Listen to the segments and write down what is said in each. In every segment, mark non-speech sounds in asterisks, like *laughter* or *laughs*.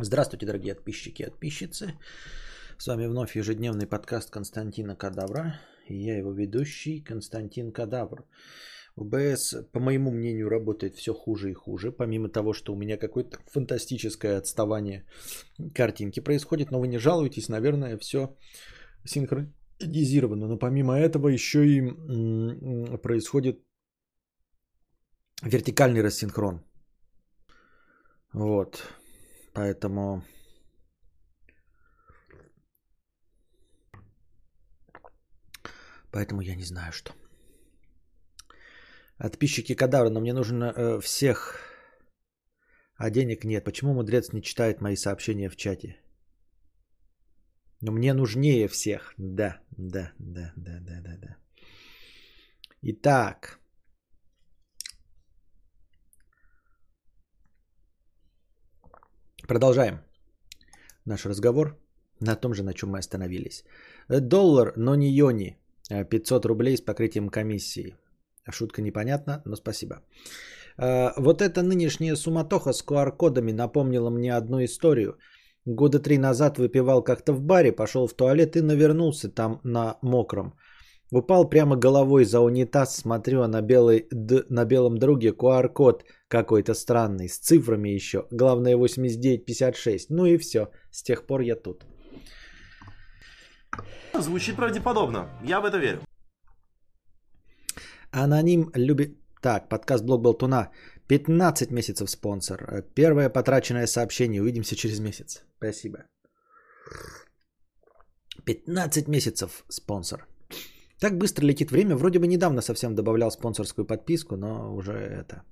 Здравствуйте, дорогие подписчики и подписчицы. С вами вновь ежедневный подкаст Константина Кадавра. И я его ведущий Константин Кадавр. В БС, по моему мнению, работает все хуже и хуже. Помимо того, что у меня какое-то фантастическое отставание картинки происходит. Но вы не жалуетесь, наверное, все синхронизировано. Но помимо этого еще и происходит вертикальный рассинхрон. Вот. Поэтому Поэтому я не знаю, что. Отписчики кадавра, но мне нужно э, всех, а денег нет. Почему мудрец не читает мои сообщения в чате? Но мне нужнее всех. Да, да, да, да, да, да, да. Итак. Продолжаем наш разговор на том же, на чем мы остановились. Доллар, но не йони. 500 рублей с покрытием комиссии. Шутка непонятна, но спасибо. Вот эта нынешняя суматоха с QR-кодами напомнила мне одну историю. Года три назад выпивал как-то в баре, пошел в туалет и навернулся там на мокром. Упал прямо головой за унитаз, смотрю, а на, белой, д, на белом друге QR-код какой-то странный, с цифрами еще. Главное 8956. Ну и все, с тех пор я тут. Звучит правдеподобно, я в это верю. Аноним любит... Так, подкаст Блог Болтуна. 15 месяцев спонсор. Первое потраченное сообщение. Увидимся через месяц. Спасибо. 15 месяцев спонсор. Так быстро летит время. Вроде бы недавно совсем добавлял спонсорскую подписку, но уже это.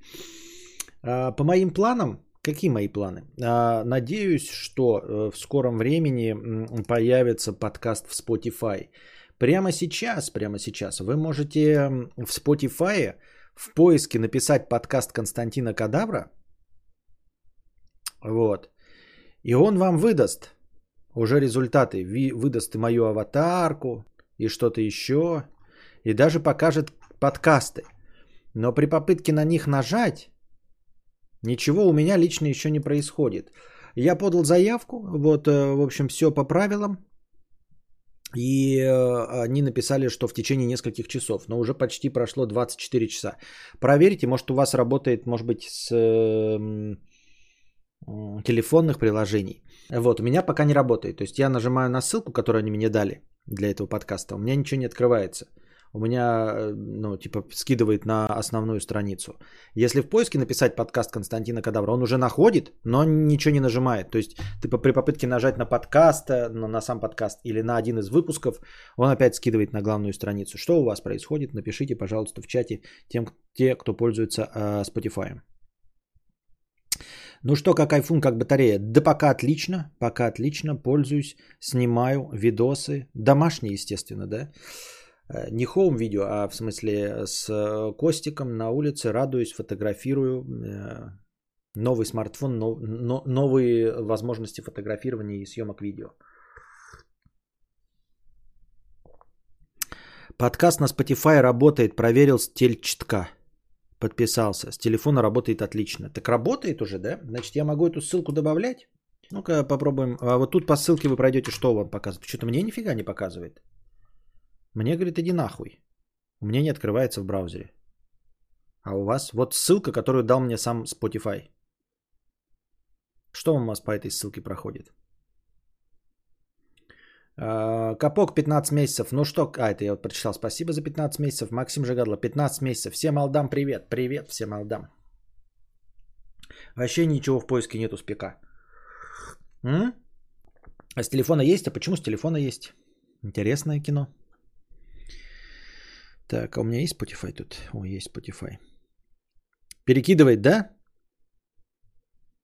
А, по моим планам, какие мои планы? А, надеюсь, что э, в скором времени появится подкаст в Spotify. Прямо сейчас, прямо сейчас вы можете в Spotify в поиске написать подкаст Константина Кадавра. Вот. И он вам выдаст уже результаты. Выдаст и мою аватарку, и что-то еще, и даже покажет подкасты. Но при попытке на них нажать, ничего у меня лично еще не происходит. Я подал заявку, вот, э, в общем, все по правилам. И э, они написали, что в течение нескольких часов, но уже почти прошло 24 часа. Проверьте, может у вас работает, может быть, с э, телефонных приложений. Вот, у меня пока не работает. То есть я нажимаю на ссылку, которую они мне дали для этого подкаста. У меня ничего не открывается. У меня, э, ну, типа, скидывает на основную страницу. Если в поиске написать подкаст Константина Кадавра, он уже находит, но ничего не нажимает. То есть ты при попытке нажать на подкаст, на, на сам подкаст или на один из выпусков, он опять скидывает на главную страницу. Что у вас происходит? Напишите, пожалуйста, в чате тем, те, кто пользуется э, Spotify. Ну что, как iPhone, как батарея? Да пока отлично, пока отлично, пользуюсь, снимаю видосы, домашние, естественно, да. Э, не хоум видео, а в смысле с Костиком на улице, радуюсь, фотографирую. Э, новый смартфон, новые возможности фотографирования и съемок видео. Подкаст на Spotify работает, проверил стельчатка. Подписался. С телефона работает отлично. Так работает уже, да? Значит, я могу эту ссылку добавлять? Ну-ка попробуем. А вот тут по ссылке вы пройдете, что вам показывает. Что-то мне нифига не показывает. Мне говорит, иди нахуй. У меня не открывается в браузере. А у вас? Вот ссылка, которую дал мне сам Spotify. Что у вас по этой ссылке проходит? А, Капок 15 месяцев. Ну что, а, это я вот прочитал. Спасибо за 15 месяцев. Максим Жигадло, 15 месяцев. Всем алдам привет. Привет всем алдам. Вообще ничего в поиске нету спека. М? А с телефона есть? А почему с телефона есть? Интересное кино. Так, а у меня есть Spotify тут? О, есть Spotify. Перекидывает, да?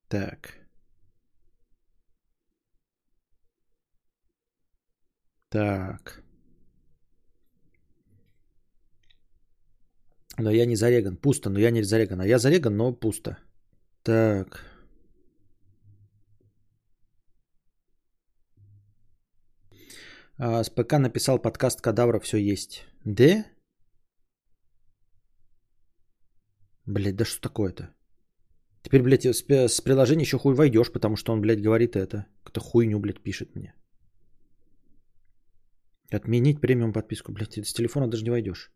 Так. Так. Но я не зареган. Пусто, но я не зареган. А я зареган, но пусто. Так. А, с ПК написал подкаст Кадавра, все есть. Да? Блять, да что такое-то? Теперь, блядь, с, с приложения еще хуй войдешь, потому что он, блядь, говорит это. Какую-то хуйню, блядь, пишет мне. Отменить премиум подписку. Блядь, с телефона даже не войдешь.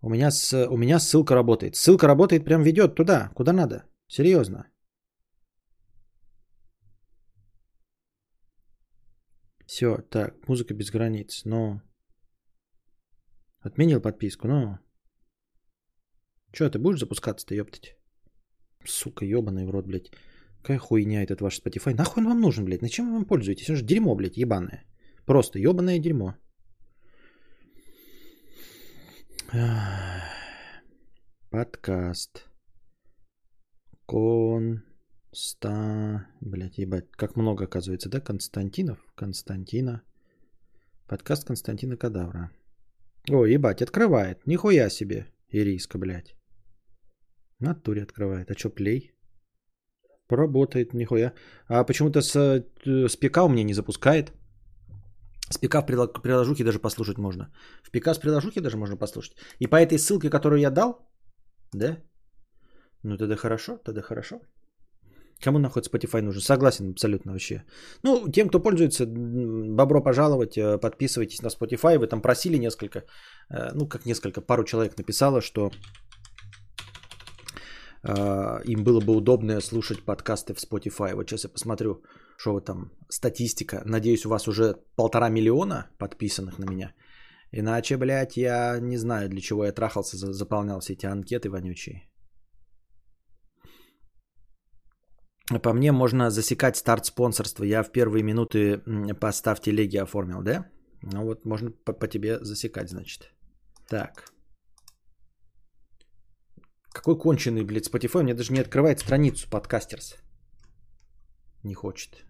У меня, с, у меня ссылка работает. Ссылка работает, прям ведет туда, куда надо. Серьезно. Все, так, музыка без границ. Но... Отменил подписку, но... Че, ты будешь запускаться-то, ёптать? Сука, ебаный в рот, блядь. Какая хуйня этот ваш Spotify. Нахуй он вам нужен, блядь? На чем вы им пользуетесь? Он же дерьмо, блядь, ебаное. Просто ебаное дерьмо. Подкаст. Конста... Блять, ебать, как много оказывается, да? Константинов? Константина. Подкаст Константина Кадавра. О, ебать, открывает. Нихуя себе. Ириска, блядь. Натуре открывает. А чё, плей? Поработает, нихуя. А почему-то с, э, с ПК у меня не запускает. С ПК в приложухе даже послушать можно. В ПК с приложухи даже можно послушать. И по этой ссылке, которую я дал, да? Ну тогда хорошо, тогда хорошо. Кому нахуй Spotify нужен? Согласен абсолютно вообще. Ну, тем, кто пользуется, бобро пожаловать, э, подписывайтесь на Spotify. Вы там просили несколько, э, ну как несколько, пару человек написало, что им было бы удобно слушать подкасты в Spotify. Вот сейчас я посмотрю, что вы там, статистика. Надеюсь, у вас уже полтора миллиона подписанных на меня. Иначе, блядь, я не знаю, для чего я трахался, заполнял все эти анкеты вонючие. По мне можно засекать старт спонсорства. Я в первые минуты постав телеги оформил, да? Ну вот можно по, по тебе засекать, значит. Так. Какой конченый, блядь, Spotify. Мне даже не открывает страницу подкастерс. Не хочет.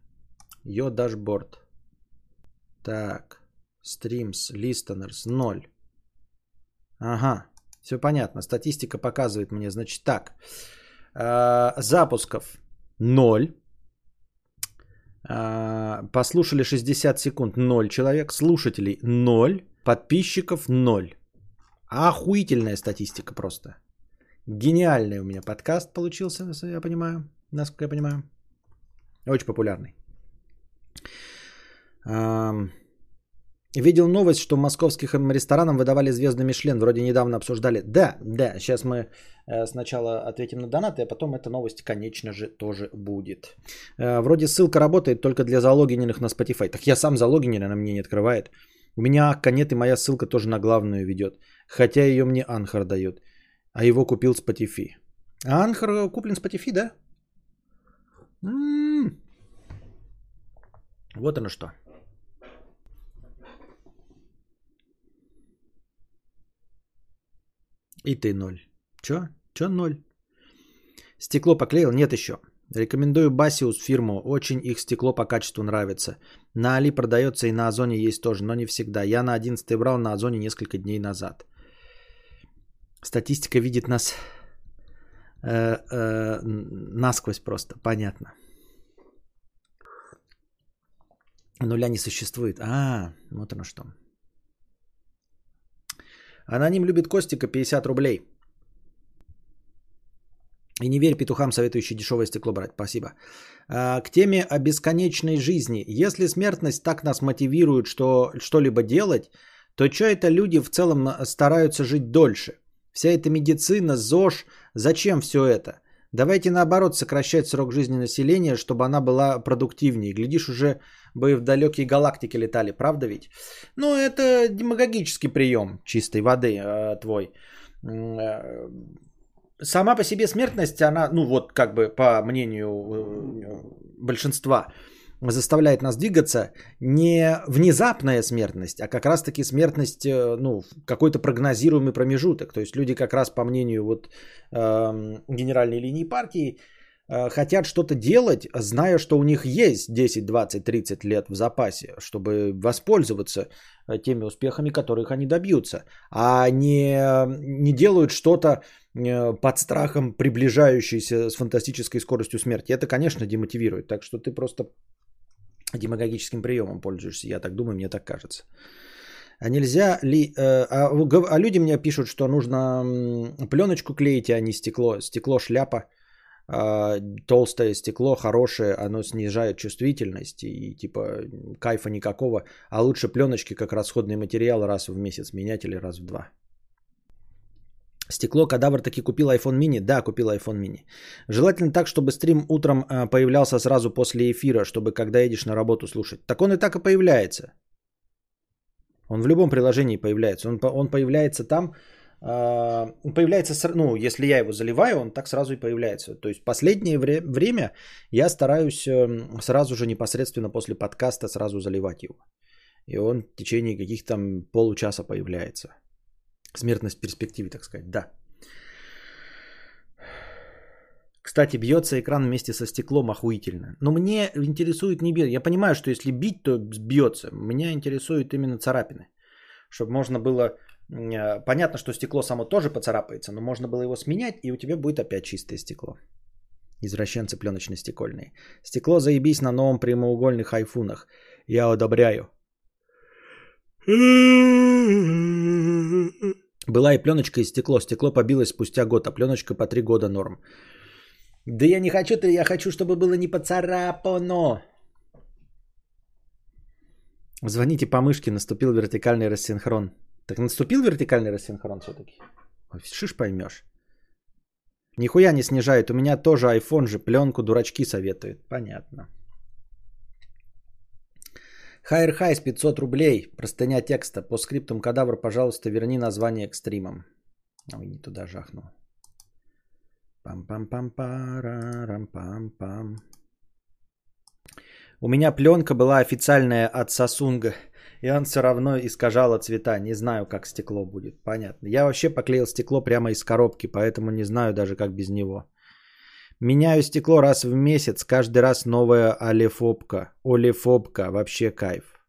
Your dashboard. Так. Streams, listeners, 0. Ага, все понятно. Статистика показывает мне, значит, так. Э, запусков 0. Э, послушали 60 секунд 0 человек. Слушателей 0. Подписчиков 0. Охуительная статистика просто. Гениальный у меня подкаст получился, я понимаю. Насколько я понимаю. Очень популярный. Видел новость, что московских ресторанам выдавали звезды Мишлен. Вроде недавно обсуждали. Да, да, сейчас мы э, сначала ответим на донаты, а потом эта новость, конечно же, тоже будет. Э, вроде ссылка работает только для залогиненных на Spotify. Так я сам залогинен, она мне не открывает. У меня акка нет, и моя ссылка тоже на главную ведет. Хотя ее мне Анхар дает. А его купил Spotify. А Анхар куплен Spotify, да? М-м-м. Вот оно что. И ты ноль. Чё? Чё ноль? Стекло поклеил? Нет еще. Рекомендую Басиус фирму. Очень их стекло по качеству нравится. На Али продается и на Озоне есть тоже, но не всегда. Я на 11 брал на Озоне несколько дней назад. Статистика видит нас э, э, насквозь просто. Понятно. Нуля не существует. А, вот оно что. Аноним любит Костика 50 рублей. И не верь петухам, советующий дешевое стекло брать. Спасибо. А, к теме о бесконечной жизни. Если смертность так нас мотивирует, что что-либо делать, то что это люди в целом стараются жить дольше? Вся эта медицина, ЗОЖ, зачем все это? Давайте наоборот сокращать срок жизни населения, чтобы она была продуктивнее. Глядишь, уже бы в далекие галактики летали, правда ведь? Ну, это демагогический прием чистой воды э, твой. Э, сама по себе смертность, она, ну вот как бы по мнению э, большинства, заставляет нас двигаться не внезапная смертность, а как раз-таки смертность, э, ну, какой-то прогнозируемый промежуток. То есть люди как раз по мнению вот э, генеральной линии партии э, хотят что-то делать, зная, что у них есть 10, 20, 30 лет в запасе, чтобы воспользоваться э, теми успехами, которых они добьются, а не, не делают что-то э, под страхом приближающейся с фантастической скоростью смерти. Это, конечно, демотивирует. Так что ты просто демагогическим приемом пользуешься. Я так думаю, мне так кажется. А нельзя ли... Э, а, а люди мне пишут, что нужно пленочку клеить, а не стекло. Стекло шляпа. Э, толстое стекло хорошее, оно снижает чувствительность и типа кайфа никакого. А лучше пленочки как расходный материал раз в месяц менять или раз в два. Стекло кадавр таки купил iPhone mini? Да, купил iPhone mini. Желательно так, чтобы стрим утром э, появлялся сразу после эфира, чтобы когда едешь на работу слушать. Так он и так и появляется. Он в любом приложении появляется. Он, он появляется там, э, появляется, ну, если я его заливаю, он так сразу и появляется. То есть последнее вре- время я стараюсь э, сразу же непосредственно после подкаста сразу заливать его. И он в течение каких-то там получаса появляется. Смертность в перспективе, так сказать, да. Кстати, бьется экран вместе со стеклом охуительно. Но мне интересует не бьет. Я понимаю, что если бить, то бьется. Меня интересуют именно царапины. Чтобы можно было... Э, понятно, что стекло само тоже поцарапается, но можно было его сменять, и у тебя будет опять чистое стекло. Извращенцы пленочно-стекольные. Стекло заебись на новом прямоугольных айфунах. Я одобряю. Была и пленочка, и стекло. Стекло побилось спустя год, а пленочка по три года норм. Да я не хочу, то я хочу, чтобы было не поцарапано. Звоните по мышке, наступил вертикальный рассинхрон. Так наступил вертикальный рассинхрон все-таки? Шиш поймешь. Нихуя не снижает. У меня тоже iPhone же, пленку дурачки советуют. Понятно. Хайр Хайс 500 рублей. Простыня текста. По скриптум кадавр, пожалуйста, верни название к стримам. Ой, не туда жахнул. Пам-пам-пам-парам-пам-пам. У меня пленка была официальная от Сасунга, и он все равно искажало цвета. Не знаю, как стекло будет. Понятно. Я вообще поклеил стекло прямо из коробки, поэтому не знаю даже, как без него. Меняю стекло раз в месяц, каждый раз новая олефобка. Олефобка, вообще кайф.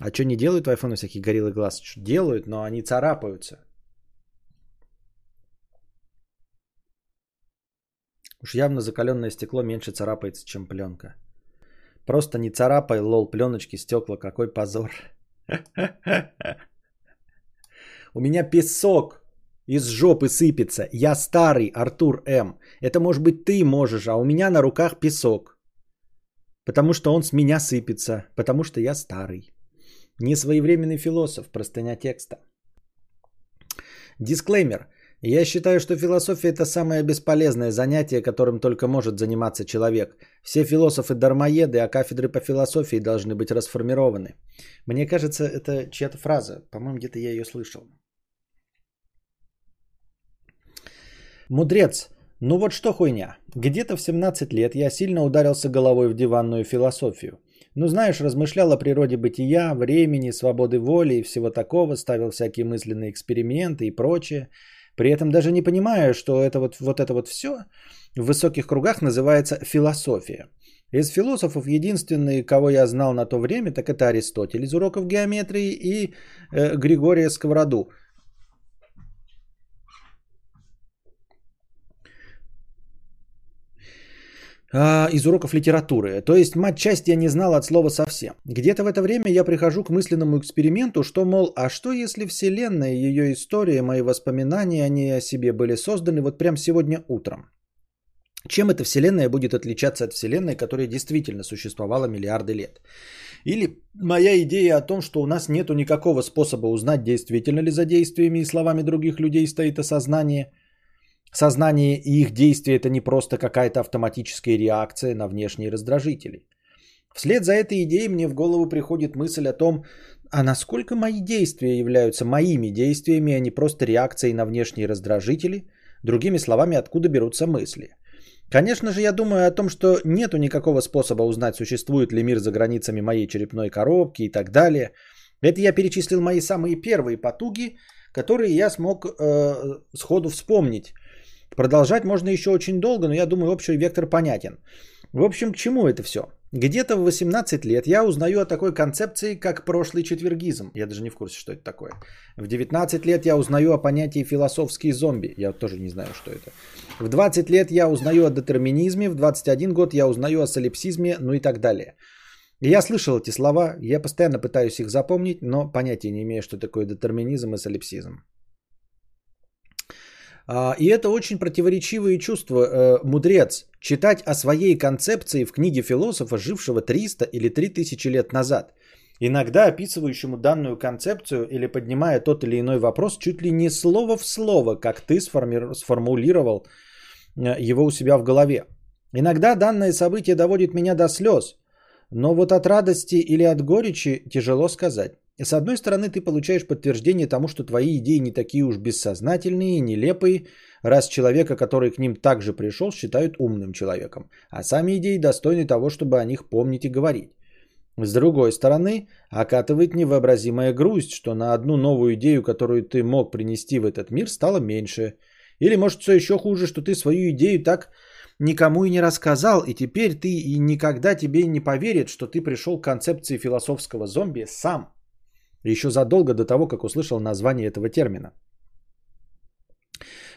А что не делают в iPhone всякие гориллы глаз? Делают, но они царапаются. Уж явно закаленное стекло меньше царапается, чем пленка. Просто не царапай, лол, пленочки, стекла, какой позор. *laughs* У меня песок из жопы сыпется. Я старый, Артур М. Это может быть ты можешь, а у меня на руках песок. Потому что он с меня сыпется. Потому что я старый. Несвоевременный философ, простыня текста. Дисклеймер. Я считаю, что философия это самое бесполезное занятие, которым только может заниматься человек. Все философы дармоеды, а кафедры по философии должны быть расформированы. Мне кажется, это чья-то фраза. По-моему, где-то я ее слышал. Мудрец. Ну вот что хуйня. Где-то в 17 лет я сильно ударился головой в диванную философию. Ну знаешь, размышлял о природе бытия, времени, свободы воли и всего такого, ставил всякие мысленные эксперименты и прочее. При этом даже не понимая, что это вот, вот это вот все в высоких кругах называется философия. Из философов единственный, кого я знал на то время, так это Аристотель из уроков геометрии и э, Григория Сковороду. А, из уроков литературы. То есть мать часть я не знал от слова совсем. Где-то в это время я прихожу к мысленному эксперименту, что, мол, а что если Вселенная, ее история, мои воспоминания, они о себе были созданы вот прямо сегодня утром? Чем эта Вселенная будет отличаться от Вселенной, которая действительно существовала миллиарды лет? Или моя идея о том, что у нас нет никакого способа узнать, действительно ли за действиями и словами других людей стоит осознание – Сознание и их действия это не просто какая-то автоматическая реакция на внешние раздражители. Вслед за этой идеей мне в голову приходит мысль о том, а насколько мои действия являются моими действиями, а не просто реакцией на внешние раздражители, другими словами, откуда берутся мысли. Конечно же, я думаю о том, что нету никакого способа узнать, существует ли мир за границами моей черепной коробки и так далее. Это я перечислил мои самые первые потуги, которые я смог э, сходу вспомнить Продолжать можно еще очень долго, но я думаю, общий вектор понятен. В общем, к чему это все? Где-то в 18 лет я узнаю о такой концепции, как прошлый четвергизм. Я даже не в курсе, что это такое. В 19 лет я узнаю о понятии философские зомби. Я тоже не знаю, что это. В 20 лет я узнаю о детерминизме. В 21 год я узнаю о солипсизме, ну и так далее. Я слышал эти слова, я постоянно пытаюсь их запомнить, но понятия не имею, что такое детерминизм и солипсизм. А, и это очень противоречивые чувства. Э, мудрец, читать о своей концепции в книге философа, жившего 300 или 3000 лет назад, иногда описывающему данную концепцию или поднимая тот или иной вопрос чуть ли не слово в слово, как ты сформулировал э, его у себя в голове. Иногда данное событие доводит меня до слез, но вот от радости или от горечи тяжело сказать. С одной стороны, ты получаешь подтверждение тому, что твои идеи не такие уж бессознательные и нелепые, раз человека, который к ним также пришел, считают умным человеком, а сами идеи достойны того, чтобы о них помнить и говорить. С другой стороны, окатывает невообразимая грусть, что на одну новую идею, которую ты мог принести в этот мир, стало меньше. Или, может, все еще хуже, что ты свою идею так никому и не рассказал, и теперь ты и никогда тебе не поверит, что ты пришел к концепции философского зомби сам. Еще задолго до того, как услышал название этого термина.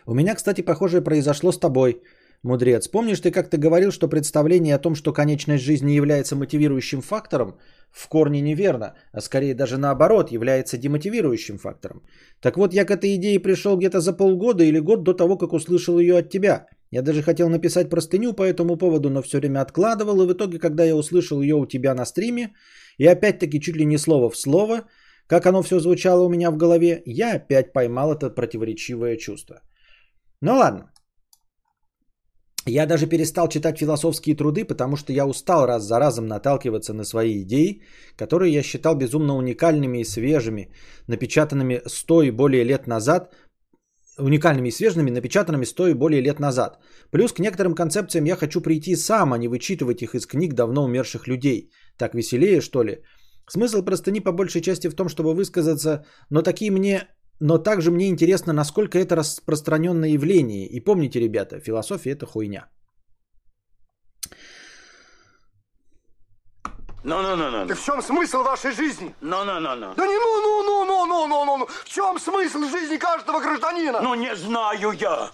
У меня, кстати, похожее произошло с тобой, мудрец. Помнишь, ты как-то говорил, что представление о том, что конечность жизни является мотивирующим фактором, в корне неверно, а скорее даже наоборот, является демотивирующим фактором. Так вот, я к этой идее пришел где-то за полгода или год до того, как услышал ее от тебя. Я даже хотел написать простыню по этому поводу, но все время откладывал, и в итоге, когда я услышал ее у тебя на стриме, и опять-таки чуть ли не слово в слово, как оно все звучало у меня в голове, я опять поймал это противоречивое чувство. Ну ладно. Я даже перестал читать философские труды, потому что я устал раз за разом наталкиваться на свои идеи, которые я считал безумно уникальными и свежими, напечатанными 100 и более лет назад, уникальными и свежими, напечатанными 100 и более лет назад. Плюс к некоторым концепциям я хочу прийти сам, а не вычитывать их из книг давно умерших людей. Так веселее, что ли? Смысл простыни по большей части в том, чтобы высказаться, но такие мне но также мне интересно, насколько это распространенное явление. И помните, ребята, философия это хуйня. Ну, ну, ну, ну. Да в чем смысл вашей жизни? Ну, ну, ну, ну. Да не ну, ну, ну, ну, ну, ну, ну, ну. В чем смысл жизни каждого гражданина? Ну, не знаю я.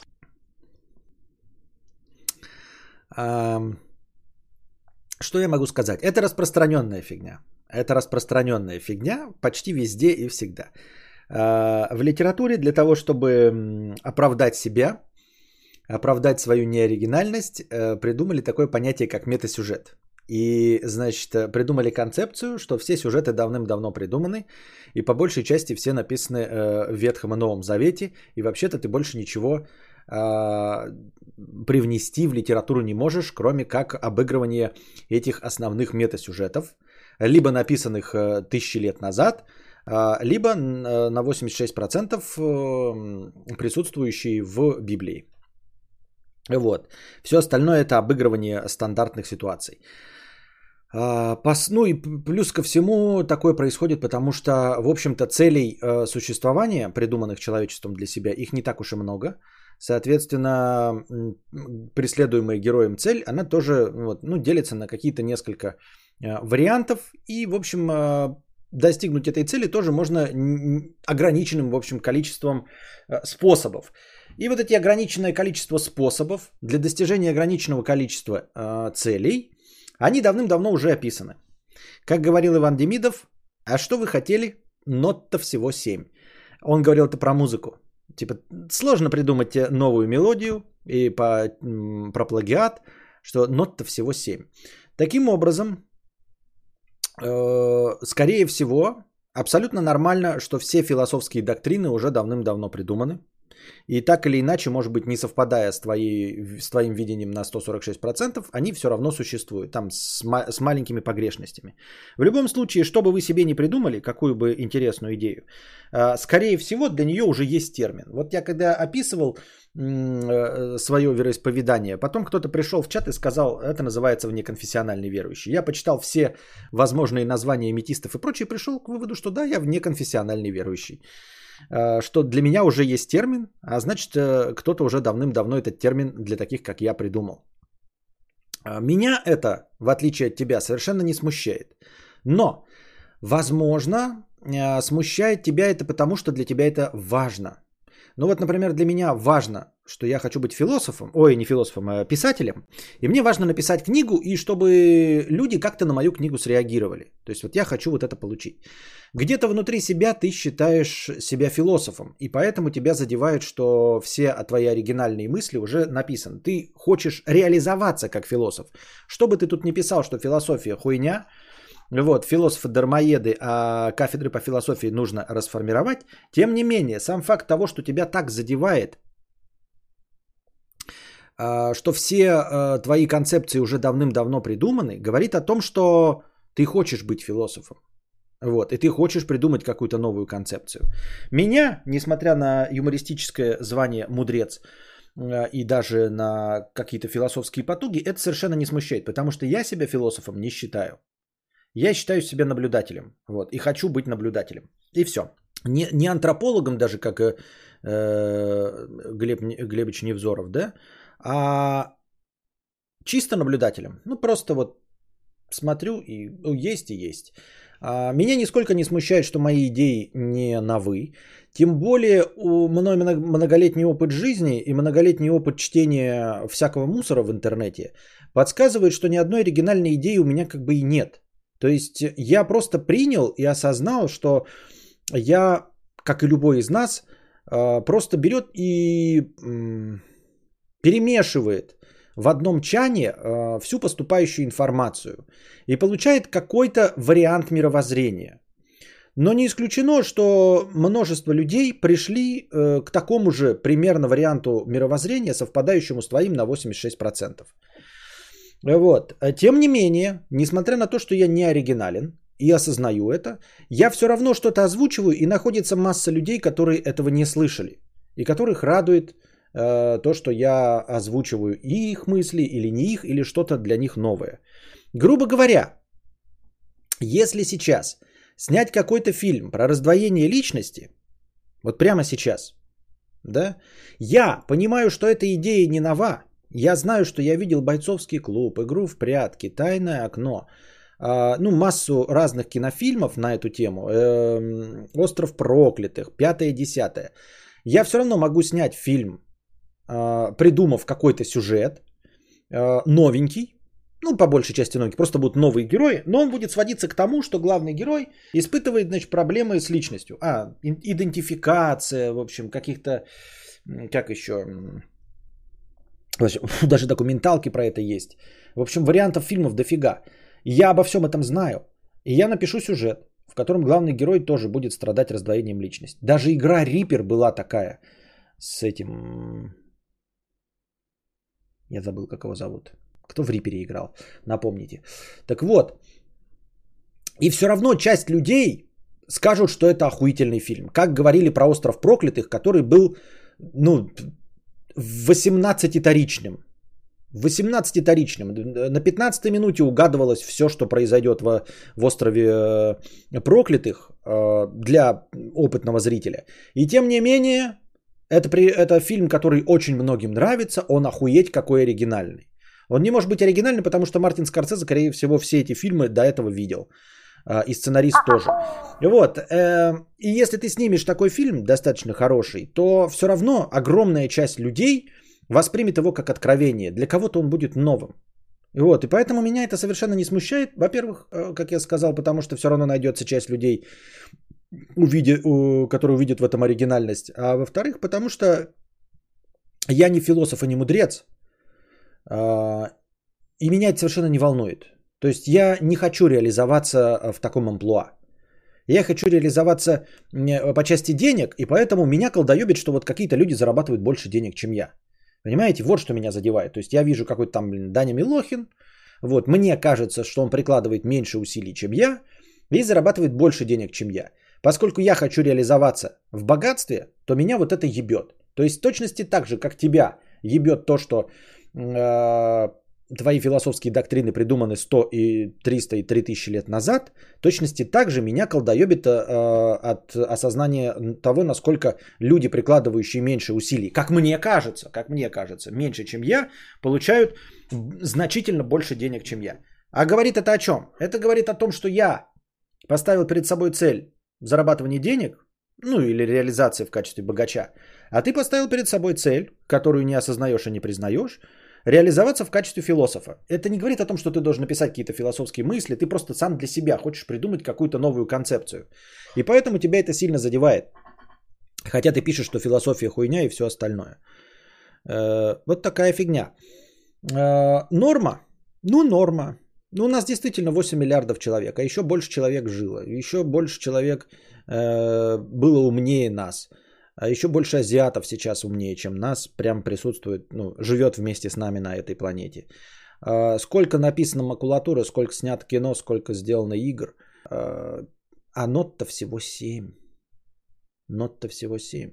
Um, что я могу сказать? Это распространенная фигня. Это распространенная фигня почти везде и всегда. А, в литературе для того, чтобы оправдать себя, оправдать свою неоригинальность, э, придумали такое понятие, как метасюжет. И, значит, придумали концепцию, что все сюжеты давным-давно придуманы, и по большей части все написаны э, в Ветхом и Новом Завете, и вообще-то ты больше ничего привнести в литературу не можешь, кроме как обыгрывание этих основных метасюжетов, либо написанных э, тысячи лет назад, а, либо на 86% э, присутствующие в Библии. Вот. Все остальное это обыгрывание стандартных ситуаций. А, ну и плюс ко всему такое происходит, потому что, в общем-то, целей э, существования, придуманных человечеством для себя, их не так уж и много. Соответственно, преследуемая героем цель, она тоже вот, ну, делится на какие-то несколько э, вариантов. И, в общем, э, достигнуть этой цели тоже можно ограниченным, в общем, количеством способов. И вот эти ограниченное количество способов для достижения ограниченного количества целей – они давным-давно уже описаны. Как говорил Иван Демидов, а что вы хотели? Нот-то всего 7. Он говорил это про музыку. Типа, сложно придумать новую мелодию и по, про плагиат, что нот-то всего 7. Таким образом, э, скорее всего, абсолютно нормально, что все философские доктрины уже давным-давно придуманы. И так или иначе, может быть, не совпадая с, твоей, с твоим видением на 146%, они все равно существуют, там с, ма- с маленькими погрешностями. В любом случае, что бы вы себе не придумали, какую бы интересную идею, а, скорее всего, для нее уже есть термин. Вот я когда описывал э, свое вероисповедание, потом кто-то пришел в чат и сказал, это называется внеконфессиональный верующий. Я почитал все возможные названия метистов и прочее, пришел к выводу, что да, я внеконфессиональный верующий. Э, что для меня уже есть термин, а значит, э, кто-то уже давным-давно этот термин для таких, как я, придумал. Э, меня это, в отличие от тебя, совершенно не смущает. Но, возможно, смущает тебя это потому, что для тебя это важно. Ну вот, например, для меня важно, что я хочу быть философом, ой, не философом, а писателем, и мне важно написать книгу, и чтобы люди как-то на мою книгу среагировали. То есть вот я хочу вот это получить. Где-то внутри себя ты считаешь себя философом, и поэтому тебя задевает, что все твои оригинальные мысли уже написаны. Ты хочешь реализоваться как философ. Что бы ты тут ни писал, что философия хуйня, вот, философы-дармоеды, а кафедры по философии нужно расформировать. Тем не менее, сам факт того, что тебя так задевает, а, что все а, твои концепции уже давным-давно придуманы, говорит о том, что ты хочешь быть философом. Вот, и ты хочешь придумать какую-то новую концепцию. Меня, несмотря на юмористическое звание мудрец а, и даже на какие-то философские потуги, это совершенно не смущает, потому что я себя философом не считаю. Я считаю себя наблюдателем. Вот, и хочу быть наблюдателем. И все. Не, не антропологом даже, как э, Глеб Глебович Невзоров, да, а чисто наблюдателем. Ну, просто вот смотрю и ну, есть и есть. А, меня нисколько не смущает, что мои идеи не новы. Тем более у мной многолетний опыт жизни и многолетний опыт чтения всякого мусора в интернете подсказывает, что ни одной оригинальной идеи у меня как бы и нет. То есть я просто принял и осознал, что я, как и любой из нас, а, просто берет и перемешивает в одном чане а, всю поступающую информацию и получает какой-то вариант мировоззрения. Но не исключено, что множество людей пришли э, к такому же примерно варианту мировоззрения, совпадающему с твоим на 86%. Вот. Тем не менее, несмотря на то, что я не оригинален, и осознаю это, я все равно что-то озвучиваю, и находится масса людей, которые этого не слышали, и которых радует э, то, что я озвучиваю и их мысли, или не их, или что-то для них новое. Грубо говоря, если сейчас снять какой-то фильм про раздвоение личности, вот прямо сейчас, да, я понимаю, что эта идея не нова, я знаю, что я видел бойцовский клуб, игру в прятки, тайное окно, а, ну, массу разных кинофильмов на эту тему. Эм, Остров проклятых, пятое, десятое. Я все равно могу снять фильм, а, придумав какой-то сюжет, а, новенький, ну, по большей части новенький, просто будут новые герои, но он будет сводиться к тому, что главный герой испытывает, значит, проблемы с личностью. А, идентификация, в общем, каких-то, как еще, *laughs* Даже документалки про это есть. В общем, вариантов фильмов дофига. Я обо всем этом знаю. И я напишу сюжет, в котором главный герой тоже будет страдать раздвоением личности. Даже игра Рипер была такая с этим... Я забыл, как его зовут. Кто в Рипере играл? Напомните. Так вот. И все равно часть людей скажут, что это охуительный фильм. Как говорили про «Остров проклятых», который был, ну, 18-таричным. 18-таричным. На 15 минуте угадывалось все, что произойдет в, в острове э, проклятых э, для опытного зрителя. И тем не менее, это, это фильм, который очень многим нравится, он охуеть какой оригинальный. Он не может быть оригинальным, потому что Мартин Скорсезе, скорее всего, все эти фильмы до этого видел. А, и сценарист тоже. Вот. Э, и если ты снимешь такой фильм достаточно хороший, то все равно огромная часть людей воспримет его как откровение. Для кого-то он будет новым. Вот, и поэтому меня это совершенно не смущает. Во-первых, э, как я сказал, потому что все равно найдется часть людей, увидя, которые увидят в этом оригинальность. А во-вторых, потому что я не философ и не мудрец. А, и меня это совершенно не волнует. То есть я не хочу реализоваться э, в таком амплуа. Я хочу реализоваться э, по части денег, и поэтому меня колдоебит, что вот какие-то люди зарабатывают больше денег, чем я. Понимаете, вот что меня задевает. То есть я вижу какой-то там, блин, Даня Милохин, вот, мне кажется, что он прикладывает меньше усилий, чем я, и зарабатывает больше денег, чем я. Поскольку я хочу реализоваться в богатстве, то меня вот это ебет. То есть в точности так же, как тебя ебет то, что э, твои философские доктрины придуманы 100 и 300 и 3000 лет назад, точности также меня колдоебит э, от осознания того, насколько люди, прикладывающие меньше усилий, как мне кажется, как мне кажется, меньше, чем я, получают значительно больше денег, чем я. А говорит это о чем? Это говорит о том, что я поставил перед собой цель зарабатывания денег, ну или реализации в качестве богача, А ты поставил перед собой цель, которую не осознаешь и не признаешь, реализоваться в качестве философа. Это не говорит о том, что ты должен написать какие-то философские мысли, ты просто сам для себя хочешь придумать какую-то новую концепцию. И поэтому тебя это сильно задевает. Хотя ты пишешь, что философия хуйня и все остальное. Э, вот такая фигня. Э, норма? Ну, норма. Ну, у нас действительно 8 миллиардов человек, а еще больше человек жило, еще больше человек э, было умнее нас, а еще больше азиатов сейчас умнее, чем нас, прям присутствует, ну, живет вместе с нами на этой планете. Э, сколько написано макулатуры, сколько снято кино, сколько сделано игр, э, а нот-то всего 7. Нот-то всего 7.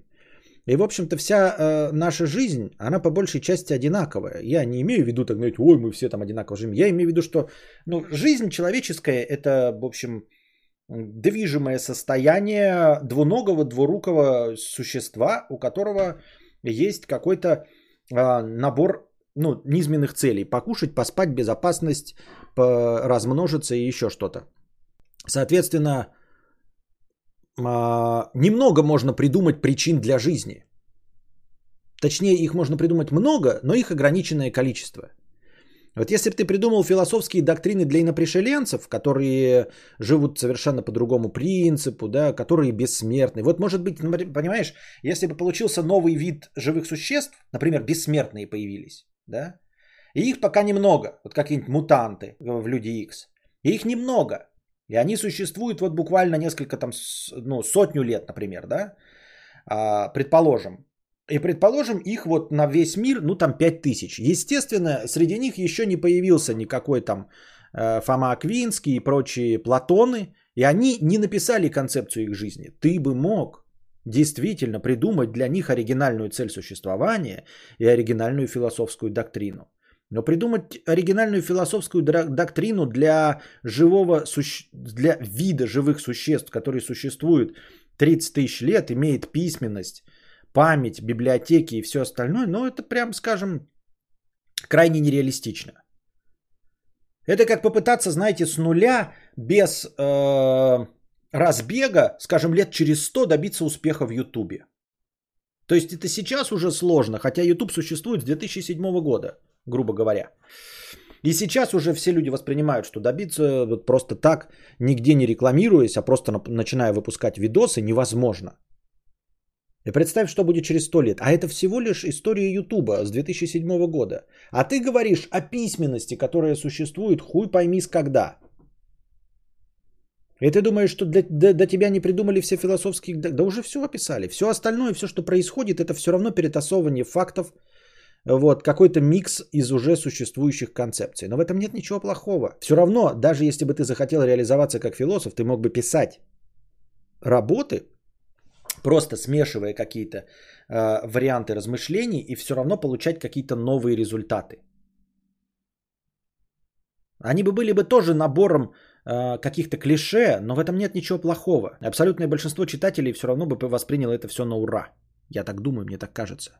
И, в общем-то, вся э, наша жизнь, она по большей части одинаковая. Я не имею в виду, так говорить, ой, мы все там одинаково живем. Я имею в виду, что ну, жизнь человеческая – это, в общем, движимое состояние двуногого, двурукого существа, у которого есть какой-то э, набор ну, низменных целей. Покушать, поспать, безопасность, размножиться и еще что-то. Соответственно, а, немного можно придумать причин для жизни. Точнее, их можно придумать много, но их ограниченное количество. Вот если бы ты придумал философские доктрины для инопришеленцев, которые живут совершенно по другому принципу, да, которые бессмертны. Вот может быть, понимаешь, если бы получился новый вид живых существ, например, бессмертные появились, да, и их пока немного, вот какие-нибудь мутанты в Люди Икс, их немного, и они существуют вот буквально несколько там, ну, сотню лет, например, да, а, предположим. И предположим, их вот на весь мир, ну там 5 тысяч. Естественно, среди них еще не появился никакой там э, Фома Аквинский и прочие Платоны. И они не написали концепцию их жизни. Ты бы мог действительно придумать для них оригинальную цель существования и оригинальную философскую доктрину. Но придумать оригинальную философскую доктрину для живого, для вида живых существ, который существует 30 тысяч лет, имеет письменность, память, библиотеки и все остальное, но это прям, скажем, крайне нереалистично. Это как попытаться, знаете, с нуля, без э, разбега, скажем, лет через 100 добиться успеха в Ютубе. То есть это сейчас уже сложно, хотя YouTube существует с 2007 года грубо говоря. И сейчас уже все люди воспринимают, что добиться вот просто так, нигде не рекламируясь, а просто начиная выпускать видосы, невозможно. И представь, что будет через 100 лет. А это всего лишь история Ютуба с 2007 года. А ты говоришь о письменности, которая существует, хуй пойми с когда. И ты думаешь, что для, до, до тебя не придумали все философские... Да, да уже все описали. Все остальное, все, что происходит, это все равно перетасовывание фактов, вот, какой-то микс из уже существующих концепций. Но в этом нет ничего плохого. Все равно, даже если бы ты захотел реализоваться как философ, ты мог бы писать работы, просто смешивая какие-то э, варианты размышлений и все равно получать какие-то новые результаты. Они бы были бы тоже набором э, каких-то клише, но в этом нет ничего плохого. Абсолютное большинство читателей все равно бы восприняло это все на ура. Я так думаю, мне так кажется.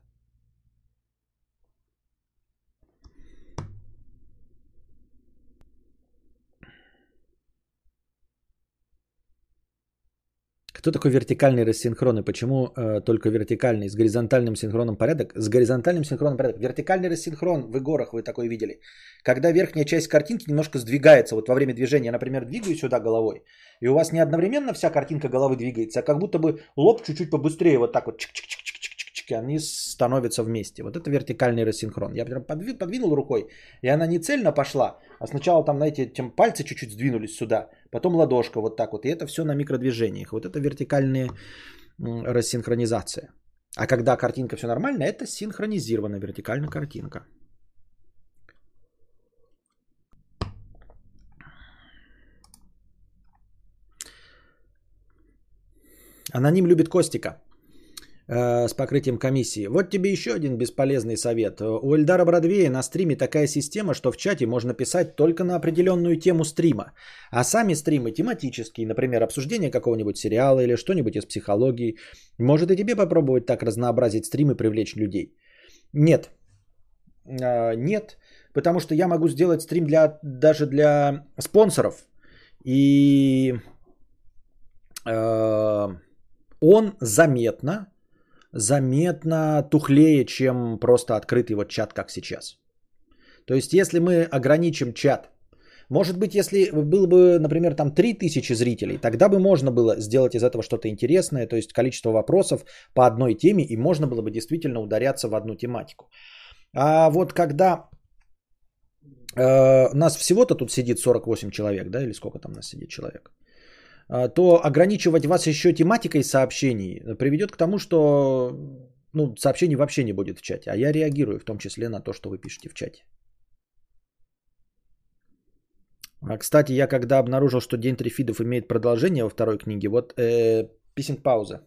Кто такой вертикальный рассинхрон и почему э, только вертикальный? С горизонтальным синхроном порядок? С горизонтальным синхроном порядок. Вертикальный рассинхрон в игорах вы такой видели. Когда верхняя часть картинки немножко сдвигается. Вот во время движения, я, например, двигаю сюда головой. И у вас не одновременно вся картинка головы двигается, а как будто бы лоб чуть-чуть побыстрее вот так вот чик чик они становятся вместе. Вот это вертикальный рассинхрон. Я прям подвинул рукой, и она не цельно пошла, а сначала там, знаете, тем пальцы чуть-чуть сдвинулись сюда, потом ладошка вот так вот. И это все на микродвижениях. Вот это вертикальная рассинхронизация. А когда картинка все нормально, это синхронизированная вертикальная картинка. Аноним любит Костика. Э, с покрытием комиссии. Вот тебе еще один бесполезный совет. У Эльдара Бродвея на стриме такая система, что в чате можно писать только на определенную тему стрима. А сами стримы тематические, например, обсуждение какого-нибудь сериала или что-нибудь из психологии. Может и тебе попробовать так разнообразить стримы и привлечь людей? Нет. А, нет, потому что я могу сделать стрим для, даже для спонсоров. И э, он заметно заметно тухлее, чем просто открытый вот чат, как сейчас. То есть, если мы ограничим чат, может быть, если было бы, например, там 3000 зрителей, тогда бы можно было сделать из этого что-то интересное, то есть количество вопросов по одной теме, и можно было бы действительно ударяться в одну тематику. А вот когда э, нас всего-то тут сидит 48 человек, да, или сколько там нас сидит человек, то ограничивать вас еще тематикой сообщений приведет к тому, что ну, сообщений вообще не будет в чате. А я реагирую в том числе на то, что вы пишете в чате. А, кстати, я когда обнаружил, что День Трифидов имеет продолжение во второй книге, вот э, писинг пауза.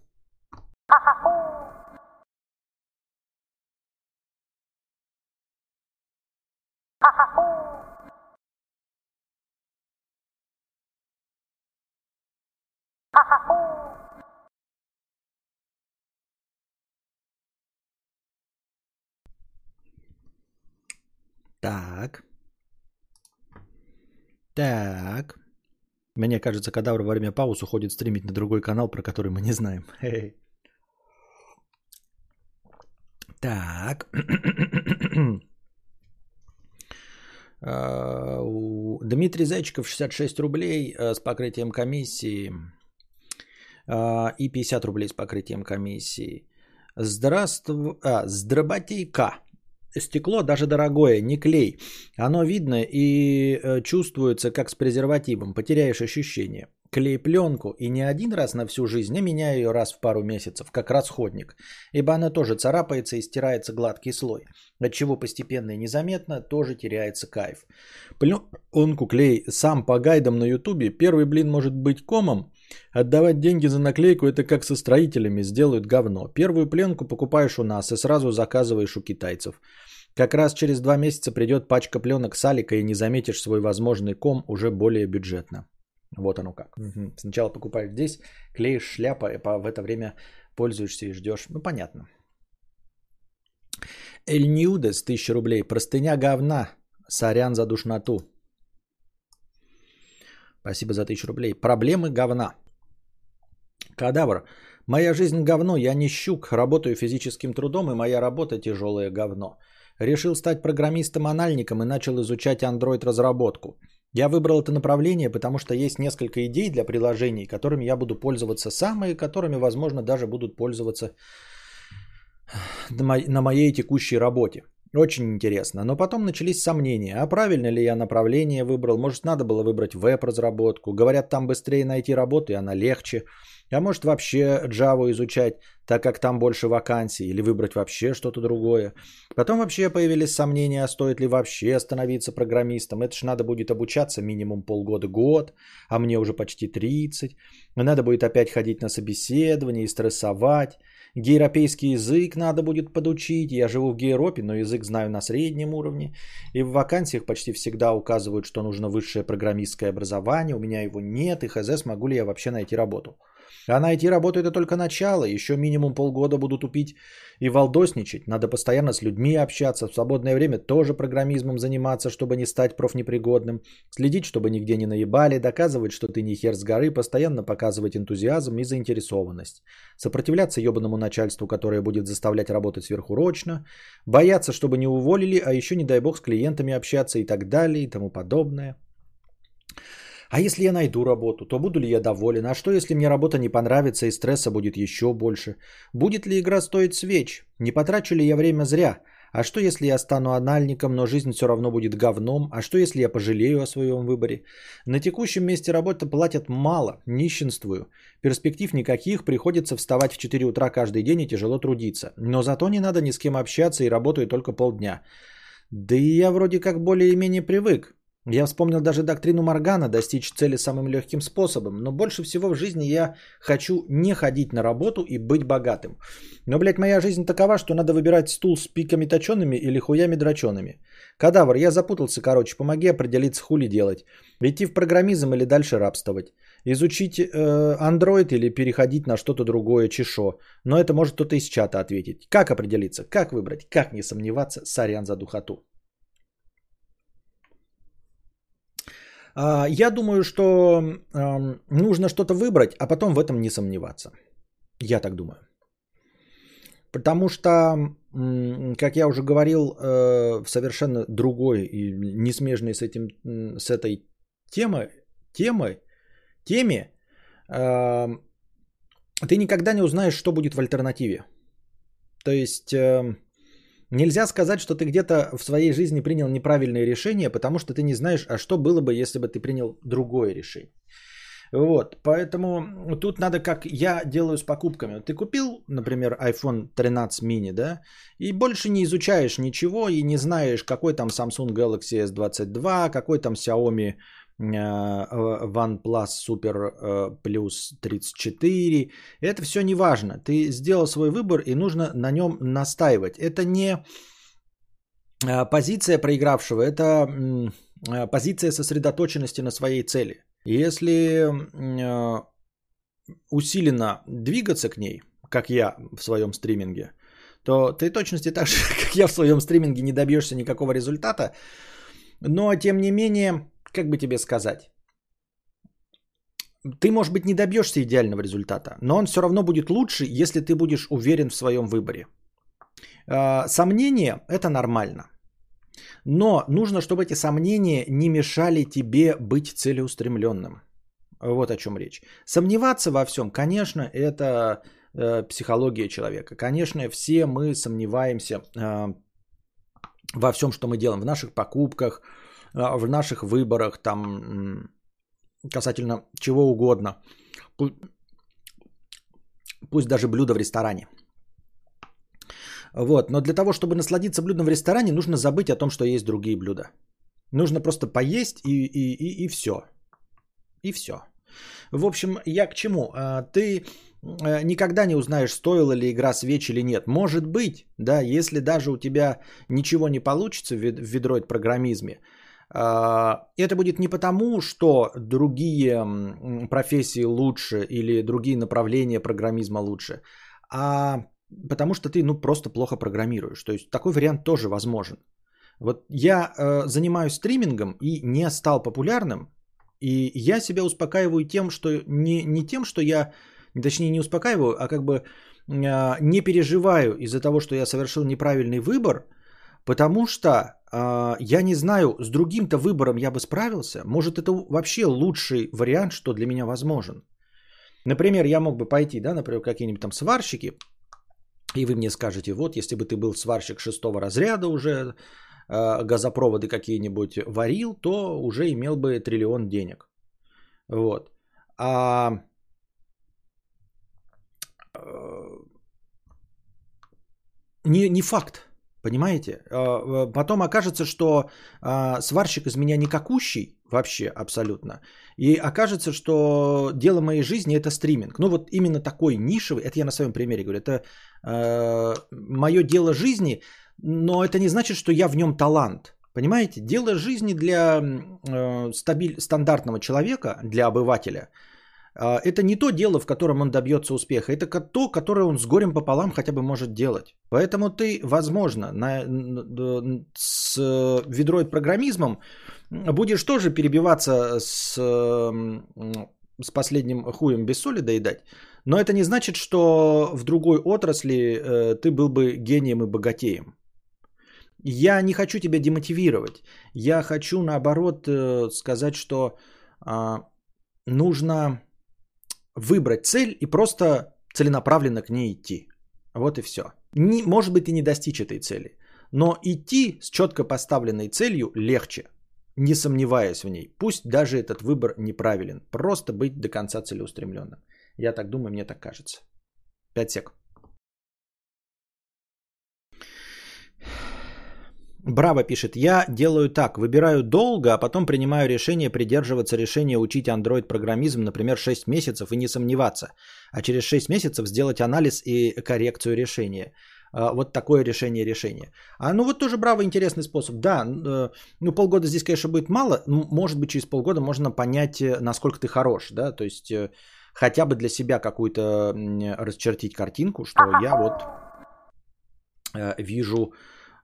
Так. Так. Мне кажется, кадавр во время пауз уходит стримить на другой канал, про который мы не знаем. *laughs* Хе-хе. Так. *clears throat* А, Дмитрий Зайчиков 66 рублей э, с покрытием комиссии а, и 50 рублей с покрытием комиссии. Здравствуй, а, здработейка. Стекло даже дорогое, не клей. Оно видно и э, чувствуется как с презервативом. Потеряешь ощущение. Клей пленку и не один раз на всю жизнь, а меняю ее раз в пару месяцев, как расходник. Ибо она тоже царапается и стирается гладкий слой. Отчего постепенно и незаметно тоже теряется кайф. Пленку клей сам по гайдам на ютубе. Первый блин может быть комом, Отдавать деньги за наклейку это как со строителями, сделают говно. Первую пленку покупаешь у нас и сразу заказываешь у китайцев. Как раз через два месяца придет пачка пленок с Алика и не заметишь свой возможный ком уже более бюджетно. Вот оно как. Мгм. Сначала покупаешь здесь, клеишь шляпа, и в это время пользуешься и ждешь. Ну, понятно. Эль Ньюдес, 1000 рублей. Простыня говна. Сорян за душноту. Спасибо за 1000 рублей. Проблемы говна. Кадавр. Моя жизнь говно, я не щук, работаю физическим трудом, и моя работа тяжелое говно. Решил стать программистом-анальником и начал изучать Android-разработку. Я выбрал это направление, потому что есть несколько идей для приложений, которыми я буду пользоваться сам, и которыми, возможно, даже будут пользоваться на моей текущей работе. Очень интересно. Но потом начались сомнения. А правильно ли я направление выбрал? Может, надо было выбрать веб-разработку? Говорят, там быстрее найти работу, и она легче. А может, вообще Java изучать, так как там больше вакансий? Или выбрать вообще что-то другое? Потом вообще появились сомнения, а стоит ли вообще становиться программистом. Это ж надо будет обучаться минимум полгода-год, а мне уже почти 30. Надо будет опять ходить на собеседование и стрессовать. Гейропейский язык надо будет подучить. Я живу в Гейропе, но язык знаю на среднем уровне. И в вакансиях почти всегда указывают, что нужно высшее программистское образование. У меня его нет, и хз, смогу ли я вообще найти работу. А найти работу это только начало. Еще минимум полгода буду тупить и валдосничать. Надо постоянно с людьми общаться. В свободное время тоже программизмом заниматься, чтобы не стать профнепригодным. Следить, чтобы нигде не наебали. Доказывать, что ты не хер с горы. Постоянно показывать энтузиазм и заинтересованность. Сопротивляться ебаному начальству, которое будет заставлять работать сверхурочно. Бояться, чтобы не уволили, а еще, не дай бог, с клиентами общаться и так далее и тому подобное. А если я найду работу, то буду ли я доволен? А что, если мне работа не понравится и стресса будет еще больше? Будет ли игра стоить свеч? Не потрачу ли я время зря? А что, если я стану анальником, но жизнь все равно будет говном? А что, если я пожалею о своем выборе? На текущем месте работы платят мало, нищенствую. Перспектив никаких, приходится вставать в 4 утра каждый день и тяжело трудиться. Но зато не надо ни с кем общаться и работаю только полдня. Да и я вроде как более-менее привык. Я вспомнил даже доктрину Моргана достичь цели самым легким способом, но больше всего в жизни я хочу не ходить на работу и быть богатым. Но, блядь, моя жизнь такова, что надо выбирать стул с пиками точеными или хуями дрочеными. Кадавр, я запутался, короче, помоги определиться, хули делать. Идти в программизм или дальше рабствовать. Изучить э, или переходить на что-то другое, чешо. Но это может кто-то из чата ответить. Как определиться, как выбрать, как не сомневаться, сорян за духоту. Я думаю, что эм, нужно что-то выбрать, а потом в этом не сомневаться. Я так думаю. Потому что, как я уже говорил, э, в совершенно другой и не смежной с, этим, с этой темой, темой, теме, ты никогда не узнаешь, что будет в альтернативе. То есть э, нельзя сказать, что ты где-то в своей жизни принял неправильное решение, потому что ты не знаешь, а что было бы, если бы ты принял другое решение. Вот, поэтому тут надо, как я делаю с покупками. Ты купил, например, iPhone 13 mini, да, и больше не изучаешь ничего и не знаешь, какой там Samsung Galaxy S22, какой там Xiaomi OnePlus Super э, Plus 34. Это все не важно. Ты сделал свой выбор и нужно на нем настаивать. Это не э, позиция проигравшего, это позиция сосредоточенности на своей цели. Если усиленно двигаться к ней, как я в своем стриминге, то ты точности так же, *laughs* как я в своем стриминге, не добьешься никакого результата. Но, тем не менее, как бы тебе сказать, ты, может быть, не добьешься идеального результата, но он все равно будет лучше, если ты будешь уверен в своем выборе. Э, сомнение – это нормально. Но нужно, чтобы эти сомнения не мешали тебе быть целеустремленным. Вот о чем речь. Сомневаться во всем, конечно, это э, психология человека. Конечно, все мы сомневаемся э, во всем, что мы делаем, в наших покупках, в наших выборах, там, касательно чего угодно. Пусть даже блюдо в ресторане – вот. Но для того, чтобы насладиться блюдом в ресторане, нужно забыть о том, что есть другие блюда. Нужно просто поесть и, и, и, и все. И все. В общем, я к чему? А, ты э, никогда не узнаешь, стоила ли игра свеч или нет. Может быть, да, если даже у тебя ничего не получится в ведроид программизме, это будет не потому, что другие профессии лучше или другие направления программизма лучше, а потому что ты ну просто плохо программируешь. То есть такой вариант тоже возможен. Вот я э, занимаюсь стримингом и не стал популярным, и я себя успокаиваю тем, что не, не тем, что я, точнее не успокаиваю, а как бы э, не переживаю из-за того, что я совершил неправильный выбор, потому что э, я не знаю, с другим-то выбором я бы справился. Может это вообще лучший вариант, что для меня возможен. Например, я мог бы пойти, да, например, какие-нибудь там сварщики, и вы мне скажете, вот, если бы ты был сварщик шестого разряда уже, э, газопроводы какие-нибудь варил, то уже имел бы триллион денег. Вот. А э, не, не факт, понимаете? Э, потом окажется, что сварщик из меня никакущий вообще абсолютно. И окажется, что дело моей жизни это стриминг. Ну вот именно такой нишевый, это я на своем примере говорю, это э, мое дело жизни, но это не значит, что я в нем талант. Понимаете, дело жизни для э, стабиль, стандартного человека, для обывателя, это не то дело, в котором он добьется успеха, это то, которое он с горем пополам хотя бы может делать. Поэтому ты, возможно, на, с ведроид программизмом будешь тоже перебиваться с, с последним хуем без соли доедать. Но это не значит, что в другой отрасли э, ты был бы гением и богатеем. Я не хочу тебя демотивировать. Я хочу, наоборот, э, сказать, что э, нужно выбрать цель и просто целенаправленно к ней идти. Вот и все. Не, может быть, и не достичь этой цели. Но идти с четко поставленной целью легче не сомневаясь в ней. Пусть даже этот выбор неправилен. Просто быть до конца целеустремленным. Я так думаю, мне так кажется. 5 сек. Браво пишет, я делаю так, выбираю долго, а потом принимаю решение придерживаться решения учить Android программизм, например, 6 месяцев и не сомневаться, а через 6 месяцев сделать анализ и коррекцию решения. А, вот такое решение решения. А ну вот тоже браво, интересный способ. Да, э, ну полгода здесь, конечно, будет мало. Может быть, через полгода можно понять, э, насколько ты хорош, да, то есть э, хотя бы для себя какую-то расчертить картинку, что я вот вижу,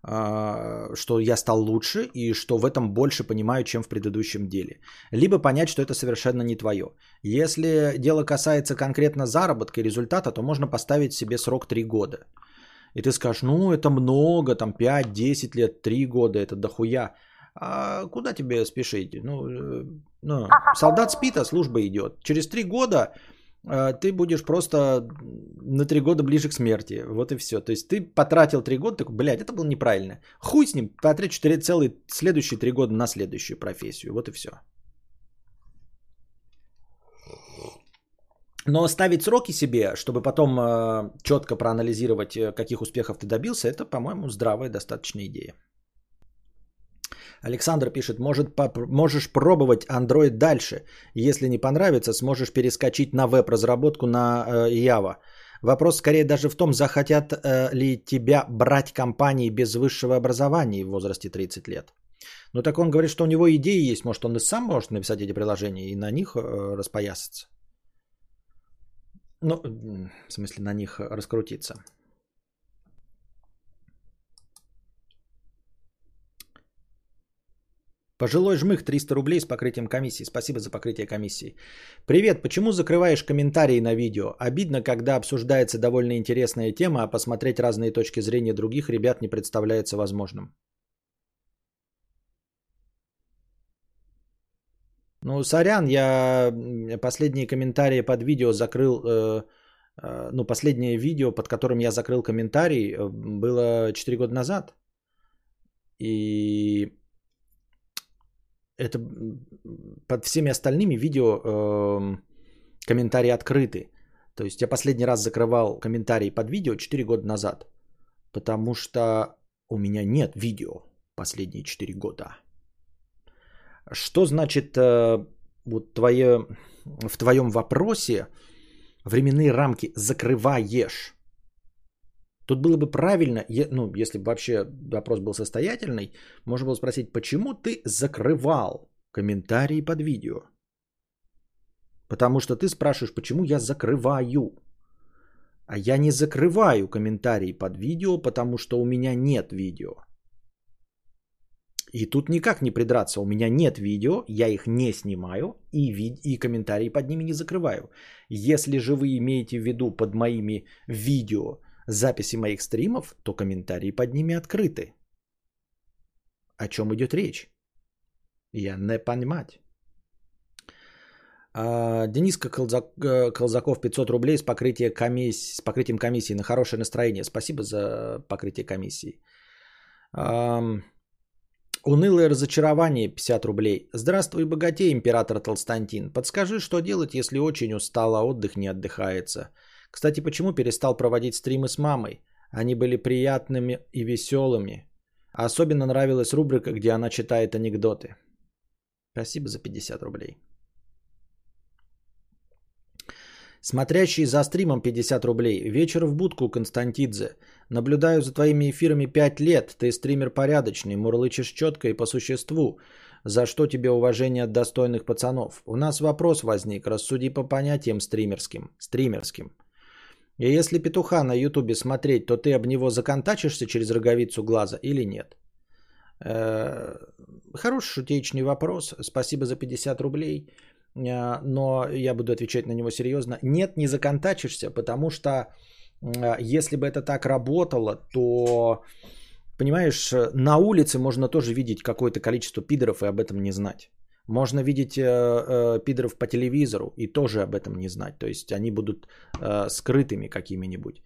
что я стал лучше и что в этом больше понимаю, чем в предыдущем деле. Либо понять, что это совершенно не твое. Если дело касается конкретно заработка и результата, то можно поставить себе срок 3 года. И ты скажешь, ну, это много, там 5-10 лет, 3 года, это дохуя. А куда тебе спешить? Ну, э, ну, солдат спит, а служба идет. Через 3 года ты будешь просто на 3 года ближе к смерти. Вот и все. То есть ты потратил 3 года, такой, блядь, это было неправильно. Хуй с ним, потрачу 4 целые следующие 3 года на следующую профессию. Вот и все. Но ставить сроки себе, чтобы потом э, четко проанализировать, э, каких успехов ты добился, это, по-моему, здравая достаточно идея. Александр пишет, может, поп- можешь пробовать Android дальше. Если не понравится, сможешь перескочить на веб-разработку на э, Java. Вопрос скорее даже в том, захотят э, ли тебя брать компании без высшего образования в возрасте 30 лет. Ну так он говорит, что у него идеи есть, может он и сам может написать эти приложения и на них э, распоясаться. Ну, в смысле, на них раскрутиться. Пожилой жмых 300 рублей с покрытием комиссии. Спасибо за покрытие комиссии. Привет, почему закрываешь комментарии на видео? Обидно, когда обсуждается довольно интересная тема, а посмотреть разные точки зрения других ребят не представляется возможным. Ну, сорян, я последние комментарии под видео закрыл, э, э, ну, последнее видео, под которым я закрыл комментарий, э, было 4 года назад. И это под всеми остальными видео эм, комментарии открыты. То есть я последний раз закрывал комментарии под видео 4 года назад, потому что у меня нет видео последние 4 года. Что значит э, вот твое, в твоем вопросе временные рамки закрываешь? Тут было бы правильно, ну, если бы вообще вопрос был состоятельный, можно было спросить, почему ты закрывал комментарии под видео? Потому что ты спрашиваешь, почему я закрываю. А я не закрываю комментарии под видео, потому что у меня нет видео. И тут никак не придраться. У меня нет видео, я их не снимаю и, ви- и комментарии под ними не закрываю. Если же вы имеете в виду под моими видео записи моих стримов, то комментарии под ними открыты. О чем идет речь? Я не понимать. А, Дениска Колзак- Колзаков 500 рублей с, покрытие комисс- с покрытием комиссии на хорошее настроение. Спасибо за покрытие комиссии. Унылое разочарование 50 рублей. Здравствуй, богатей, император Толстантин. Подскажи, что делать, если очень устал, а отдых не отдыхается. Кстати, почему перестал проводить стримы с мамой? Они были приятными и веселыми. А особенно нравилась рубрика, где она читает анекдоты. Спасибо за 50 рублей. Смотрящий за стримом 50 рублей. Вечер в будку, Константидзе. Наблюдаю за твоими эфирами 5 лет. Ты стример порядочный, мурлычешь четко и по существу. За что тебе уважение от достойных пацанов? У нас вопрос возник. Рассуди по понятиям стримерским. Стримерским. И если петуха на ютубе смотреть, то ты об него законтачишься через роговицу глаза или нет? Э, Хороший шутечный вопрос. Спасибо за 50 рублей. Э, Но я буду отвечать на него серьезно. Нет, не законтачишься, потому что э, если бы это так работало, то, понимаешь, на улице можно тоже видеть какое-то количество пидоров и об этом не знать. Можно видеть э, э, пидоров по телевизору и тоже об этом не знать. То есть они будут э, скрытыми какими-нибудь.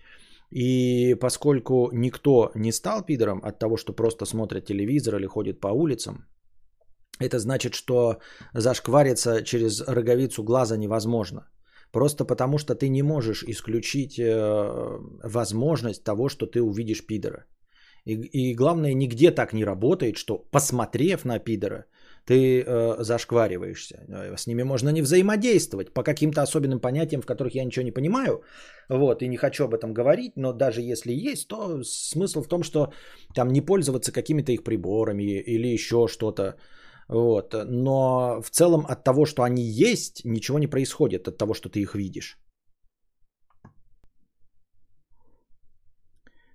И поскольку никто не стал пидором от того, что просто смотрит телевизор или ходит по улицам, это значит, что зашквариться через роговицу глаза невозможно. Просто потому, что ты не можешь исключить э, возможность того, что ты увидишь пидора. И, и главное, нигде так не работает, что посмотрев на пидора, ты э, зашквариваешься. Э, С ними можно не взаимодействовать по каким-то особенным понятиям, в которых я ничего не понимаю. Вот, и не хочу об этом говорить, но даже если есть, то смысл в том, что там не пользоваться какими-то их приборами или еще что-то. Вот. Но в целом от того, что они есть, ничего не происходит от того, что ты их видишь.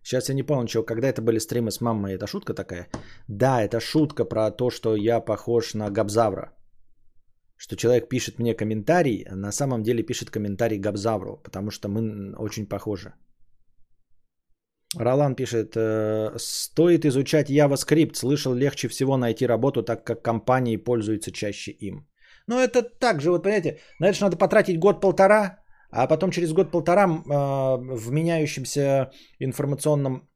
Сейчас я не помню, чего, когда это были стримы с мамой, это шутка такая? Да, это шутка про то, что я похож на Габзавра. Что человек пишет мне комментарий, а на самом деле пишет комментарий Габзавру, потому что мы очень похожи. Ролан пишет, э, стоит изучать JavaScript, слышал, легче всего найти работу, так как компании пользуются чаще им. Ну, это так же, вот понимаете, на это надо потратить год-полтора, а потом через год-полтора э, в меняющемся информационном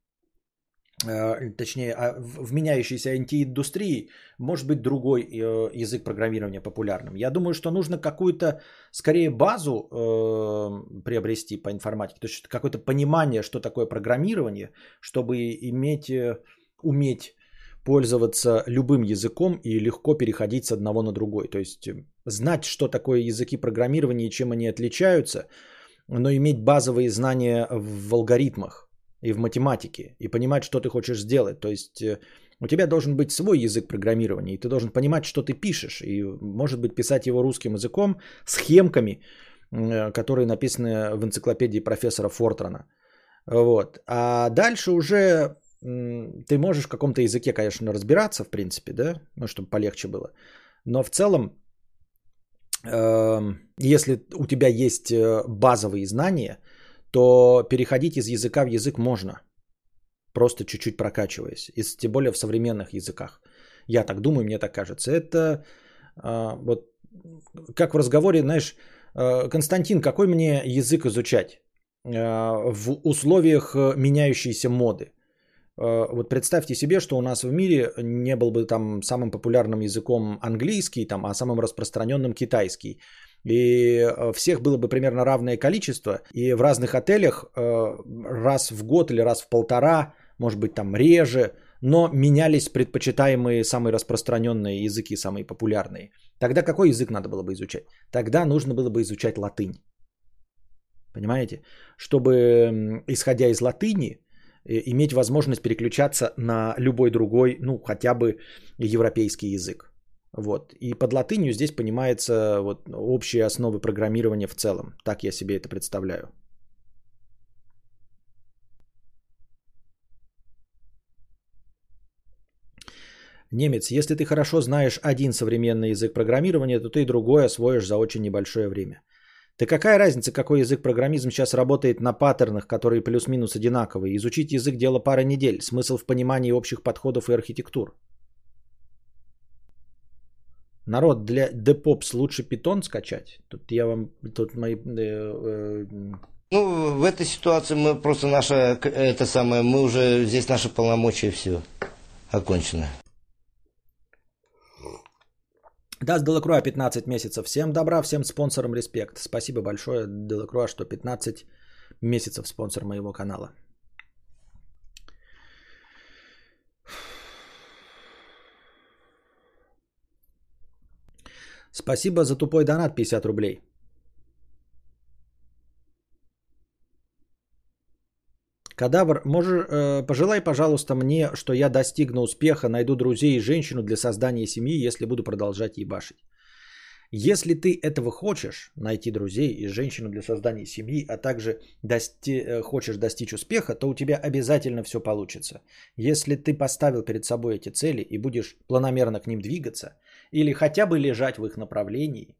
э, точнее, а, в меняющейся антииндустрии может быть другой э, язык программирования популярным. Я думаю, что нужно какую-то, скорее, базу э, приобрести по информатике, то есть какое-то понимание, что такое программирование, чтобы иметь, уметь пользоваться любым языком и легко переходить с одного на другой. То есть э, знать, что такое языки программирования и чем они отличаются, но иметь базовые знания в алгоритмах и в математике, и понимать, что ты хочешь сделать. То есть э, у тебя должен быть свой язык программирования, и ты должен понимать, что ты пишешь, и, может быть, писать его русским языком, схемками, э, которые написаны в энциклопедии профессора Фортрана. Вот. А дальше уже ты можешь в каком-то языке, конечно, разбираться, в принципе, да, ну, чтобы полегче было. Но в целом, эм, если у тебя есть э, базовые знания, то переходить из языка в язык можно, просто чуть-чуть прокачиваясь, и тем более в современных языках. Я так думаю, мне так кажется. Это а, вот как в разговоре, знаешь, э, Константин, какой мне язык изучать в условиях э, меняющейся моды? Э, Вот представьте себе, что у нас в мире не был бы там самым популярным языком английский, там, а самым распространенным китайский. И э, всех было бы примерно равное количество, и в разных отелях э, раз в год или раз в полтора, может быть там реже, но менялись предпочитаемые самые распространенные языки, самые популярные. Тогда какой язык надо было бы изучать? Тогда нужно было бы изучать латынь. Понимаете? Чтобы, исходя из латыни, иметь возможность переключаться на любой другой, ну, хотя бы европейский язык. Вот. И под латынью здесь понимается вот, общие основы программирования в целом. Так я себе это представляю. Немец, если ты хорошо знаешь один современный язык программирования, то ты и другой освоишь за очень небольшое время. Да какая разница, какой язык программизм сейчас работает на паттернах, которые плюс-минус одинаковые. Изучить язык дело пара недель. Смысл в понимании общих подходов и архитектур. Народ, для Депопс лучше питон скачать? Тут я вам, тут мои... э, э, Ну, в этой ситуации мы просто наша, это самое, мы уже, здесь наши полномочия все окончено. Даст Делакруа 15 месяцев. Всем добра, всем спонсорам респект. Спасибо большое, Делакруа, что 15 месяцев спонсор моего канала. Спасибо за тупой донат 50 рублей. Кадавр, можешь, э, пожелай, пожалуйста, мне, что я достигну успеха, найду друзей и женщину для создания семьи, если буду продолжать ебашить. Если ты этого хочешь, найти друзей и женщину для создания семьи, а также дости- э, хочешь достичь успеха, то у тебя обязательно все получится. Если ты поставил перед собой эти цели и будешь планомерно к ним двигаться, или хотя бы лежать в их направлении,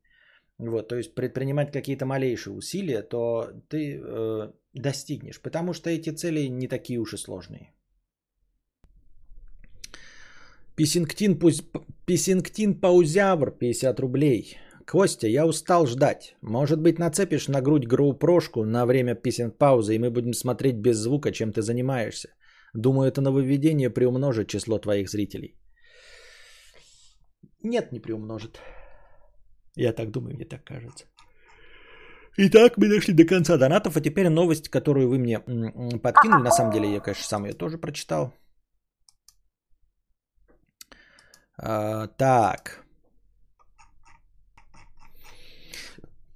вот, то есть предпринимать какие-то малейшие усилия, то ты э, достигнешь, потому что эти цели не такие уж и сложные. Писингтин, пуз... Писингтин Паузявр 50 рублей. Костя, я устал ждать. Может быть, нацепишь на грудь GoPro-шку на время писинг паузы, и мы будем смотреть без звука, чем ты занимаешься. Думаю, это нововведение приумножит число твоих зрителей. Нет, не приумножит. Я так думаю, мне так кажется. Итак, мы дошли до конца донатов, а теперь новость, которую вы мне подкинули. На самом деле, я, конечно, сам ее тоже прочитал. А, так.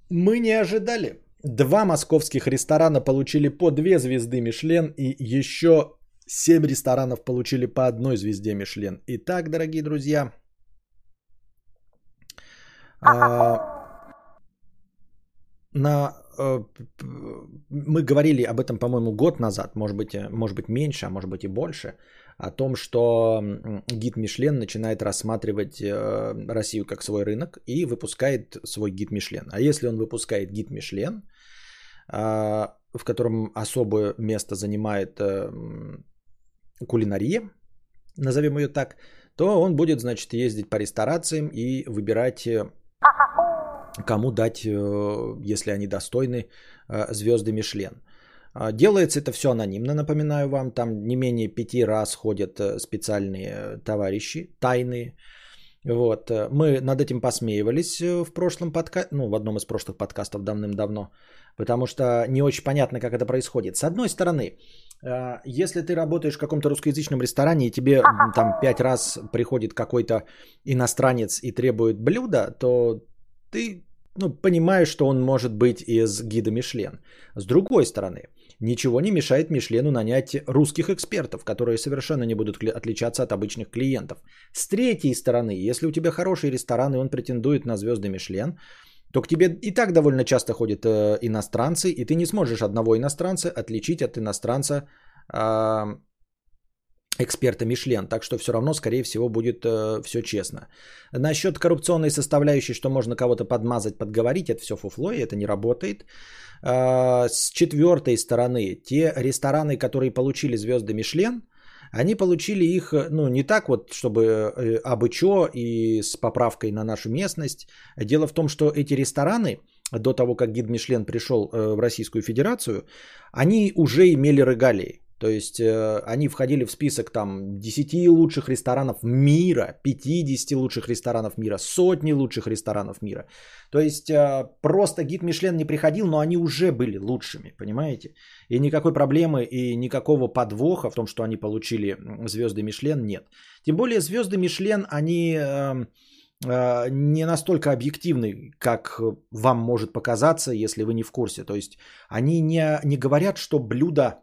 Мы не ожидали. Два московских ресторана получили по две звезды Мишлен, и еще семь ресторанов получили по одной звезде Мишлен. Итак, дорогие друзья, а, на, э, мы говорили об этом, по-моему, год назад, может быть, э, может быть меньше, а может быть и больше, о том, что гид Мишлен начинает рассматривать э, Россию как свой рынок и выпускает свой гид Мишлен. А если он выпускает гид Мишлен, в котором особое место занимает кулинария, назовем ее так, то он будет, значит, ездить по ресторациям и выбирать, кому дать, э, если они достойны, э, звезды Мишлен. А, Делается это все анонимно, напоминаю вам. Там не менее пяти раз ходят э, специальные товарищи, тайные. Вот. Мы над этим посмеивались в прошлом подкасте, ну, в одном из прошлых подкастов давным-давно, потому что не очень понятно, как это происходит. С одной стороны, если ты работаешь в каком-то русскоязычном ресторане, и тебе там пять раз приходит какой-то иностранец и требует блюда, то ты ну, понимаешь, что он может быть из гида Мишлен. С другой стороны, ничего не мешает Мишлену нанять русских экспертов, которые совершенно не будут отличаться от обычных клиентов. С третьей стороны, если у тебя хороший ресторан и он претендует на звезды Мишлен, то к тебе и так довольно часто ходят э, иностранцы, и ты не сможешь одного иностранца отличить от иностранца а, эксперта Мишлен, так что все равно, скорее всего, будет э, все честно. Насчет коррупционной составляющей, что можно кого-то подмазать, подговорить, это все фуфло, и это не работает. А, с четвертой стороны, те рестораны, которые получили звезды Мишлен, они получили их, э, ну, не так вот, чтобы э, абы чё и с поправкой на нашу местность. Дело в том, что эти рестораны, до того, как гид Мишлен пришел э, в Российскую Федерацию, они уже имели регалии. То есть э, они входили в список там 10 лучших ресторанов мира, 50 лучших ресторанов мира, сотни лучших ресторанов мира. То есть э, просто гид Мишлен не приходил, но они уже были лучшими, понимаете? И никакой проблемы и никакого подвоха в том, что они получили звезды Мишлен, нет. Тем более звезды Мишлен, они э, э, не настолько объективны, как вам может показаться, если вы не в курсе. То есть они не, не говорят, что блюдо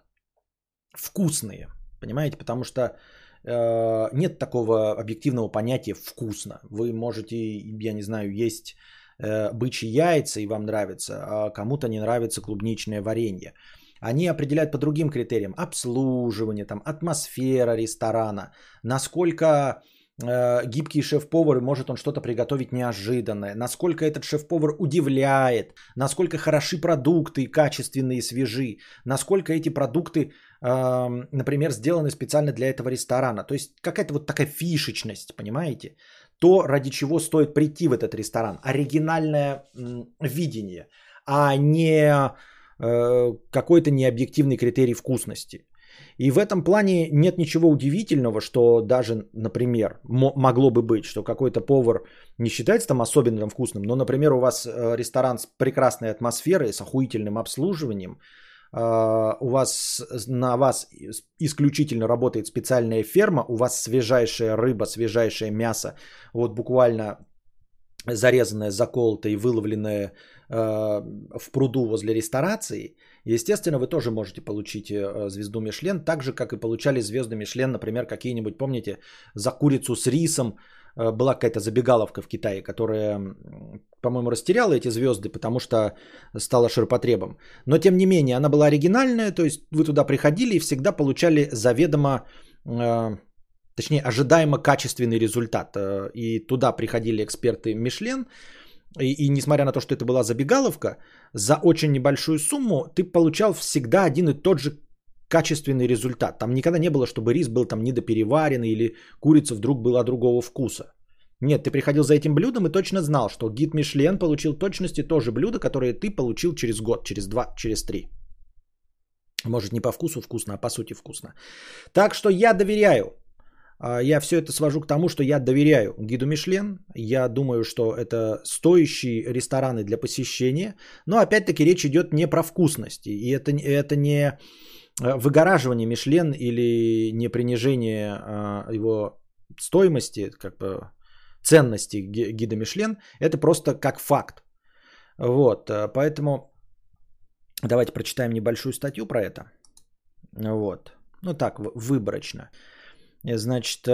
вкусные, понимаете, потому что э, нет такого объективного понятия вкусно. Вы можете, я не знаю, есть э, бычьи яйца и вам нравится, а кому-то не нравится клубничное варенье. Они определяют по другим критериям. Обслуживание, там, атмосфера ресторана, насколько э, гибкий шеф-повар, может он что-то приготовить неожиданное, насколько этот шеф-повар удивляет, насколько хороши продукты, качественные, свежи, насколько эти продукты, например, сделаны специально для этого ресторана. То есть какая-то вот такая фишечность, понимаете? То, ради чего стоит прийти в этот ресторан. Оригинальное видение, а не э, какой-то необъективный критерий вкусности. И в этом плане нет ничего удивительного, что даже, например, мо- могло бы быть, что какой-то повар не считается там особенно вкусным, но, например, у вас э, ресторан с прекрасной атмосферой, с охуительным обслуживанием, у вас на вас ис- исключительно работает специальная ферма, у вас свежайшая рыба, свежайшее мясо, вот буквально зарезанное, заколотое и выловленное э, в пруду возле ресторации, естественно, вы тоже можете получить э, звезду Мишлен, так же, как и получали звезды Мишлен, например, какие-нибудь, помните, за курицу с рисом, была какая-то забегаловка в Китае, которая, по-моему, растеряла эти звезды, потому что стала ширпотребом. Но, тем не менее, она была оригинальная, то есть вы туда приходили и всегда получали заведомо э, точнее, ожидаемо качественный результат. Э, И туда приходили эксперты Мишлен, и, и несмотря на то, что это была забегаловка, за очень небольшую сумму ты получал всегда один и тот же качественный результат. Там никогда не было, чтобы рис был там недопереваренный или курица вдруг была другого вкуса. Нет, ты приходил за этим блюдом и точно знал, что гид Мишлен получил точности то же блюдо, которое ты получил через год, через два, через три. Может не по вкусу вкусно, а по сути вкусно. Так что я доверяю а, Я все это свожу к тому, что я доверяю гиду Мишлен. Я думаю, что это стоящие рестораны для посещения. Но опять-таки речь идет не про вкусности. И это, это не выгораживание Мишлен или не принижение а, его стоимости, как бы ценности ги- гида Мишлен. Это просто как факт. Вот, э, поэтому давайте прочитаем небольшую статью про это. Вот. Ну так, выборочно. Значит,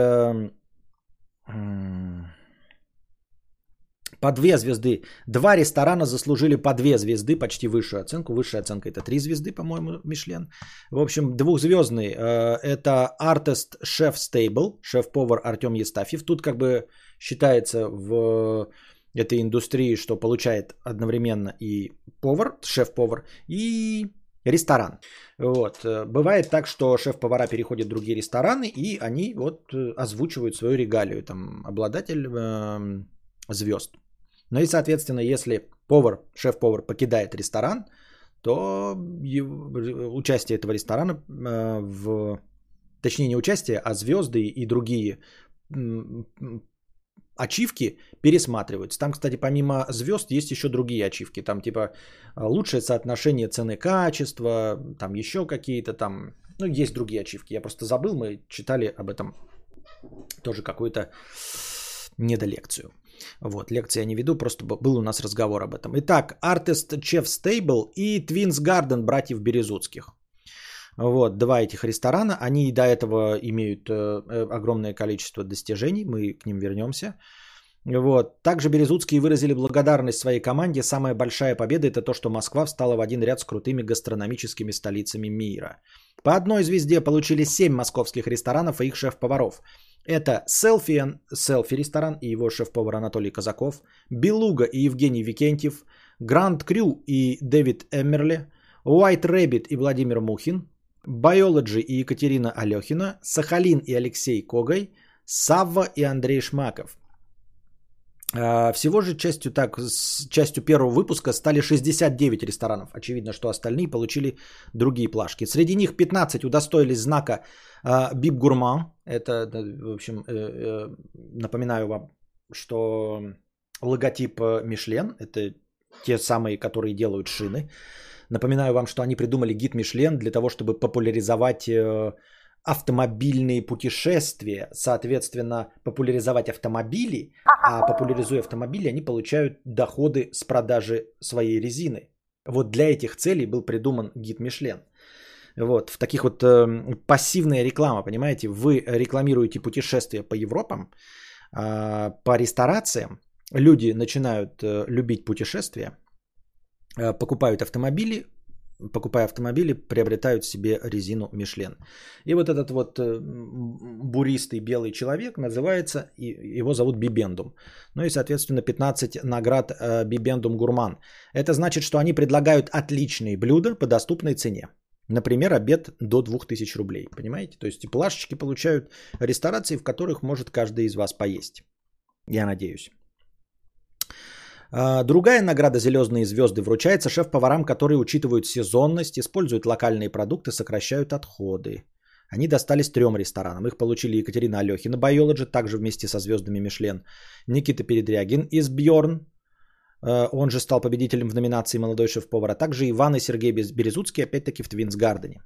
по две звезды. Два ресторана заслужили по две звезды, почти высшую оценку. Высшая оценка это три звезды, по-моему, Мишлен. В общем, двухзвездный. э, Это Artist Chef Stable, шеф-повар Артем Естафьев. Тут как бы считается в этой индустрии, что получает одновременно и повар, шеф-повар, и ресторан. Вот. Бывает так, что шеф-повара переходят в другие рестораны, и они вот э, озвучивают свою регалию, там, обладатель эм, звезд. Ну и, соответственно, если повар, шеф-повар покидает ресторан, то участие этого ресторана э, в... Точнее, не участие, а звезды и другие м, м, ачивки пересматриваются. Там, кстати, помимо звезд есть еще другие ачивки. Там типа а, лучшее соотношение цены-качества, там еще какие-то там, ну, есть другие ачивки. Я просто забыл, мы читали об этом тоже какую-то недолекцию. Вот, лекции я не веду, просто был у нас разговор об этом. Итак, Artist Chef Stable и Twins Garden братьев Березутских. Вот, два этих ресторана, они до этого имеют э, э, огромное количество достижений, мы к ним вернемся. Вот. Также Березутские выразили благодарность своей команде. Самая большая победа – это то, что Москва встала в один ряд с крутыми гастрономическими столицами мира. По одной звезде получили 7 московских ресторанов и их шеф-поваров. Это Селфи, Селфи ресторан и его шеф-повар Анатолий Казаков, Белуга и Евгений Викентьев, Гранд Крю и Дэвид Эмерли, White Rabbit и Владимир Мухин, Biology и Екатерина Алехина, Сахалин и Алексей Когой, Савва и Андрей Шмаков. А, Всего же частью, так, частью первого выпуска стали 69 ресторанов. Очевидно, что остальные получили другие плашки. Среди них 15 удостоились знака а, Бип Гурман. Это, в общем, э, э, напоминаю вам, что логотип э, Мишлен, это те самые, которые делают шины. Напоминаю вам, что они придумали гид Мишлен для того, чтобы популяризовать автомобильные путешествия, соответственно, популяризовать автомобили, а популяризуя автомобили, они получают доходы с продажи своей резины. Вот для этих целей был придуман гид Мишлен. Вот, в таких вот э, пассивная реклама, понимаете, вы рекламируете путешествия по Европам, э, по ресторациям, люди начинают э, любить путешествия, э, покупают автомобили, покупая автомобили, приобретают себе резину Мишлен. И вот этот вот э, буристый белый человек называется, его зовут Бибендум. Ну и, соответственно, 15 наград э, Бибендум Гурман. Это значит, что они предлагают отличные блюда по доступной цене. Например, обед до 2000 рублей. Понимаете? То есть плашечки получают ресторации, в которых может каждый из вас поесть. Я надеюсь. А, Другая награда «Звездные звезды» вручается шеф-поварам, которые учитывают сезонность, используют локальные продукты, сокращают отходы. Они достались трем ресторанам. Их получили Екатерина Алехина, Biology, также вместе со звездами Мишлен. Никита Передрягин из Бьорн, он же стал победителем в номинации «Молодой шеф-повар», а также Иван и Сергей Березутский, опять-таки в Твинс Гардене.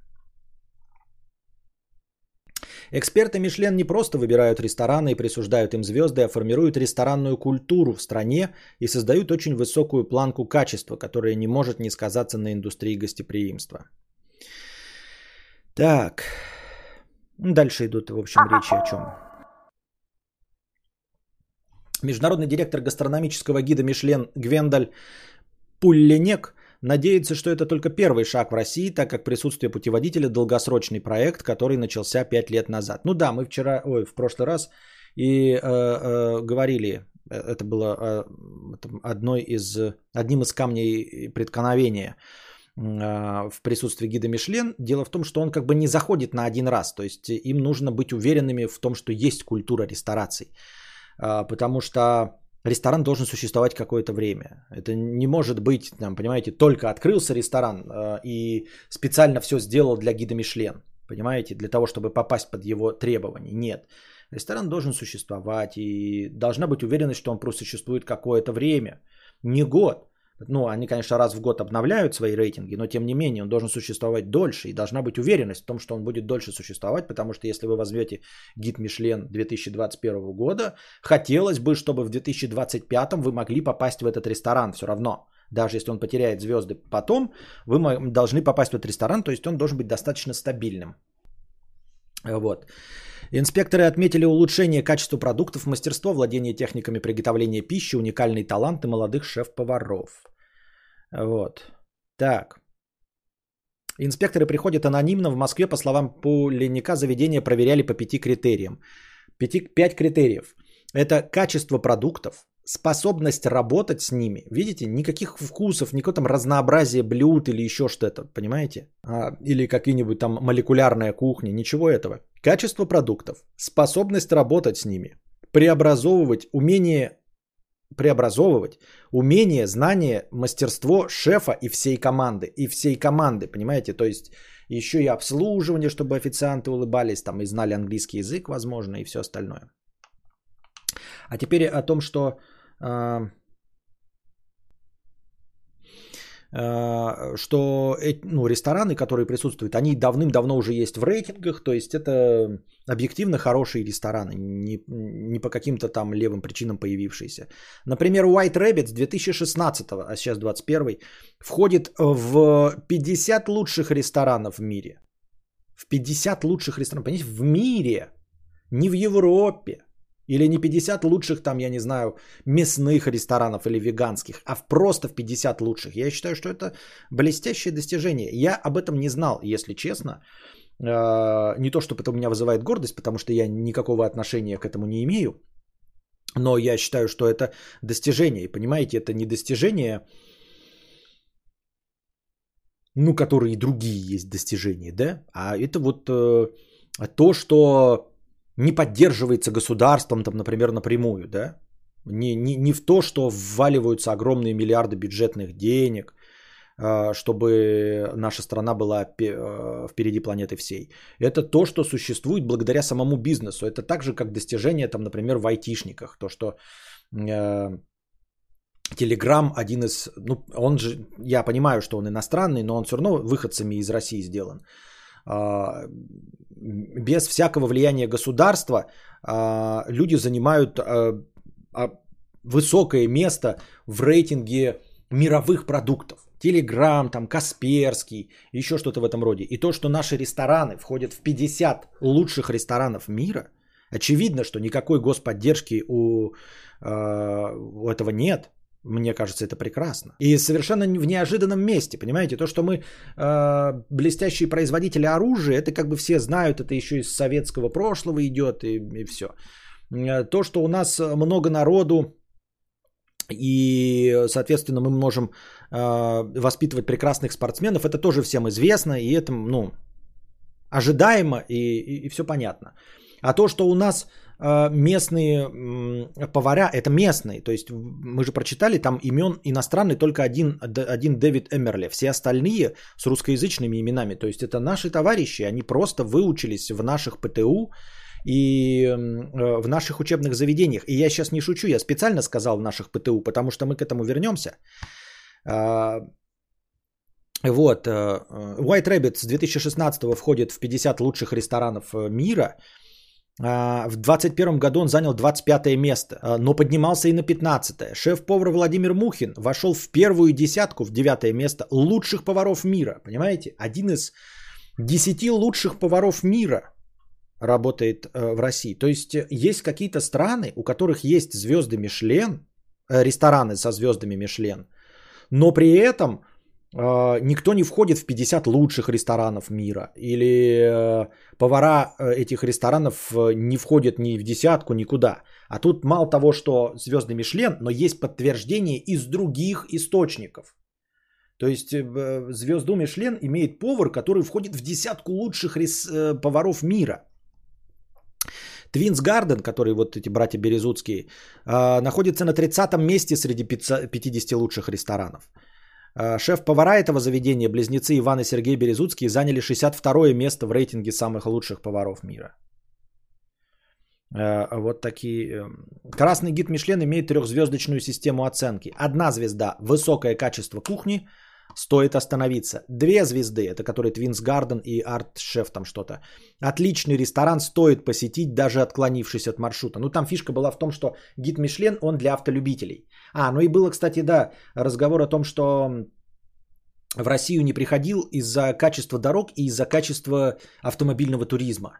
Эксперты Мишлен не просто выбирают рестораны и присуждают им звезды, а формируют ресторанную культуру в стране и создают очень высокую планку качества, которая не может не сказаться на индустрии гостеприимства. Так, дальше идут, в общем, речи о чем. Международный директор гастрономического гида Мишлен Гвендаль Пулленек надеется, что это только первый шаг в России, так как присутствие путеводителя – долгосрочный проект, который начался 5 лет назад. Ну да, мы вчера, ой, в прошлый раз и э, э, говорили, э, это было э, одной из, одним из камней преткновения э, в присутствии гида Мишлен. Дело в том, что он как бы не заходит на один раз, то есть им нужно быть уверенными в том, что есть культура рестораций. А, потому что ресторан должен существовать какое-то время. Это не может быть, там, понимаете, только открылся ресторан а, и специально все сделал для гида Мишлен, понимаете, для того, чтобы попасть под его требования. Нет. Ресторан должен существовать и должна быть уверенность, что он просуществует какое-то время, не год. Ну, они, конечно, раз в год обновляют свои рейтинги, но тем не менее он должен существовать дольше и должна быть уверенность в том, что он будет дольше существовать, потому что если вы возьмете гид Мишлен 2021 года, хотелось бы, чтобы в 2025 вы могли попасть в этот ресторан все равно. Даже если он потеряет звезды потом, вы должны попасть в этот ресторан, то есть он должен быть достаточно стабильным. Вот. Инспекторы отметили улучшение качества продуктов, мастерство, владение техниками приготовления пищи, уникальный талант и молодых шеф-поваров. Вот. Так. Инспекторы приходят анонимно. В Москве, по словам Пуленника, заведения проверяли по пяти критериям. Пяти, пять критериев. Это качество продуктов, способность работать с ними. Видите, никаких вкусов, никакого там разнообразия блюд или еще что-то, понимаете? А, или какие-нибудь там молекулярная кухня, ничего этого. Качество продуктов, способность работать с ними, преобразовывать, умение преобразовывать, умение, знание, мастерство шефа и всей команды. И всей команды, понимаете? То есть еще и обслуживание, чтобы официанты улыбались там и знали английский язык, возможно, и все остальное. А теперь о том, что э, э, что ну, рестораны, которые присутствуют, они давным-давно уже есть в рейтингах, то есть это объективно хорошие рестораны, не, не по каким-то там левым причинам появившиеся. Например, White Rabbit 2016, а сейчас 21, входит в 50 лучших ресторанов в мире. В 50 лучших ресторанов, понимаете, в мире, не в Европе. Или не 50 лучших там, я не знаю, мясных ресторанов или веганских, а просто в 50 лучших. Я считаю, что это блестящее достижение. Я об этом не знал, если честно. Э, не то, чтобы это у меня вызывает гордость, потому что я никакого отношения к этому не имею. Но я считаю, что это достижение. И понимаете, это не достижение, ну, которые и другие есть достижения, да? А это вот э, то, что не поддерживается государством, там, например, напрямую, да? Не, не, не в то, что вваливаются огромные миллиарды бюджетных денег, а, чтобы наша страна была а, впереди планеты всей. Это то, что существует благодаря самому бизнесу. Это так же, как достижение, там, например, в айтишниках. То, что Телеграм один из, ну, он же, я понимаю, что он иностранный, но он все равно выходцами из России сделан. А, без всякого влияния государства а, люди занимают а, высокое место в рейтинге мировых продуктов. Телеграм, там, Касперский, еще что-то в этом роде. И то, что наши рестораны входят в 50 лучших ресторанов мира, очевидно, что никакой господдержки у, у этого нет. Мне кажется, это прекрасно. И совершенно в неожиданном месте, понимаете? То, что мы э, блестящие производители оружия, это как бы все знают, это еще из советского прошлого идет и, и все. Э, то, что у нас много народу, и, соответственно, мы можем э, воспитывать прекрасных спортсменов, это тоже всем известно, и это, ну, ожидаемо, и, и, и все понятно. А то, что у нас местные поваря, это местные, то есть мы же прочитали, там имен иностранный только один, один Дэвид Эмерли, все остальные с русскоязычными именами, то есть это наши товарищи, они просто выучились в наших ПТУ и э, в наших учебных заведениях. И я сейчас не шучу, я специально сказал в наших ПТУ, потому что мы к этому вернемся. А, вот, э, White Rabbit с 2016 входит в 50 лучших ресторанов мира – в 2021 году он занял 25 место, а, но поднимался и на 15. Шеф-повар Владимир Мухин вошел в первую десятку, в 9 место лучших поваров мира. Понимаете? Один из 10 лучших поваров мира работает э, в России. То есть э, есть какие-то страны, у которых есть звезды Мишлен, э, рестораны со звездами Мишлен, но при этом а, никто не входит в 50 лучших ресторанов мира. Или э, повара э, этих ресторанов э, не входят ни в десятку, никуда. А тут мало того, что звездный Мишлен, но есть подтверждение из других источников. То есть звезду Мишлен имеет повар, который входит в десятку лучших рес... поваров мира. Твинс Гарден, который вот эти братья Березутские, находится на 30 месте среди 50 лучших ресторанов. Э, шеф-повара этого заведения, близнецы Иван и Сергей Березуцкие, заняли 62 место в рейтинге самых лучших поваров мира. Э, вот такие. Э, Красный гид Мишлен имеет трехзвездочную систему оценки. Одна звезда – высокое качество кухни, стоит остановиться. Две звезды, это которые Твинс Гарден и Арт Шеф там что-то. Отличный ресторан стоит посетить, даже отклонившись от маршрута. Ну там фишка была в том, что гид Мишлен, он для автолюбителей. А, ну и было, кстати, да, разговор о том, что в Россию не приходил из-за качества дорог и из-за качества автомобильного туризма.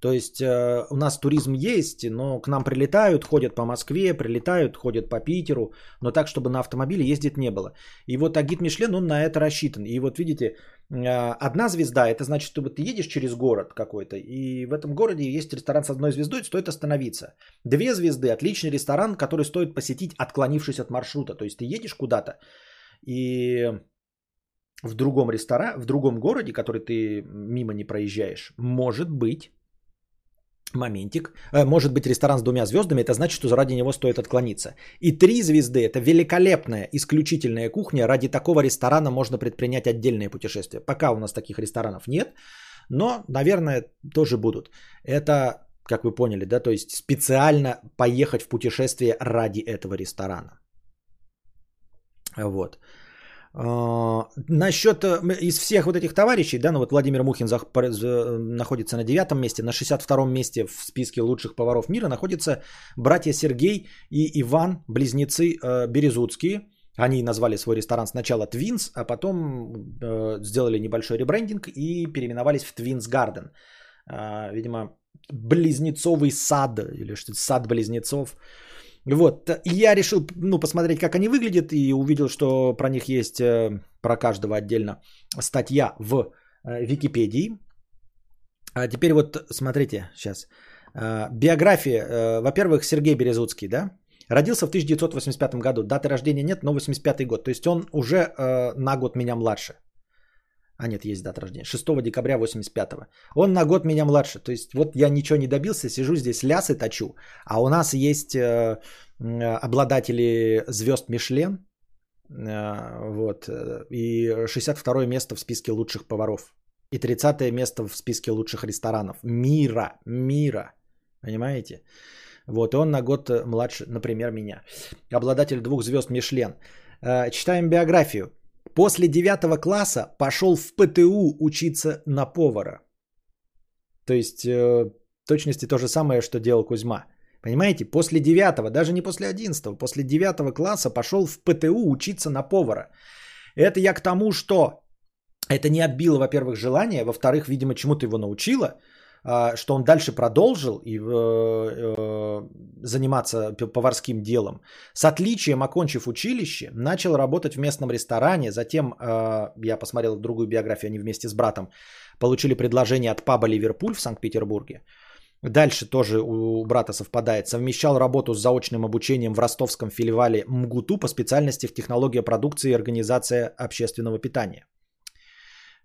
То есть э, у нас туризм есть, но к нам прилетают, ходят по Москве, прилетают, ходят по Питеру, но так, чтобы на автомобиле ездить не было. И вот агит Мишлен, он на это рассчитан. И вот видите, э, одна звезда, это значит, что ты едешь через город какой-то, и в этом городе есть ресторан с одной звездой, стоит остановиться. Две звезды, отличный ресторан, который стоит посетить, отклонившись от маршрута. То есть ты едешь куда-то, и в другом ресторане, в другом городе, который ты мимо не проезжаешь, может быть моментик. Э, Может быть ресторан с двумя звездами, это значит, что ради него стоит отклониться. И три звезды – это великолепная, исключительная кухня. Ради такого ресторана можно предпринять отдельные путешествия. Пока у нас таких ресторанов нет, но, наверное, тоже будут. Это, как вы поняли, да, то есть специально поехать в путешествие ради этого ресторана. Вот. А, Насчет э, из всех вот этих товарищей, да, ну вот Владимир Мухин з- находится на девятом месте, на 62-м месте в списке лучших поваров мира находятся братья Сергей и Иван, близнецы э, Березутские. Они назвали свой ресторан сначала Twins, а потом э, сделали небольшой ребрендинг и переименовались в Twins Garden. А, видимо, близнецовый сад или что сад близнецов. Вот, я решил, ну, посмотреть, как они выглядят, и увидел, что про них есть, э, про каждого отдельно, статья в э, Википедии. А теперь вот смотрите, сейчас. Э, Биография, во-первых, Сергей Березуцкий, да? Родился в 1985 году, даты рождения нет, но 85 год. То есть он уже на год меня младше. А нет, есть дата рождения. 6 декабря 85-го. Он на год меня младше. То есть вот я ничего не добился, сижу здесь лясы точу. А у нас есть э, обладатели звезд Мишлен. Э, вот. И 62 место в списке лучших поваров. И 30 место в списке лучших ресторанов. Мира. Мира. Понимаете? Вот, и он на год э, младше, например, меня. Обладатель двух звезд Мишлен. Э, Читаем биографию. После девятого класса пошел в ПТУ учиться на повара. То есть, э, в точности то же самое, что делал Кузьма. Понимаете, после девятого, даже не после одиннадцатого, после девятого класса пошел в ПТУ учиться на повара. Это я к тому, что это не отбило, во-первых, желание, во-вторых, видимо, чему-то его научило, что он дальше продолжил и, э, э, заниматься поварским делом. С отличием, окончив училище, начал работать в местном ресторане. Затем, э, я посмотрел другую биографию, они вместе с братом получили предложение от паба «Ливерпуль» в Санкт-Петербурге. Дальше тоже у брата совпадает. Совмещал работу с заочным обучением в ростовском филиале МГУТУ по специальности в технология продукции и организация общественного питания.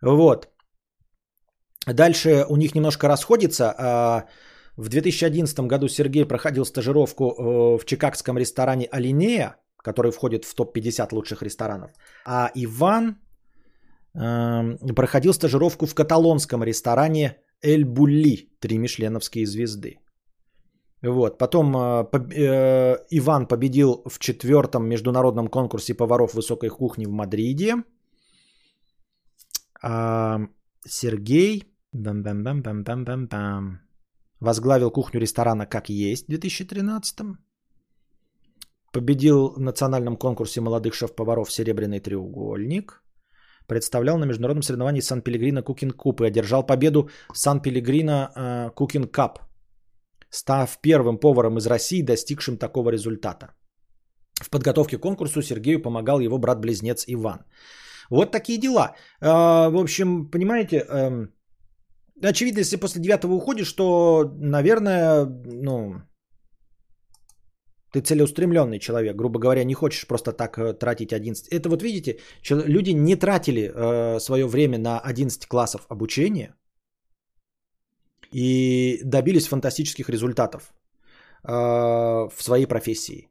Вот. Дальше у них немножко расходится. А, В 2011 году Сергей проходил стажировку э, в чикагском ресторане «Алинея», который входит в топ-50 лучших ресторанов. А Иван эм, проходил стажировку в каталонском ресторане «Эль Булли», три мишленовские звезды. Вот. Потом э, э, Иван победил в четвертом международном конкурсе поваров высокой кухни в Мадриде. А Сергей бам-бам-бам-бам-бам-бам-бам, возглавил кухню ресторана «Как есть» в 2013 Победил в национальном конкурсе молодых шеф-поваров «Серебряный треугольник». Представлял на международном соревновании Сан-Пелегрино Кукинг Куб и одержал победу Сан-Пелегрино Кукинг Кап, став первым поваром из России, достигшим такого результата. В подготовке к конкурсу Сергею помогал его брат-близнец Иван. Вот такие дела. А, В общем, понимаете, эм, очевидно, если после девятого уходишь, то, наверное, ну, ты целеустремленный человек, грубо говоря, не хочешь просто так э, тратить 11. Это вот видите, люди не тратили э, свое время на 11 классов обучения и добились фантастических результатов э, в своей профессии.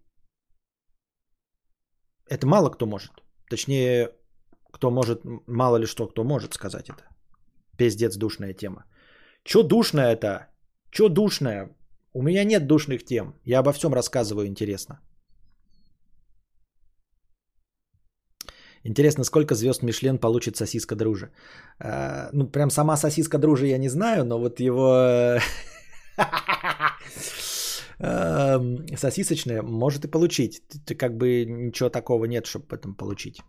Это мало кто может. Точнее, кто может, мало ли что, кто может сказать это. Пиздец душная тема. Чё душная это? Чё душная? У меня нет душных тем. Я обо всем рассказываю интересно. Интересно, сколько звезд Мишлен получит сосиска дружи? А, ну, прям сама сосиска дружи я не знаю, но вот его э, *laughs* эм, сосисочная может и получить. Как бы ничего такого нет, чтобы этом получить.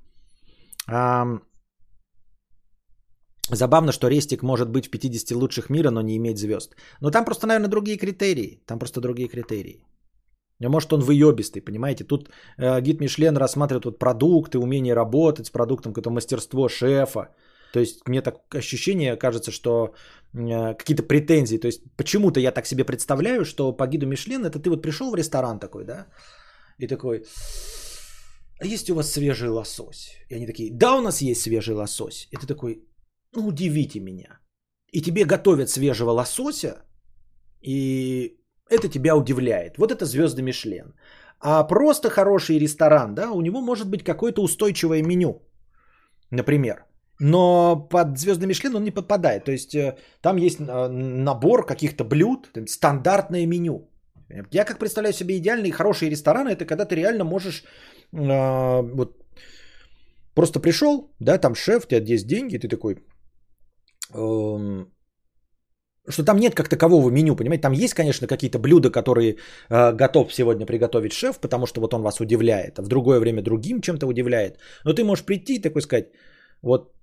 Забавно, что Рестик может быть в 50 лучших мира, но не иметь звезд. Но там просто, наверное, другие критерии. Там просто другие критерии. А Может, он выебистый, понимаете? Тут э, гид Мишлен рассматривает вот продукты, умение работать с продуктом, какое-то мастерство шефа. То есть мне так ощущение кажется, что э, какие-то претензии. То есть почему-то я так себе представляю, что по гиду Мишлен это ты вот пришел в ресторан такой, да? И такой, а есть у вас свежий лосось? И они такие, да, у нас есть свежий лосось. И ты такой, удивите меня. И тебе готовят свежего лосося, и это тебя удивляет. Вот это звезды Мишлен. А просто хороший ресторан, да, у него может быть какое-то устойчивое меню, например. Но под звезды Мишлен он не подпадает. То есть э, там есть э, набор каких-то блюд, стандартное меню. Я как представляю себе идеальные хорошие рестораны, это когда ты реально можешь э, вот просто пришел, да, там шеф, у тебя есть деньги, ты такой, что там нет как такового меню, понимаете? Там есть, конечно, какие-то блюда, которые э, готов сегодня приготовить шеф, потому что вот он вас удивляет, а в другое время другим чем-то удивляет. Но ты можешь прийти и такой сказать, вот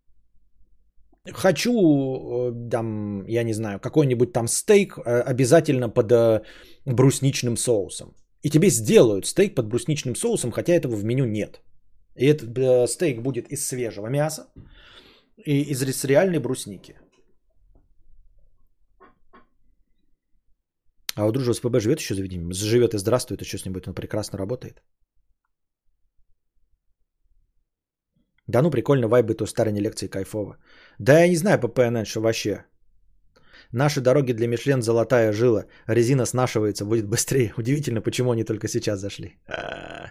хочу, э, там, я не знаю, какой-нибудь там стейк э, обязательно под э, брусничным соусом. И тебе сделают стейк под брусничным соусом, хотя этого в меню нет. И этот э, стейк будет из свежего мяса и из реальной брусники. А у дружи СПБ живет еще заведение? Живет и здравствует, что с ним будет? Он прекрасно работает. Да ну, прикольно, вайбы то старые лекции кайфово. Да я не знаю по ПНН, что вообще. Наши дороги для Мишлен золотая жила. Резина снашивается, будет быстрее. *laughs* Удивительно, почему они только сейчас зашли. А.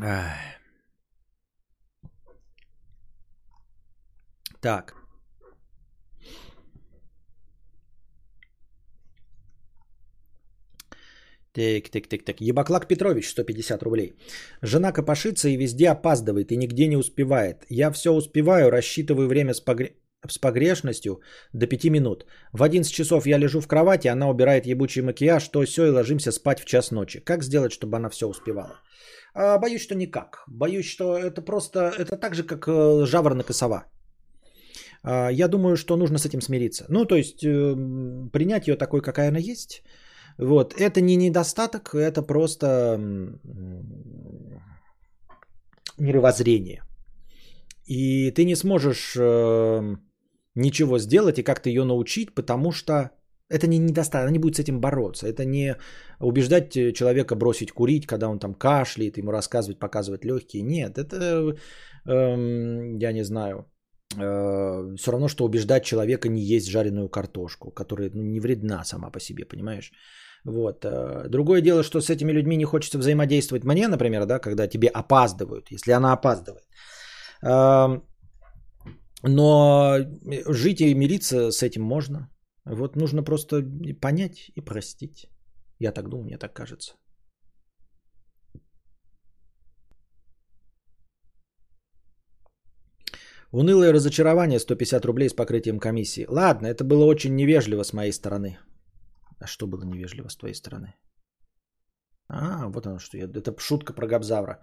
Ай. Так. Так, так, так, так. Ебаклак Петрович, 150 рублей. Жена копошится и везде опаздывает, и нигде не успевает. Я все успеваю, рассчитываю время с, погре... с погрешностью до 5 минут. В 11 часов я лежу в кровати, она убирает ебучий макияж, то все, и ложимся спать в час ночи. Как сделать, чтобы она все успевала? А, боюсь, что никак. Боюсь, что это просто, это так же, как э, жаворонок и сова. А, я думаю, что нужно с этим смириться. Ну, то есть, э, принять ее такой, какая она есть – вот, это не недостаток, это просто мировоззрение. И ты не сможешь э, ничего сделать и как-то ее научить, потому что это не недостаток, она не будет с этим бороться. Это не убеждать человека бросить курить, когда он там кашляет, ему рассказывать, показывать легкие. Нет, это, э, я не знаю, э, все равно, что убеждать человека не есть жареную картошку, которая ну, не вредна сама по себе, понимаешь? Вот. э, Другое дело, что с этими людьми не хочется взаимодействовать мне, например, да, когда тебе опаздывают, если она опаздывает. Эм, Но жить и мириться с этим можно. Вот нужно просто понять и простить. Я так думаю, мне так кажется. Унылое разочарование 150 рублей с покрытием комиссии. Ладно, это было очень невежливо с моей стороны. А что было невежливо с твоей стороны? А, вот оно что. Это шутка про Габзавра.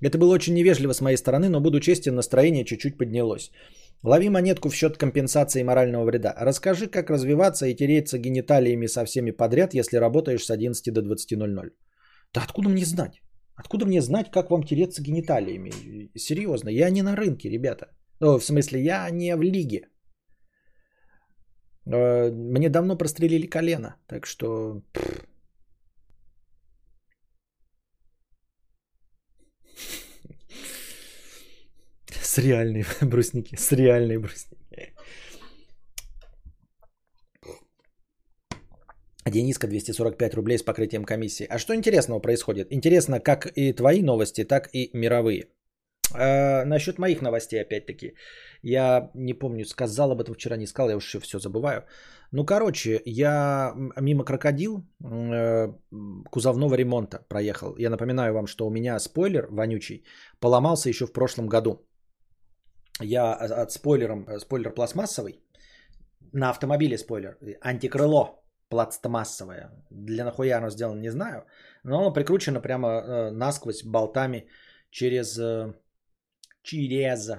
Это было очень невежливо с моей стороны, но буду честен, настроение чуть-чуть поднялось. Лови монетку в счет компенсации морального вреда. Расскажи, как развиваться и тереться гениталиями со всеми подряд, если работаешь с 11 до 20.00. Да откуда мне знать? Откуда мне знать, как вам тереться гениталиями? Серьезно, я не на рынке, ребята. Ну, в смысле, я не в лиге. Э, Мне давно прострелили колено, так что... С реальной *laughs* брусники, с реальной брусники. Дениска 245 рублей с покрытием комиссии. А что интересного происходит? Интересно как и твои новости, так и мировые. А, насчет моих новостей, опять-таки. Я не помню, сказал об этом вчера, не сказал, я уже все забываю. Ну, короче, я мимо крокодил э, кузовного ремонта проехал. Я напоминаю вам, что у меня спойлер вонючий поломался еще в прошлом году. Я от спойлером, э, спойлер пластмассовый, на автомобиле спойлер, антикрыло пластмассовое. Для нахуя оно сделано, не знаю. Но оно прикручено прямо э, насквозь болтами через, э, через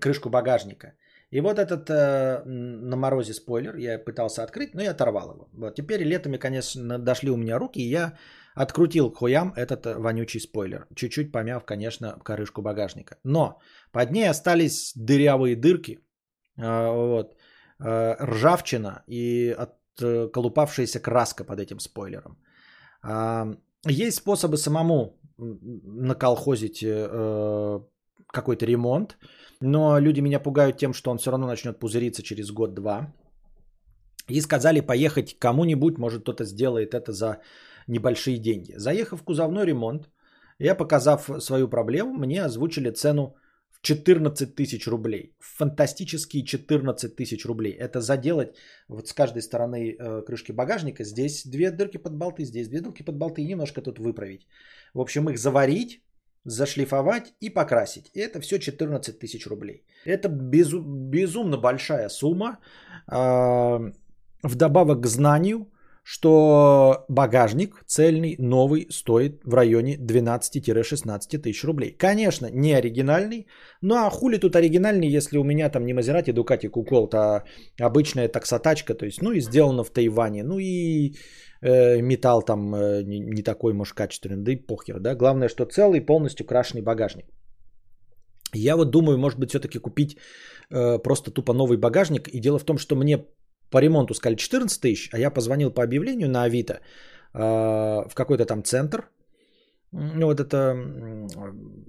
крышку багажника. И вот этот э, на морозе спойлер я пытался открыть, но я оторвал его. Вот. Теперь летами, конечно, дошли у меня руки, и я открутил к хуям этот э, вонючий спойлер. Чуть-чуть помяв, конечно, крышку багажника. Но под ней остались дырявые дырки, э, вот, э, ржавчина и отколупавшаяся краска под этим спойлером. А, есть способы самому наколхозить э, какой-то ремонт, но люди меня пугают тем, что он все равно начнет пузыриться через год-два. И сказали поехать кому-нибудь, может кто-то сделает это за небольшие деньги. Заехав в кузовной ремонт, я, показав свою проблему, мне озвучили цену в 14 тысяч рублей. Фантастические 14 тысяч рублей. Это заделать вот с каждой стороны э, крышки багажника. Здесь две дырки под болты, здесь две дырки под болты и немножко тут выправить. В общем, их заварить, зашлифовать и покрасить. Это все 14 тысяч рублей. Это безу- безумно большая сумма. Э, вдобавок к знанию, что багажник цельный, новый, стоит в районе 12-16 тысяч рублей. Конечно, не оригинальный, ну а хули тут оригинальный, если у меня там не Мазерати, Дукати, Куколт, а обычная таксотачка, то есть, ну и сделано в Тайване, ну и э, металл там э, не, такой, может, качественный, да и похер, да. Главное, что целый, полностью крашеный багажник. Я вот думаю, может быть, все-таки купить э, просто тупо новый багажник. И дело в том, что мне по ремонту сказали 14 тысяч, а я позвонил по объявлению на Авито э, в какой-то там центр, ну вот это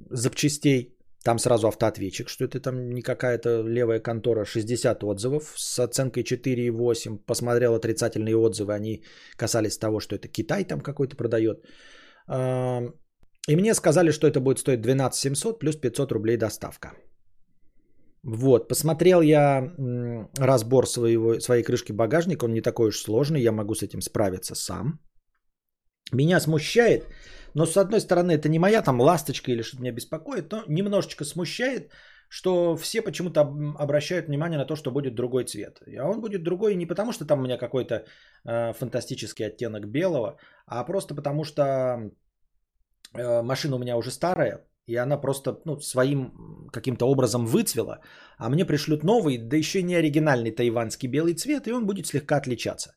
запчастей, там сразу автоответчик, что это там не какая-то левая контора, 60 отзывов с оценкой 4,8, посмотрел отрицательные отзывы, они касались того, что это Китай там какой-то продает. И мне сказали, что это будет стоить 12 700 плюс 500 рублей доставка. Вот, посмотрел я разбор своего, своей крышки багажника, он не такой уж сложный, я могу с этим справиться сам. Меня смущает, но с одной стороны это не моя там ласточка или что-то меня беспокоит, но немножечко смущает, что все почему-то обращают внимание на то, что будет другой цвет. А он будет другой не потому, что там у меня какой-то э, фантастический оттенок белого, а просто потому, что э, машина у меня уже старая, и она просто ну, своим каким-то образом выцвела, а мне пришлют новый, да еще не оригинальный тайванский белый цвет, и он будет слегка отличаться.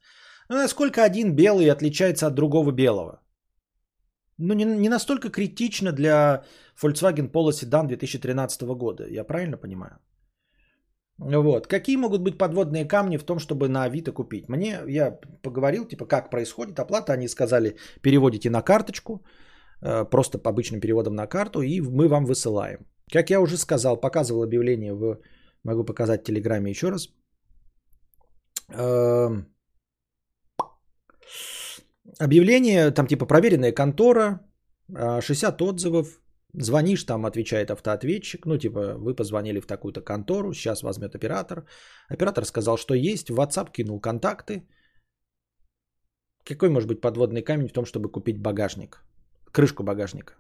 Ну, насколько один белый отличается от другого белого? Ну, не, не настолько критично для Volkswagen Polo Sedan 2013 года, я правильно понимаю? Вот. Какие могут быть подводные камни в том, чтобы на Авито купить? Мне, я поговорил, типа, как происходит оплата, они сказали, переводите на карточку, Э, просто по обычным переводом на карту, и мы вам высылаем. Как я уже сказал, показывал объявление в... Могу показать в Телеграме еще раз. Объявление, там типа проверенная контора, 60 э, отзывов, звонишь, там отвечает автоответчик, ну типа вы позвонили в такую-то контору, сейчас возьмет оператор. Оператор сказал, что есть, в WhatsApp кинул контакты. Какой может быть подводный камень в том, чтобы купить багажник? крышку багажника.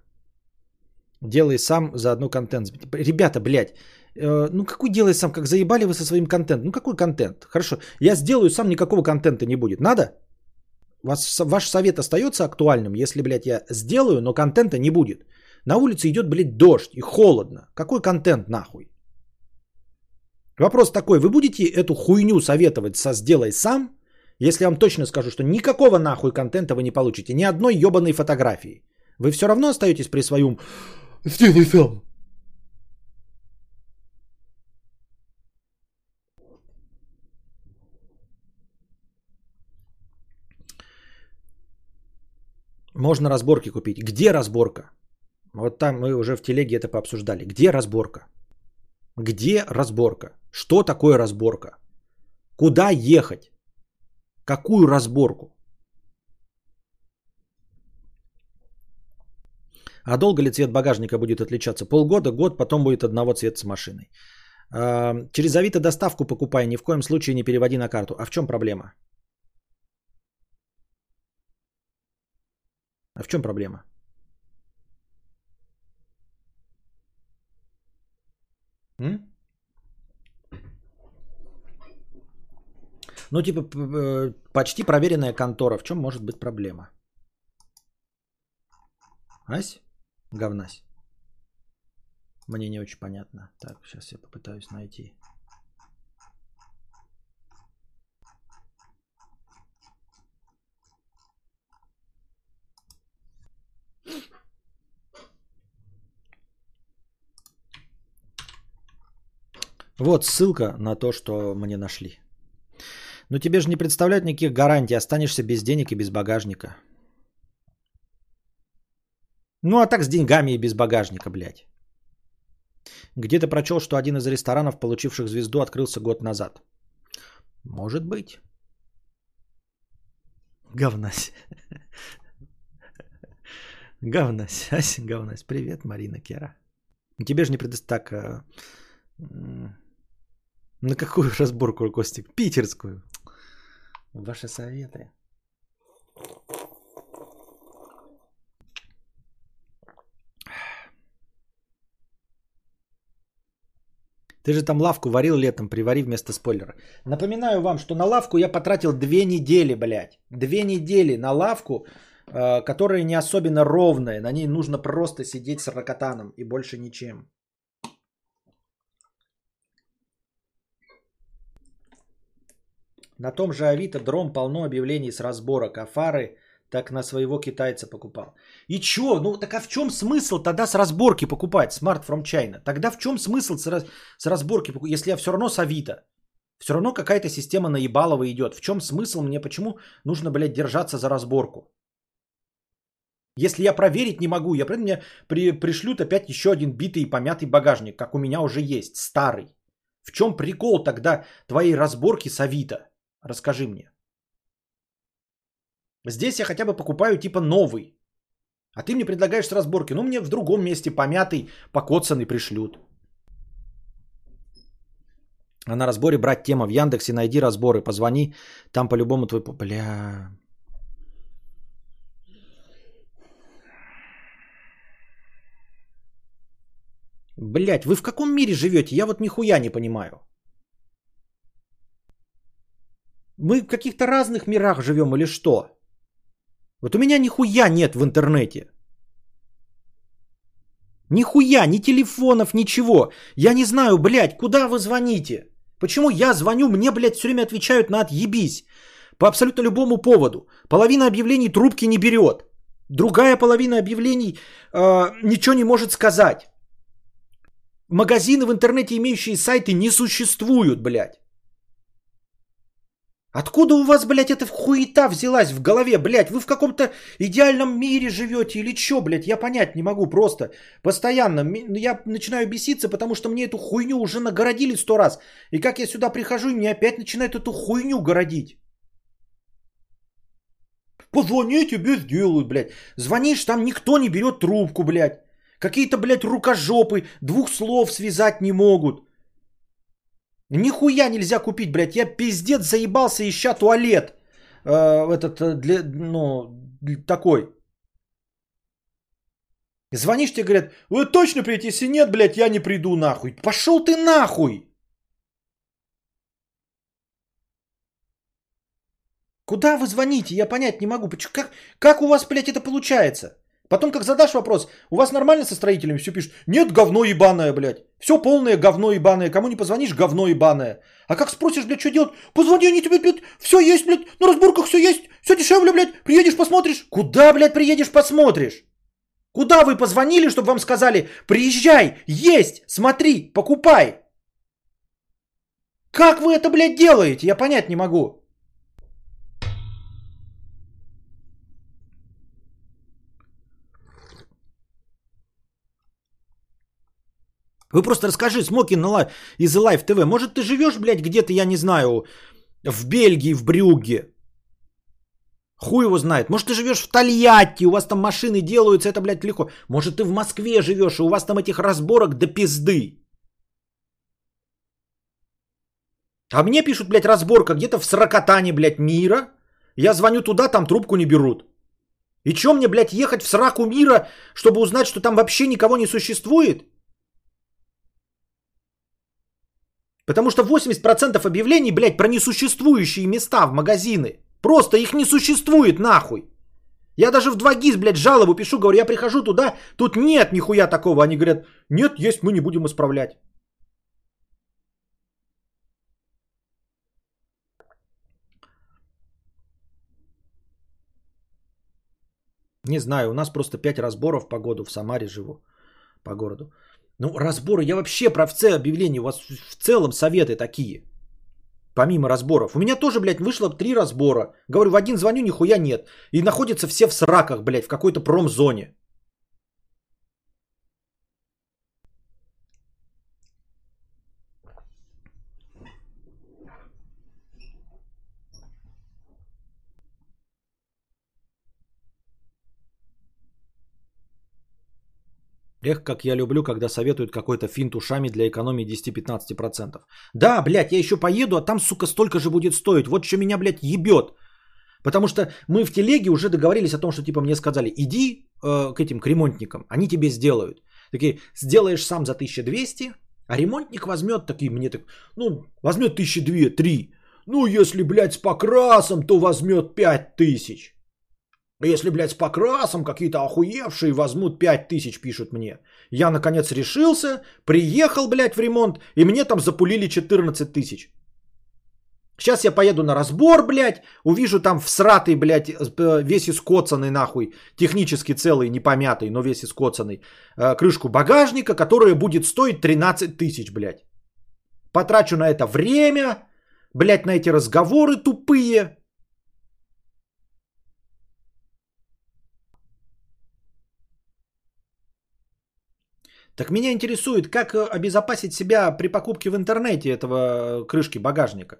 Делай сам заодно контент. Ребята, блядь, э, ну какой делай сам, как заебали вы со своим контентом? Ну какой контент? Хорошо, я сделаю сам, никакого контента не будет. Надо? Вас, ваш совет остается актуальным, если, блядь, я сделаю, но контента не будет. На улице идет, блядь, дождь и холодно. Какой контент нахуй? Вопрос такой, вы будете эту хуйню советовать со «сделай сам», если я вам точно скажу, что никакого нахуй контента вы не получите, ни одной ебаной фотографии. Вы все равно остаетесь при своем «сделай сам». Можно разборки купить. Где разборка? Вот там мы уже в телеге это пообсуждали. Где разборка? Где разборка? Что такое разборка? Куда ехать? Какую разборку? А долго ли цвет багажника будет отличаться? Полгода, год, потом будет одного цвета с машиной. Через Авито доставку покупай, ни в коем случае не переводи на карту. А в чем проблема? А в чем проблема? М? Ну, типа, э, почти проверенная контора. В чем может быть проблема? Ась? Говнась. Мне не очень понятно. Так, сейчас я попытаюсь найти. Вот ссылка на то, что мне нашли. Но тебе же не представляют никаких гарантий, останешься без денег и без багажника. Ну а так с деньгами и без багажника, блядь. Где-то прочел, что один из ресторанов, получивших звезду, открылся год назад. Может быть. Говнась. Говнась. Ась, говнась. Привет, Марина Кера. Тебе же не предоставь так... На какую разборку, Костик? Питерскую. Ваши советы. Ты же там лавку варил летом, привари вместо спойлера. Напоминаю вам, что на лавку я потратил две недели, блядь. Две недели на лавку, э, которая не особенно ровная. На ней нужно просто сидеть с ракотаном и больше ничем. На том же Авито дром полно объявлений с разборок, а фары так на своего китайца покупал. И чё? Ну так а в чем смысл тогда с разборки покупать Smart from China? Тогда в чем смысл с, раз- с разборки покупать, если я все равно с Авито? Все равно какая-то система наебалова идет. В чем смысл мне? Почему нужно, блядь, держаться за разборку? Если я проверить не могу, я правда, мне при, пришлют опять еще один битый и помятый багажник, как у меня уже есть, старый. В чем прикол тогда твоей разборки с Авито? Расскажи мне. Здесь я хотя бы покупаю типа новый. А ты мне предлагаешь с разборки. Ну, мне в другом месте помятый, покоцанный пришлют. А на разборе брать тема в Яндексе, найди разборы, позвони. Там по-любому твой... Бля... Блять, вы в каком мире живете? Я вот нихуя не понимаю. Мы в каких-то разных мирах живем или что? Вот у меня нихуя нет в интернете. Нихуя, ни телефонов, ничего. Я не знаю, блядь, куда вы звоните? Почему я звоню, мне, блядь, все время отвечают на отъебись. По абсолютно любому поводу. Половина объявлений трубки не берет. Другая половина объявлений э, ничего не может сказать. Магазины в интернете, имеющие сайты, не существуют, блядь. Откуда у вас, блядь, эта хуета взялась в голове, блядь? Вы в каком-то идеальном мире живете или чё, блядь? Я понять не могу просто. Постоянно. Ми- Я начинаю беситься, потому что мне эту хуйню уже нагородили сто раз. И как я сюда прихожу, и мне опять начинают эту хуйню городить. Позвони, тебе сделают, блядь. Звонишь, там никто не берет трубку, блядь. Какие-то, блядь, рукожопы двух слов связать не могут. Нихуя нельзя купить, блядь. Я пиздец заебался, ища туалет. Э, этот, э, для, ну, такой. Звонишь, тебе говорят, вы точно придете? Если нет, блядь, я не приду нахуй. Пошел ты нахуй. Куда вы звоните? Я понять не могу. Как, как у вас, блядь, это получается? Потом, как задашь вопрос, у вас нормально со строителями все пишут? Нет, говно ебаное, блядь. Все полное говно ебаное. Кому не позвонишь, говно ебаное. А как спросишь, блядь, что делать? Позвони, они тебе, блядь, все есть, блядь, на разборках все есть, все дешевле, блядь, приедешь, посмотришь. Куда, блядь, приедешь, посмотришь? Куда вы позвонили, чтобы вам сказали, приезжай, есть, смотри, покупай? Как вы это, блядь, делаете? Я понять не могу. Вы просто расскажи, Смокин из Live TV. Может, ты живешь, блядь, где-то, я не знаю, в Бельгии, в Брюгге? Хуй его знает. Может, ты живешь в Тольятти, у вас там машины делаются, это, блядь, легко. Может, ты в Москве живешь, и у вас там этих разборок до пизды. А мне пишут, блядь, разборка где-то в Сракотане, блядь, мира. Я звоню туда, там трубку не берут. И чё мне, блядь, ехать в сраку мира, чтобы узнать, что там вообще никого не существует? Потому что 80% объявлений, блядь, про несуществующие места в магазины. Просто их не существует нахуй. Я даже в 2GIS, блядь, жалобу пишу, говорю, я прихожу туда, тут нет нихуя такого. Они говорят, нет, есть, мы не будем исправлять. Не знаю, у нас просто 5 разборов по году, в Самаре живу, по городу. Ну, разборы, я вообще про все объявления, у вас в целом советы такие. Помимо разборов. У меня тоже, блядь, вышло три разбора. Говорю, в один звоню, нихуя нет. И находятся все в сраках, блядь, в какой-то промзоне. Эх, как я люблю, когда советуют какой-то финт ушами для экономии 10-15%. Да, блядь, я еще поеду, а там, сука, столько же будет стоить. Вот что меня, блядь, ебет. Потому что мы в телеге уже договорились о том, что типа мне сказали, иди э, к этим, к ремонтникам, они тебе сделают. Такие, сделаешь сам за 1200, а ремонтник возьмет, такие мне так, ну, возьмет 1200-3. Ну, если, блядь, с покрасом, то возьмет 5000. Если, блядь, с покрасом какие-то охуевшие возьмут 5 тысяч, пишут мне. Я, наконец, решился, приехал, блядь, в ремонт, и мне там запулили 14 тысяч. Сейчас я поеду на разбор, блядь, увижу там всратый, блядь, э, весь искоцанный нахуй, технически целый, не помятый, но весь искоцанный, э, крышку багажника, которая будет стоить 13 тысяч, блядь. Потрачу на это время, блядь, на эти разговоры тупые, Так меня интересует, как э, обезопасить себя при покупке в интернете этого э, крышки багажника.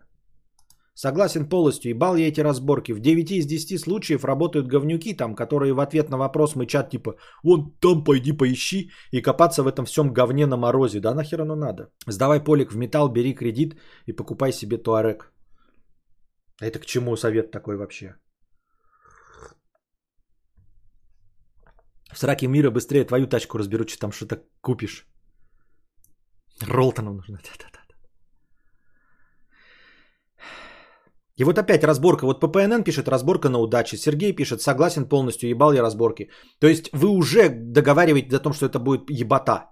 Согласен полностью, ебал я эти разборки. В 9 из 10 случаев работают говнюки там, которые в ответ на вопрос мычат типа «Вон там пойди поищи» и копаться в этом всем говне на морозе. Да нахер оно надо? Сдавай полик в металл, бери кредит и покупай себе туарек. Это к чему совет такой вообще? В сраке мира быстрее твою тачку разберу, что там что-то купишь. Ролтону нужно. *laughs* И вот опять разборка. Вот ППНН пишет разборка на удаче. Сергей пишет, согласен полностью, ебал я разборки. То есть вы уже договариваетесь о том, что это будет ебота.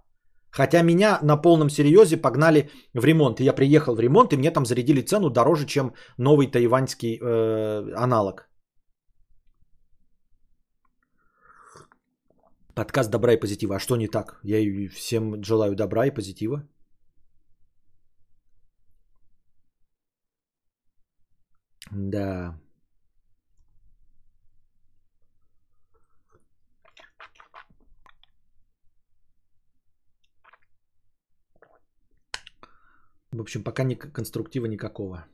Хотя меня на полном серьезе погнали в ремонт. И я приехал в ремонт, и мне там зарядили цену дороже, чем новый тайваньский э, аналог. Подкаст добра и позитива. А что не так? Я всем желаю добра и позитива. Да. В общем, пока ни конструктива никакого.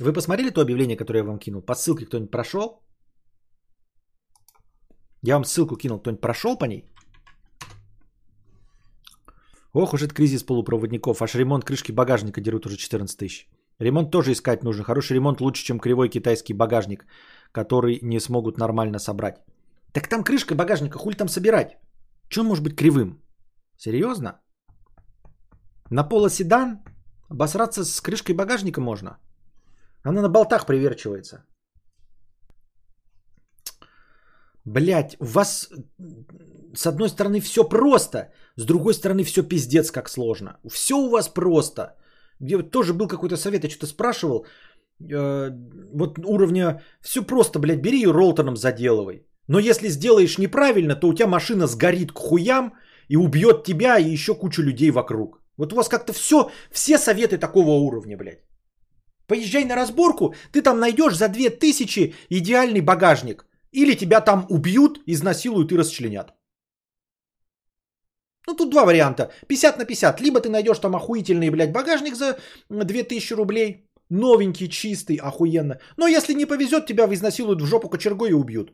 Вы посмотрели то объявление, которое я вам кинул? По ссылке кто-нибудь прошел? Я вам ссылку кинул, кто-нибудь прошел по ней? Ох уж этот кризис полупроводников. Аж ремонт крышки багажника дерут уже 14 тысяч. Ремонт тоже искать нужно. Хороший ремонт лучше, чем кривой китайский багажник, который не смогут нормально собрать. Так там крышка багажника, хуль там собирать? Че он может быть кривым? Серьезно? На полоседан обосраться с крышкой багажника можно? Она на болтах приверчивается. Блять, у вас с одной стороны все просто, с другой стороны все пиздец как сложно. Все у вас просто. Где тоже был какой-то совет, я что-то спрашивал. Э, вот уровня все просто, блядь, бери и ролтоном заделывай. Но если сделаешь неправильно, то у тебя машина сгорит к хуям и убьет тебя и еще кучу людей вокруг. Вот у вас как-то все, все советы такого уровня, блядь. Поезжай на разборку, ты там найдешь за 2000 идеальный багажник – или тебя там убьют, изнасилуют и расчленят. Ну, тут два варианта. 50 на 50. Либо ты найдешь там охуительный, блядь, багажник за 2000 рублей. Новенький, чистый, охуенно. Но если не повезет, тебя изнасилуют в жопу кочергой и убьют.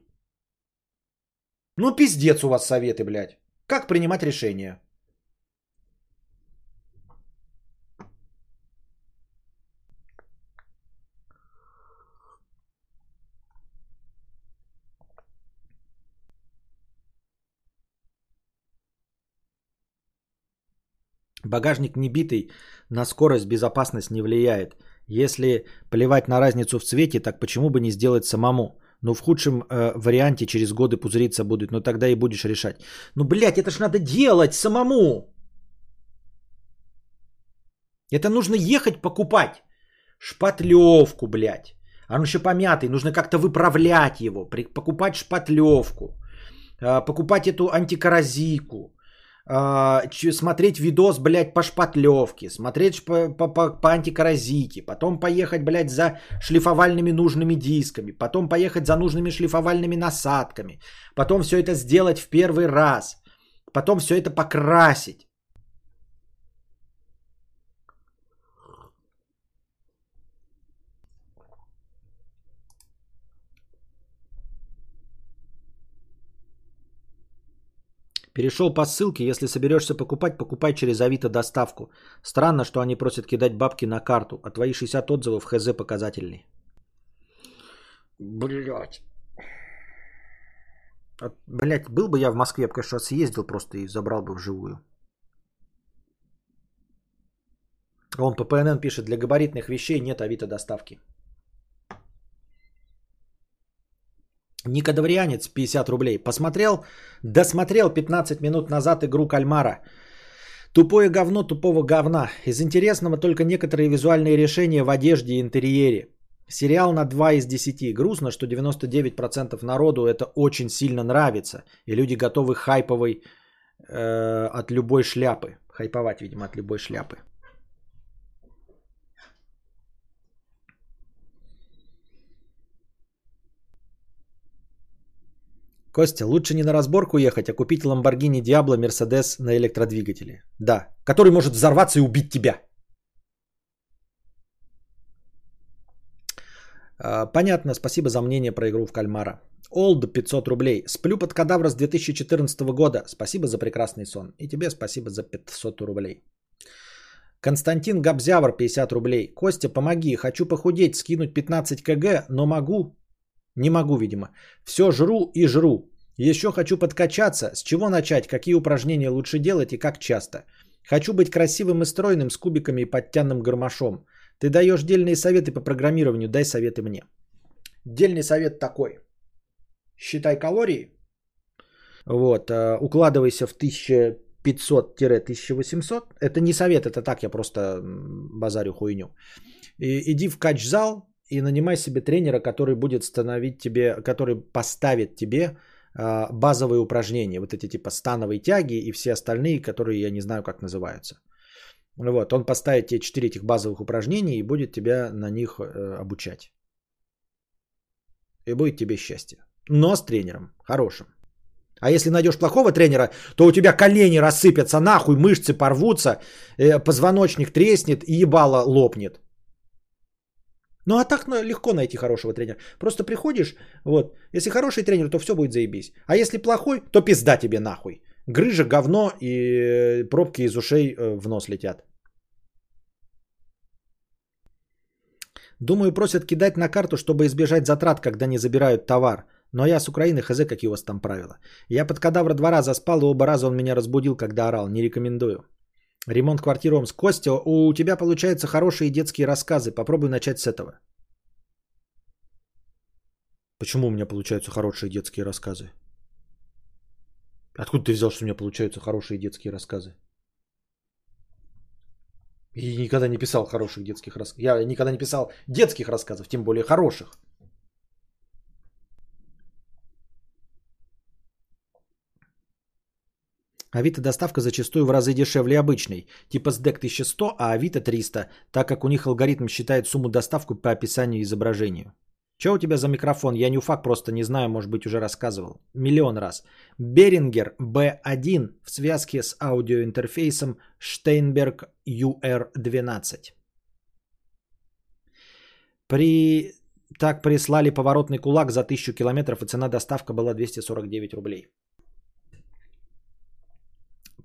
Ну, пиздец у вас советы, блядь. Как принимать решения? Багажник не битый, на скорость безопасность не влияет. Если плевать на разницу в цвете, так почему бы не сделать самому? Ну, в худшем э, варианте через годы пузыриться будут, но тогда и будешь решать. Ну, блядь, это ж надо делать самому. Это нужно ехать покупать. Шпатлевку, блядь. А Он еще помятый, нужно как-то выправлять его, покупать шпатлевку, а, покупать эту антикоррозийку, а, ч- смотреть видос, блядь, по шпатлевке, смотреть по, по, по антикоррозийке, потом поехать, блядь, за шлифовальными нужными дисками, потом поехать за нужными шлифовальными насадками, потом все это сделать в первый раз, потом все это покрасить. Перешел по ссылке, если соберешься покупать, покупай через Авито доставку. Странно, что они просят кидать бабки на карту, а твои 60 отзывов хз показательный. Блять. Блять, был бы я в Москве, я бы, конечно, съездил просто и забрал бы вживую. Он по ПНН пишет, для габаритных вещей нет Авито доставки. Никодаврианец 50 рублей. Посмотрел, досмотрел 15 минут назад игру Кальмара. Тупое говно тупого говна. Из интересного только некоторые визуальные решения в одежде и интерьере. Сериал на 2 из 10. Грустно, что 99% народу это очень сильно нравится. И люди готовы хайповой э, от любой шляпы. Хайповать, видимо, от любой шляпы. Костя, лучше не на разборку ехать, а купить Lamborghini Diablo Mercedes на электродвигателе. Да, который может взорваться и убить тебя. А, Понятно, спасибо за мнение про игру в кальмара. Олд 500 рублей. Сплю под кадавра с 2014 года. Спасибо за прекрасный сон. И тебе спасибо за 500 рублей. Константин Габзявр 50 рублей. Костя, помоги, хочу похудеть, скинуть 15 кг, но могу? Не могу, видимо. Все жру и жру. Еще хочу подкачаться. С чего начать? Какие упражнения лучше делать и как часто? Хочу быть красивым и стройным с кубиками и подтянным гармошом. Ты даешь дельные советы по программированию, дай советы мне. Дельный совет такой. Считай калории. Вот, э, укладывайся в 1500-1800. Это не совет, это так, я просто базарю хуйню. И, иди в кач-зал и нанимай себе тренера, который будет становить тебе, который поставит тебе а, базовые упражнения, вот эти типа становые тяги и все остальные, которые я не знаю, как называются. Вот, он поставит тебе 4 этих базовых упражнения и будет тебя на них э, обучать. И будет тебе счастье. Но с тренером, хорошим. А если найдешь плохого тренера, то у тебя колени рассыпятся нахуй, мышцы порвутся, э, позвоночник треснет и ебало лопнет. Ну а так ну, легко найти хорошего тренера. Просто приходишь, вот, если хороший тренер, то все будет заебись. А если плохой, то пизда тебе нахуй. Грыжа, говно и пробки из ушей э, в нос летят. Думаю, просят кидать на карту, чтобы избежать затрат, когда не забирают товар. Но я с Украины, хз, какие у вас там правила. Я под кадавра два раза спал, и оба раза он меня разбудил, когда орал. Не рекомендую. Ремонт квартиры Омск. Костя, у тебя получаются хорошие детские рассказы. Попробуй начать с этого. Почему у меня получаются хорошие детские рассказы? Откуда ты взял, что у меня получаются хорошие детские рассказы? И никогда не писал хороших детских рассказов. Я никогда не писал детских рассказов, тем более хороших. Авито доставка зачастую в разы дешевле обычной. Типа SDEC 1100, а Авито 300, так как у них алгоритм считает сумму доставку по описанию и изображению. Что у тебя за микрофон? Я нюфак просто не знаю, может быть уже рассказывал. Миллион раз. Берингер B1 в связке с аудиоинтерфейсом Steinberg UR12. При... Так прислали поворотный кулак за 1000 километров и цена доставка была 249 рублей.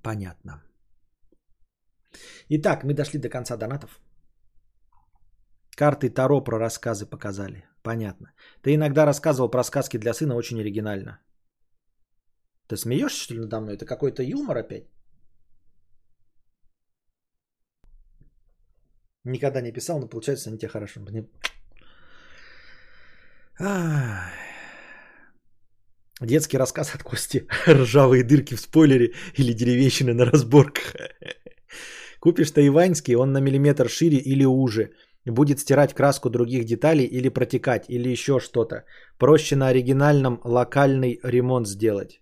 Понятно. Итак, мы дошли до конца донатов. Карты Таро про рассказы показали. Понятно. Ты иногда рассказывал про сказки для сына очень оригинально. Ты смеешься, что ли, надо мной? Это какой-то юмор опять? Никогда не писал, но получается они тебе хорошо. Мне... Детский рассказ от Кости. *laughs* Ржавые дырки в спойлере или деревещины на разборках. *laughs* Купишь тайваньский, он на миллиметр шире или уже. Будет стирать краску других деталей или протекать, или еще что-то. Проще на оригинальном локальный ремонт сделать.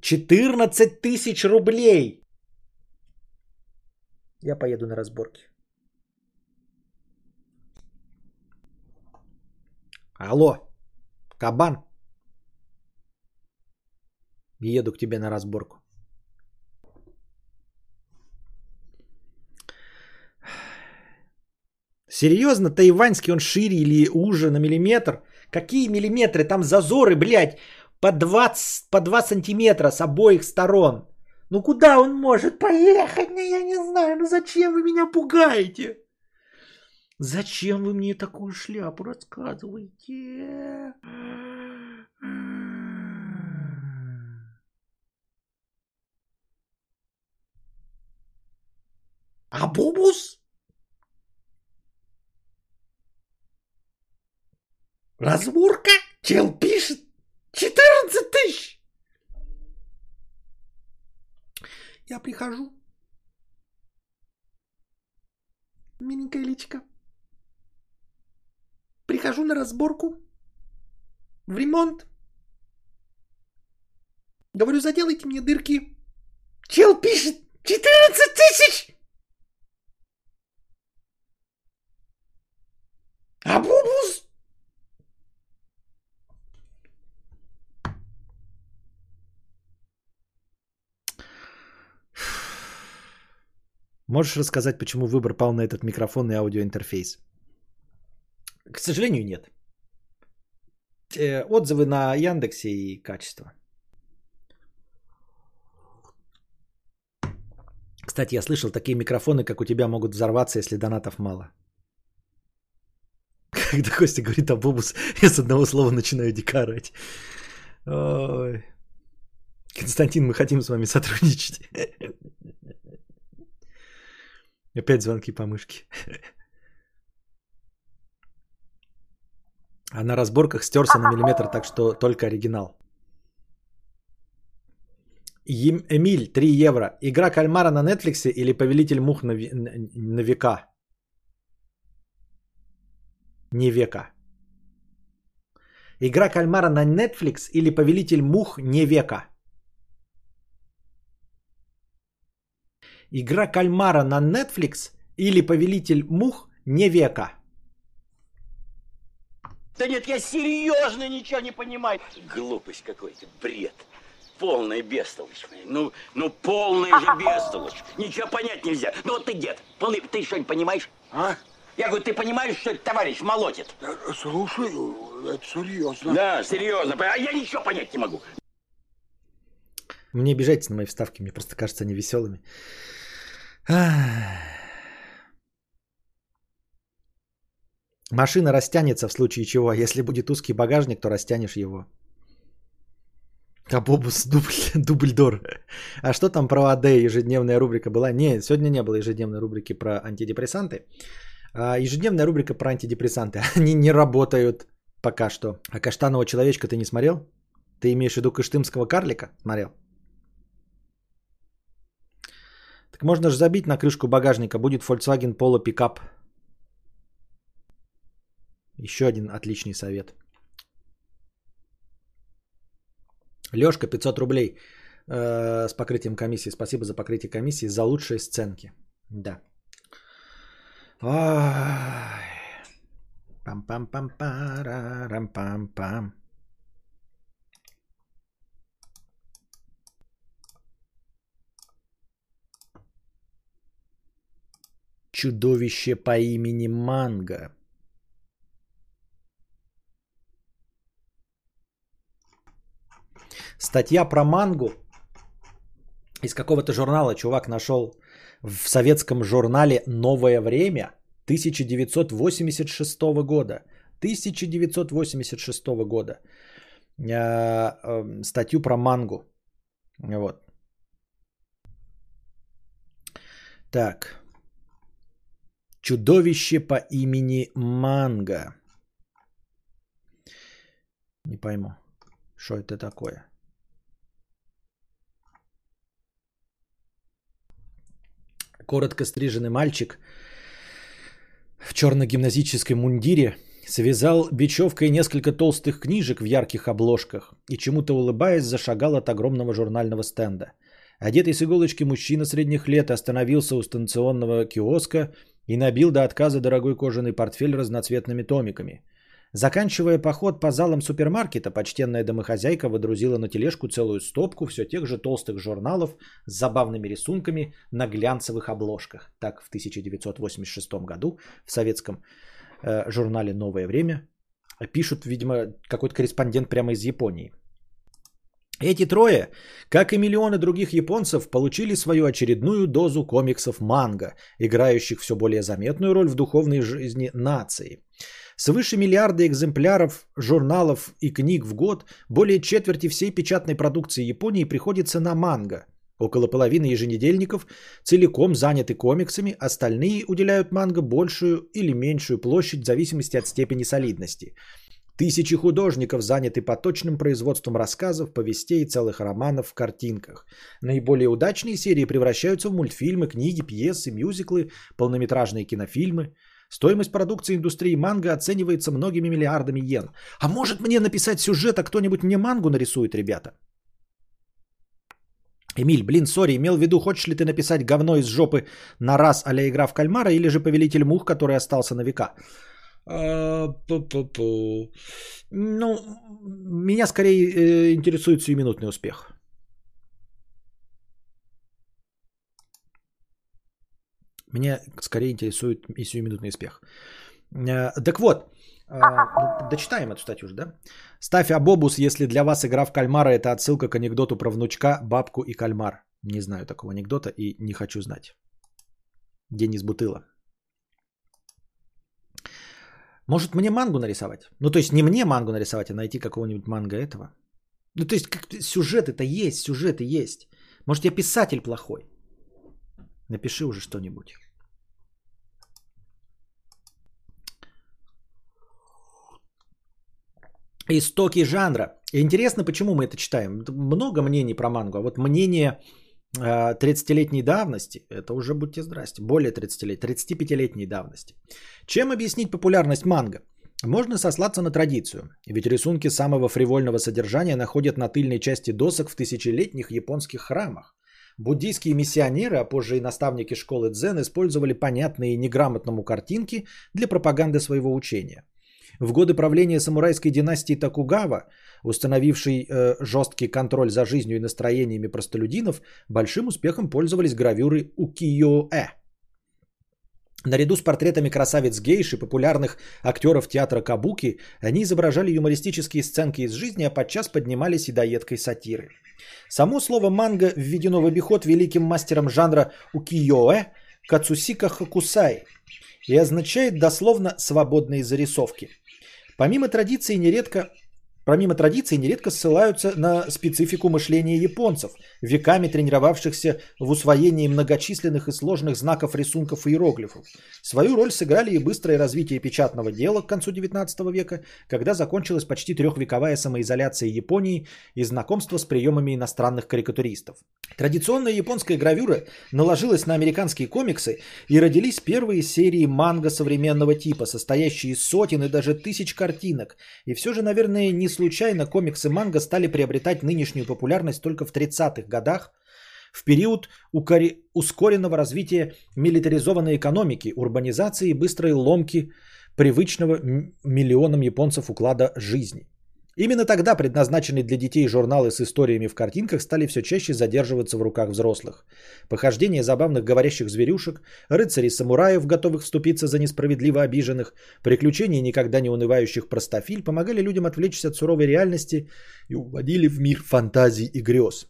14 тысяч рублей! Я поеду на разборки. Алло, кабан. Еду к тебе на разборку. Серьезно, тайваньский он шире или уже на миллиметр? Какие миллиметры? Там зазоры, блядь, по 20, по 2 сантиметра с обоих сторон. Ну куда он может поехать? Ну, я не знаю. Ну зачем вы меня пугаете? Зачем вы мне такую шляпу рассказываете? А бубус? Разборка? Чел пишет 14 тысяч. Я прихожу. Миленькая личка. Прихожу на разборку. В ремонт. Говорю, заделайте мне дырки. Чел пишет 14 тысяч. А бубус? Можешь рассказать, почему выбор пал на этот микрофон и аудиоинтерфейс? К сожалению, нет. Э, Отзывы на Яндексе и качество. Кстати, я слышал, такие микрофоны, как у тебя, могут взорваться, если донатов мало. Когда Костя говорит об обус, *laughs* я с одного слова начинаю дико. Ой. Константин, мы хотим с вами сотрудничать. *laughs* Опять звонки по мышке. А на разборках стерся на миллиметр, так что только оригинал. Эмиль, 3 евро. Игра кальмара на Netflix или Повелитель мух на- на века? Не века. Игра кальмара на Netflix или Повелитель мух не века? Игра кальмара на Netflix или Повелитель мух не века? Да нет, я серьезно ничего не понимаю. Глупость какой-то, бред. Полная бестолочь. Ну, ну полная же бестолочь. Ничего понять нельзя. Ну вот ты дед, полный, ты что-нибудь понимаешь? А? Я говорю, ты понимаешь, что этот товарищ молотит? Э, Слушай, это серьезно. Да, серьезно. А я ничего понять не могу. Мне обижайтесь на мои вставки, мне просто кажется они веселыми. Машина растянется в случае чего. а Если будет узкий багажник, то растянешь его. А Бобус дубль, *laughs* дубльдор. А что там про АД ежедневная рубрика была? Не, сегодня не было ежедневной рубрики про антидепрессанты. А ежедневная рубрика про антидепрессанты. *laughs* Они не работают пока что. А каштанового человечка ты не смотрел? Ты имеешь в виду кыштымского карлика? Смотрел. Так можно же забить на крышку багажника. Будет Volkswagen Polo пикап. Еще один отличный совет. Лешка, 500 рублей э, с покрытием комиссии. Спасибо за покрытие комиссии, за лучшие сценки. Да. Ой. Пам-пам-пам-парам-пам-пам. Чудовище по имени Манго. Статья про мангу из какого-то журнала чувак нашел в советском журнале «Новое время» 1986 года. 1986 года. Э, э, Статью про мангу. Вот. Так. Чудовище по имени Манго. Не пойму, что это такое. Коротко стриженный мальчик в черно-гимназической мундире связал бечевкой несколько толстых книжек в ярких обложках и, чему-то улыбаясь, зашагал от огромного журнального стенда. Одетый с иголочки мужчина средних лет остановился у станционного киоска и набил до отказа дорогой кожаный портфель разноцветными томиками. Заканчивая поход по залам супермаркета, почтенная домохозяйка водрузила на тележку целую стопку все тех же толстых журналов с забавными рисунками на глянцевых обложках. Так в 1986 году в советском э, журнале «Новое время» пишут, видимо, какой-то корреспондент прямо из Японии. Эти трое, как и миллионы других японцев, получили свою очередную дозу комиксов манго, играющих все более заметную роль в духовной жизни нации. Свыше миллиарда экземпляров журналов и книг в год, более четверти всей печатной продукции Японии приходится на манго. Около половины еженедельников целиком заняты комиксами, остальные уделяют манго большую или меньшую площадь в зависимости от степени солидности. Тысячи художников заняты поточным производством рассказов, повестей и целых романов в картинках. Наиболее удачные серии превращаются в мультфильмы, книги, пьесы, мюзиклы, полнометражные кинофильмы – Стоимость продукции индустрии манго оценивается многими миллиардами йен. А может мне написать сюжет, а кто-нибудь мне мангу нарисует, ребята? Эмиль, блин, сори, имел в виду, хочешь ли ты написать говно из жопы на раз а игра в кальмара или же повелитель мух, который остался на века? А, ну, меня скорее э, интересует сиюминутный успех. Меня скорее интересует и сиюминутный успех. Э, так вот, э, ну, дочитаем эту статью уже, да? Ставь Абобус, если для вас игра в кальмара это отсылка к анекдоту про внучка, бабку и кальмар. Не знаю такого анекдота и не хочу знать. Денис Бутыла. Может мне мангу нарисовать? Ну то есть не мне мангу нарисовать, а найти какого-нибудь манга этого. Ну то есть как сюжет это есть, сюжеты есть. Может я писатель плохой. Напиши уже что-нибудь. Истоки жанра. Интересно, почему мы это читаем. Много мнений про мангу. А вот мнение 30-летней э, давности, это уже будьте здрасте, более 30 лет, 35-летней давности. Чем объяснить популярность манго? Можно сослаться на традицию, ведь рисунки самого фривольного содержания находят на тыльной части досок в тысячелетних японских храмах. Буддийские миссионеры, а позже и наставники школы дзен использовали понятные неграмотному картинки для пропаганды своего учения. В годы правления самурайской династии Токугава, установившей э, жесткий контроль за жизнью и настроениями простолюдинов, большим успехом пользовались гравюры укиё-э. Наряду с портретами красавиц гейш и популярных актеров театра Кабуки, они изображали юмористические сценки из жизни, а подчас поднимались и доедкой сатиры. Само слово «манго» введено в обиход великим мастером жанра укиёэ Кацусика Хакусай и означает дословно «свободные зарисовки». Помимо традиции нередко Помимо традиций, нередко ссылаются на специфику мышления японцев, веками тренировавшихся в усвоении многочисленных и сложных знаков, рисунков и иероглифов. Свою роль сыграли и быстрое развитие печатного дела к концу XIX века, когда закончилась почти трехвековая самоизоляция Японии и знакомство с приемами иностранных карикатуристов. Традиционная японская гравюра наложилась на американские комиксы и родились первые серии манго современного типа, состоящие из сотен и даже тысяч картинок. И все же, наверное, не случайно комиксы манго стали приобретать нынешнюю популярность только в 30-х годах, в период ускоренного развития милитаризованной экономики, урбанизации и быстрой ломки привычного миллионам японцев уклада жизни. Именно тогда предназначенные для детей журналы с историями в картинках стали все чаще задерживаться в руках взрослых. Похождения забавных говорящих зверюшек, рыцарей-самураев, готовых вступиться за несправедливо обиженных, приключения никогда не унывающих простофиль помогали людям отвлечься от суровой реальности и уводили в мир фантазий и грез.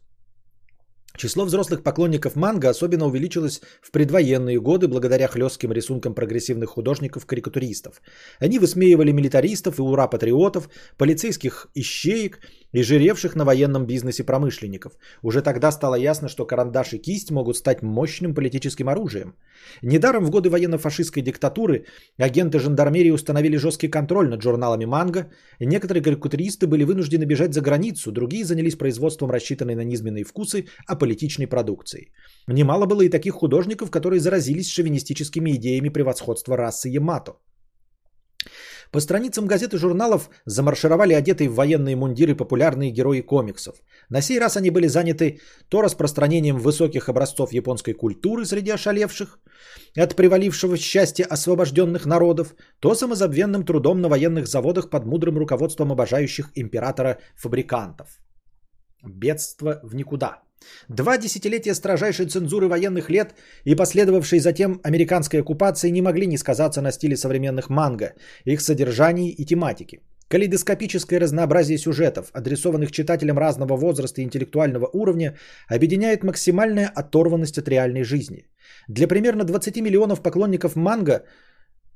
Число взрослых поклонников манго особенно увеличилось в предвоенные годы благодаря хлестким рисункам прогрессивных художников-карикатуристов. Они высмеивали милитаристов и ура-патриотов, полицейских ищеек и жиревших на военном бизнесе промышленников. Уже тогда стало ясно, что карандаш и кисть могут стать мощным политическим оружием. Недаром в годы военно-фашистской диктатуры агенты жандармерии установили жесткий контроль над журналами «Манго», некоторые карикатуристы были вынуждены бежать за границу, другие занялись производством рассчитанной на низменные вкусы аполитичной продукции. Немало было и таких художников, которые заразились шовинистическими идеями превосходства расы Ямато. По страницам газет и журналов замаршировали одетые в военные мундиры популярные герои комиксов. На сей раз они были заняты то распространением высоких образцов японской культуры среди ошалевших от привалившего счастья освобожденных народов, то самозабвенным трудом на военных заводах под мудрым руководством обожающих императора фабрикантов. Бедство в никуда. Два десятилетия строжайшей цензуры военных лет и последовавшей затем американской оккупации не могли не сказаться на стиле современных манго, их содержании и тематике. Калейдоскопическое разнообразие сюжетов, адресованных читателям разного возраста и интеллектуального уровня, объединяет максимальная оторванность от реальной жизни. Для примерно 20 миллионов поклонников манго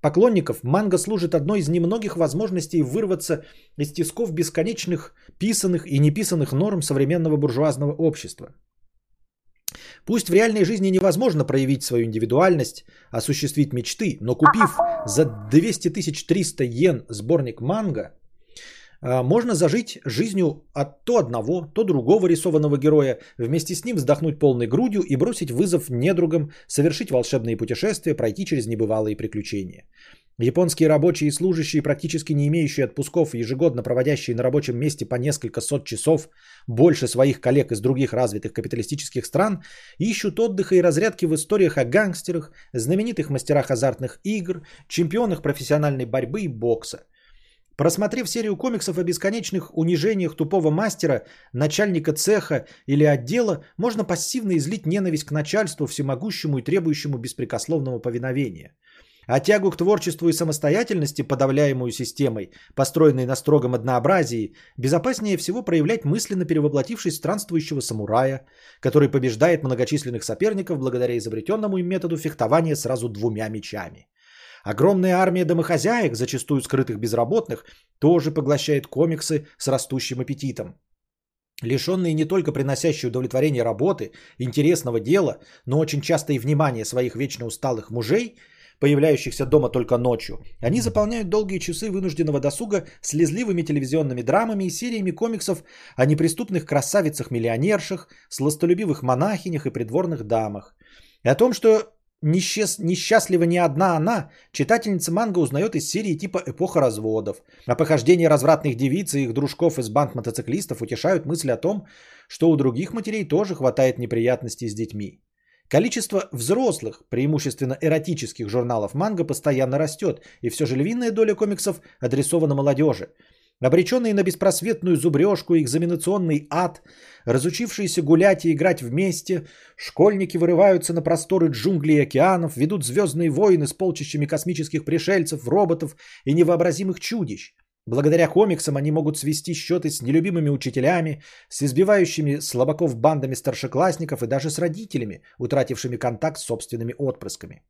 Поклонников манго служит одной из немногих возможностей вырваться из тисков бесконечных писанных и неписанных норм современного буржуазного общества. Пусть в реальной жизни невозможно проявить свою индивидуальность, осуществить мечты, но купив за 200 300 йен сборник манго, а, можно зажить жизнью от то одного, то другого рисованного героя, вместе с ним вздохнуть полной грудью и бросить вызов недругам, совершить волшебные путешествия, пройти через небывалые приключения. Японские рабочие и служащие, практически не имеющие отпусков ежегодно проводящие на рабочем месте по несколько сот часов больше своих коллег из других развитых капиталистических стран, ищут отдыха и разрядки в историях о гангстерах, знаменитых мастерах азартных игр, чемпионах профессиональной борьбы и бокса – Просмотрев серию комиксов о бесконечных унижениях тупого мастера, начальника цеха или отдела, можно пассивно излить ненависть к начальству, всемогущему и требующему беспрекословного повиновения. А тягу к творчеству и самостоятельности, подавляемую системой, построенной на строгом однообразии, безопаснее всего проявлять мысленно перевоплотившись странствующего самурая, который побеждает многочисленных соперников благодаря изобретенному им методу фехтования сразу двумя мечами. Огромная армия домохозяек, зачастую скрытых безработных, тоже поглощает комиксы с растущим аппетитом. Лишенные не только приносящие удовлетворение работы, интересного дела, но очень часто и внимания своих вечно усталых мужей, появляющихся дома только ночью, они заполняют долгие часы вынужденного досуга слезливыми телевизионными драмами и сериями комиксов о неприступных красавицах-миллионершах, сластолюбивых монахинях и придворных дамах. И о том, что Несчаст... Несчастлива не одна она, читательница манга узнает из серии типа «Эпоха разводов». А похождения развратных девиц и их дружков из банд мотоциклистов утешают мысль о том, что у других матерей тоже хватает неприятностей с детьми. Количество взрослых, преимущественно эротических журналов манга постоянно растет, и все же львиная доля комиксов адресована молодежи. Обреченные на беспросветную зубрежку и экзаменационный ад, разучившиеся гулять и играть вместе, школьники вырываются на просторы джунглей и океанов, ведут звездные войны с полчищами космических пришельцев, роботов и невообразимых чудищ. Благодаря комиксам они могут свести счеты с нелюбимыми учителями, с избивающими слабаков бандами старшеклассников и даже с родителями, утратившими контакт с собственными отпрысками.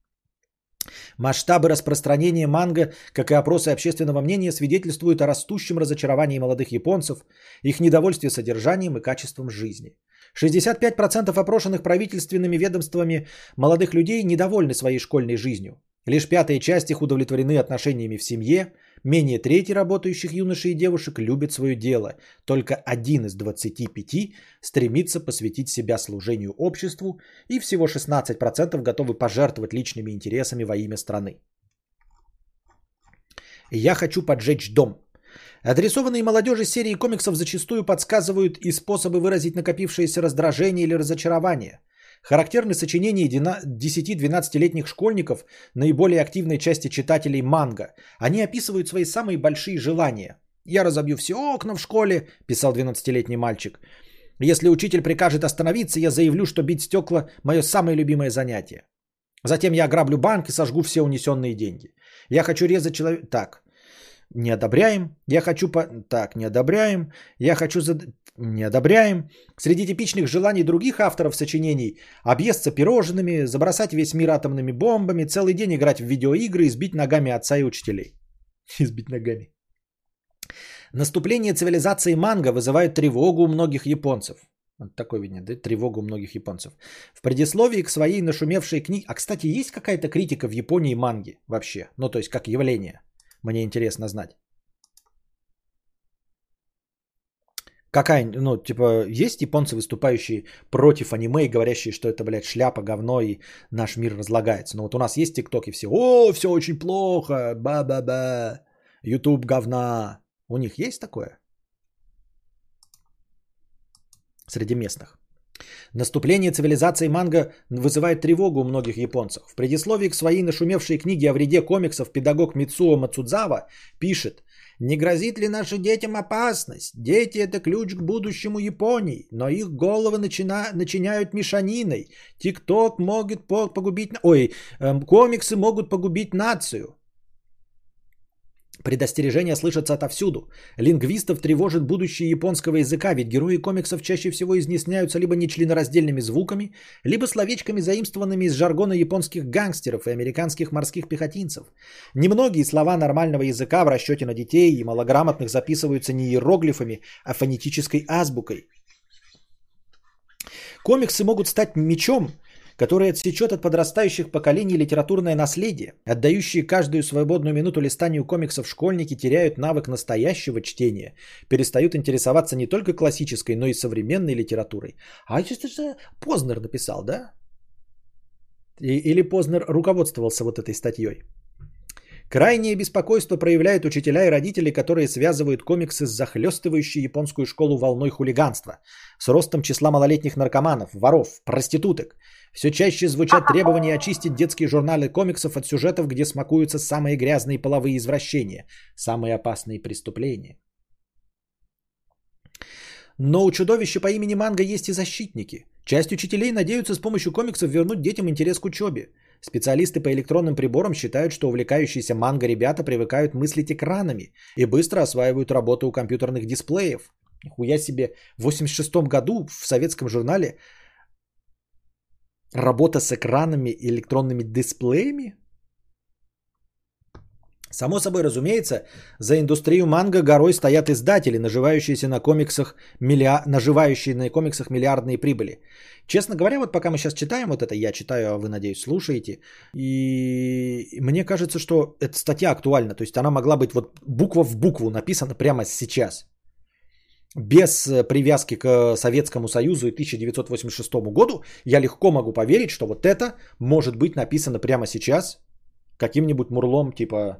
Масштабы распространения манго, как и опросы общественного мнения, свидетельствуют о растущем разочаровании молодых японцев, их недовольстве содержанием и качеством жизни. 65% опрошенных правительственными ведомствами молодых людей недовольны своей школьной жизнью. Лишь пятая часть их удовлетворены отношениями в семье, Менее трети работающих юношей и девушек любят свое дело. Только один из 25 стремится посвятить себя служению обществу, и всего 16% готовы пожертвовать личными интересами во имя страны. Я хочу поджечь дом. Адресованные молодежи серии комиксов зачастую подсказывают и способы выразить накопившееся раздражение или разочарование – Характерны сочинения 10-12-летних школьников, наиболее активной части читателей манга. Они описывают свои самые большие желания. «Я разобью все окна в школе», – писал 12-летний мальчик. «Если учитель прикажет остановиться, я заявлю, что бить стекла – мое самое любимое занятие. Затем я ограблю банк и сожгу все унесенные деньги. Я хочу резать человека...» Так, не одобряем. Я хочу по... Так, не одобряем. Я хочу за... Не одобряем. Среди типичных желаний других авторов сочинений объесться пирожными, забросать весь мир атомными бомбами, целый день играть в видеоигры, избить ногами отца и учителей. *laughs* Избить ногами. Наступление цивилизации манго вызывает тревогу у многих японцев. Вот такой видно, да? Тревогу у многих японцев. В предисловии к своей нашумевшей книге... А, кстати, есть какая-то критика в Японии манги вообще? Ну, то есть, как явление. Мне интересно знать. Какая, ну, типа, есть японцы, выступающие против аниме и говорящие, что это, блядь, шляпа, говно и наш мир разлагается. Ну, вот у нас есть тиктоки все, о, все очень плохо, ба-ба-ба, ютуб говна. У них есть такое? Среди местных. Наступление цивилизации манго вызывает тревогу у многих японцев. В предисловии к своей нашумевшей книге о вреде комиксов педагог Мицуо Мацудзава пишет, не грозит ли нашим детям опасность? Дети – это ключ к будущему Японии, но их головы начина... начиняют мешаниной. Тикток может погубить... Ой, эм, комиксы могут погубить нацию. Предостережения слышатся отовсюду. Лингвистов тревожит будущее японского языка, ведь герои комиксов чаще всего изъясняются либо нечленораздельными звуками, либо словечками, заимствованными из жаргона японских гангстеров и американских морских пехотинцев. Немногие слова нормального языка в расчете на детей и малограмотных записываются не иероглифами, а фонетической азбукой. Комиксы могут стать мечом, который отсечет от подрастающих поколений литературное наследие. Отдающие каждую свободную минуту листанию комиксов школьники теряют навык настоящего чтения, перестают интересоваться не только классической, но и современной литературой. А это же Познер написал, да? Или Познер руководствовался вот этой статьей? Крайнее беспокойство проявляют учителя и родители, которые связывают комиксы с захлестывающей японскую школу волной хулиганства, с ростом числа малолетних наркоманов, воров, проституток. Все чаще звучат требования очистить детские журналы комиксов от сюжетов, где смакуются самые грязные половые извращения, самые опасные преступления. Но у чудовища по имени Манго есть и защитники. Часть учителей надеются с помощью комиксов вернуть детям интерес к учебе. Специалисты по электронным приборам считают, что увлекающиеся манго ребята привыкают мыслить экранами и быстро осваивают работу у компьютерных дисплеев. Нихуя себе, в 86 году в советском журнале работа с экранами и электронными дисплеями? Само собой разумеется, за индустрию манго горой стоят издатели, наживающиеся на комиксах, миллиар... наживающие на комиксах миллиардные прибыли. Честно говоря, вот пока мы сейчас читаем вот это, я читаю, а вы, надеюсь, слушаете, и мне кажется, что эта статья актуальна, то есть она могла быть вот буква в букву написана прямо сейчас без э, привязки к Советскому Союзу и 1986 году, я легко могу поверить, что вот это может быть написано прямо сейчас каким-нибудь мурлом типа...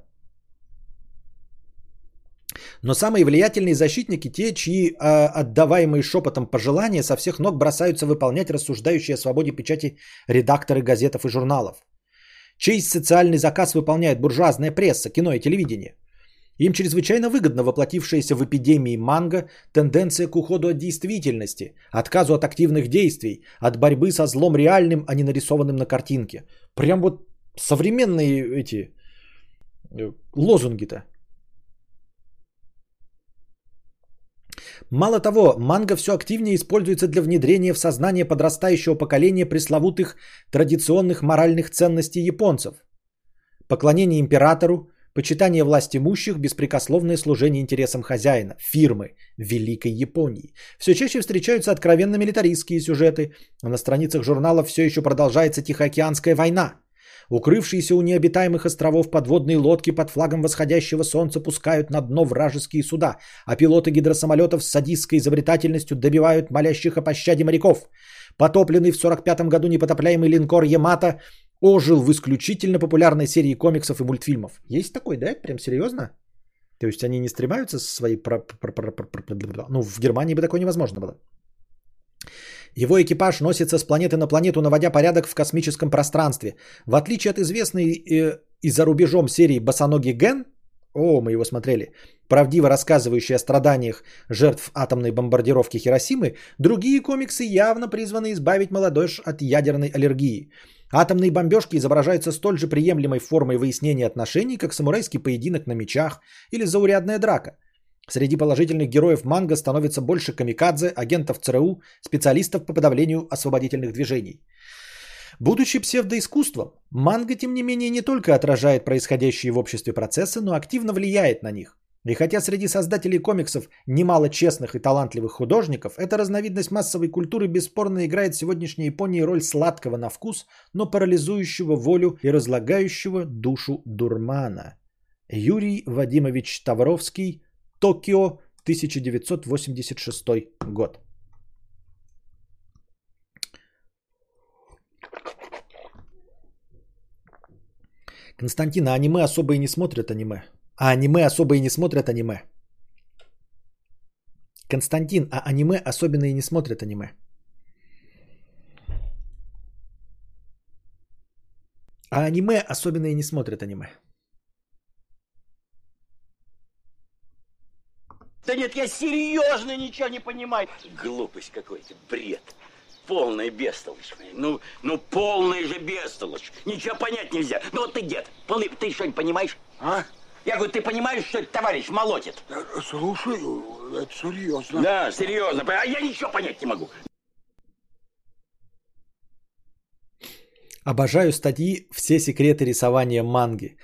Но самые влиятельные защитники те, чьи э, отдаваемые шепотом пожелания со всех ног бросаются выполнять рассуждающие о свободе печати редакторы газетов и журналов. Чей социальный заказ выполняет буржуазная пресса, кино и телевидение. Им чрезвычайно выгодно воплотившаяся в эпидемии манго тенденция к уходу от действительности, отказу от активных действий, от борьбы со злом реальным, а не нарисованным на картинке. Прям вот современные эти э, лозунги-то. Мало того, манго все активнее используется для внедрения в сознание подрастающего поколения пресловутых традиционных моральных ценностей японцев. Поклонение императору, Почитание власть имущих, беспрекословное служение интересам хозяина, фирмы Великой Японии. Все чаще встречаются откровенно милитаристские сюжеты, а на страницах журналов все еще продолжается Тихоокеанская война. Укрывшиеся у необитаемых островов подводные лодки под флагом восходящего солнца пускают на дно вражеские суда, а пилоты гидросамолетов с садистской изобретательностью добивают молящих о пощаде моряков. Потопленный в 45 году непотопляемый линкор Ямато ожил в исключительно популярной серии комиксов и мультфильмов. Есть такой, да? Прям серьезно? То есть они не стремаются со своей... Ну, в Германии бы такое невозможно было. Его экипаж носится с планеты на планету, наводя порядок в космическом пространстве. В отличие от известной э, и за рубежом серии «Босоногий Ген», о, мы его смотрели, правдиво рассказывающий о страданиях жертв атомной бомбардировки Хиросимы, другие комиксы явно призваны избавить молодежь от ядерной аллергии. Атомные бомбежки изображаются столь же приемлемой формой выяснения отношений, как самурайский поединок на мечах или заурядная драка. Среди положительных героев манга становится больше камикадзе, агентов ЦРУ, специалистов по подавлению освободительных движений. Будучи псевдоискусством, манга, тем не менее, не только отражает происходящие в обществе процессы, но активно влияет на них. И хотя среди создателей комиксов немало честных и талантливых художников, эта разновидность массовой культуры бесспорно играет в сегодняшней Японии роль сладкого на вкус, но парализующего волю и разлагающего душу дурмана. Юрий Вадимович Тавровский, Токио, 1986 год. Константин, а аниме особо и не смотрят аниме. А аниме особо и не смотрят аниме. Константин, а аниме особенно и не смотрят аниме. А аниме особенно и не смотрят аниме. Да нет, я серьезно ничего не понимаю. Глупость какой-то, бред. Полная бестолочь. Ну, ну полная же бестолочь. Ничего понять нельзя. Ну вот ты, дед, полы, ты что-нибудь понимаешь? А? Я говорю, ты понимаешь, что этот товарищ молотит? Э, Слушай, это серьезно. Да, серьезно. А я ничего понять не могу. Обожаю статьи «Все секреты рисования манги».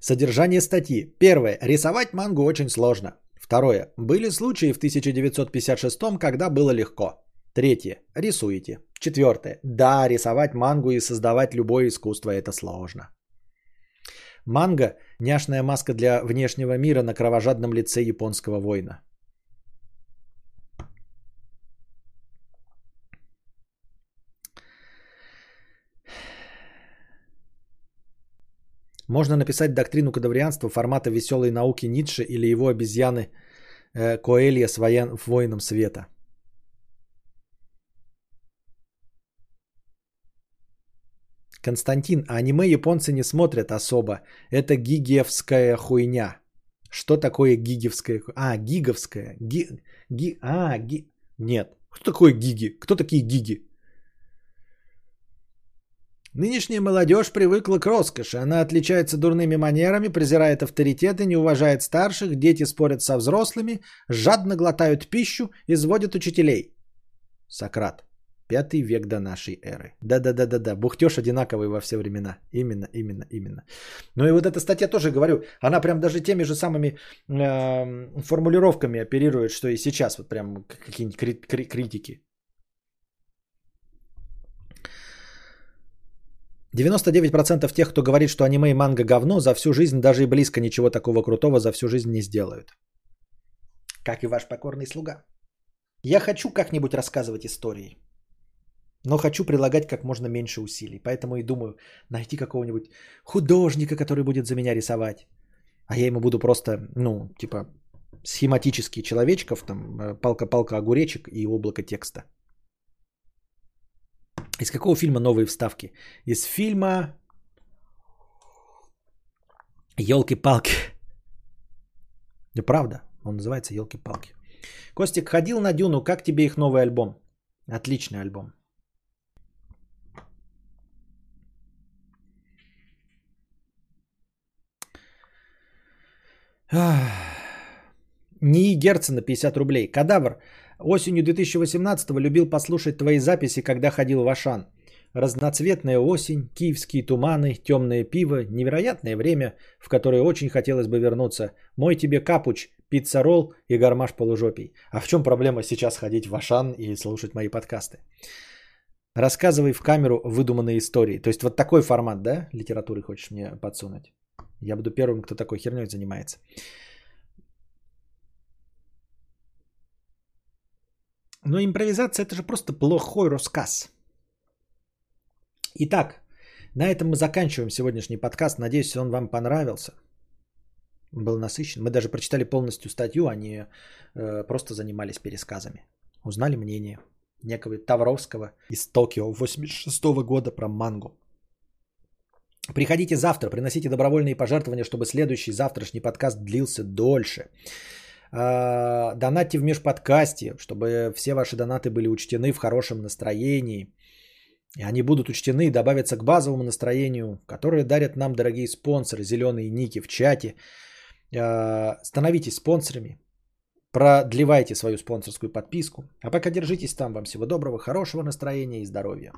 Содержание статьи. Первое. Рисовать мангу очень сложно. Второе. Были случаи в 1956, когда было легко. Третье. Рисуете. Четвертое. Да, рисовать мангу и создавать любое искусство – это сложно. Манга – няшная маска для внешнего мира на кровожадном лице японского воина. Можно написать доктрину кадаврианства формата веселой науки Ницше или его обезьяны э, Коэлья с воен... воином света. Константин, а аниме японцы не смотрят особо. Это гигевская хуйня. Что такое гигевская? А, гиговская. Ги... Ги... А, ги... Нет. Кто такой гиги? Кто такие гиги? Нынешняя молодежь привыкла к роскоши. Она отличается дурными манерами, презирает авторитеты, не уважает старших, дети спорят со взрослыми, жадно глотают пищу, изводят учителей. Сократ. Пятый век до нашей эры. Да-да-да-да-да. Бухтеж одинаковый во все времена. Именно, именно, именно. Ну и вот эта статья тоже, говорю, она прям даже теми же самыми э, формулировками оперирует, что и сейчас. Вот прям какие-нибудь кри- кри- критики. 99% тех, кто говорит, что аниме и манга говно, за всю жизнь даже и близко ничего такого крутого за всю жизнь не сделают. Как и ваш покорный слуга. Я хочу как-нибудь рассказывать истории. Но хочу прилагать как можно меньше усилий. Поэтому и думаю найти какого-нибудь художника, который будет за меня рисовать. А я ему буду просто, ну, типа, схематический человечков, там, э, палка-палка огуречек и облако текста. Из какого фильма новые вставки? Из фильма Елки-палки. Да правда, он называется Елки-палки. Костик ходил на Дюну, как тебе их новый альбом? Отличный альбом. НИИ Герцена 50 рублей. Кадавр. Осенью 2018 любил послушать твои записи, когда ходил в Ашан. Разноцветная осень, киевские туманы, темное пиво, невероятное время, в которое очень хотелось бы вернуться. Мой тебе капуч, пицца-ролл и гармаш полужопий. А в чем проблема сейчас ходить в Ашан и слушать мои подкасты? Рассказывай в камеру выдуманные истории. То есть вот такой формат, да, литературы хочешь мне подсунуть? Я буду первым, кто такой херней занимается. Но импровизация это же просто плохой рассказ. Итак, на этом мы заканчиваем сегодняшний подкаст. Надеюсь, он вам понравился. Был насыщен. Мы даже прочитали полностью статью, а не э, просто занимались пересказами. Узнали мнение некого Тавровского из Токио 86 года про мангу. Приходите завтра, приносите добровольные пожертвования, чтобы следующий завтрашний подкаст длился дольше. А, донатьте в межподкасте, чтобы все ваши донаты были учтены в хорошем настроении. И они будут учтены и добавятся к базовому настроению, которое дарят нам дорогие спонсоры, зеленые ники в чате. А, становитесь спонсорами, продлевайте свою спонсорскую подписку. А пока держитесь там. Вам всего доброго, хорошего настроения и здоровья.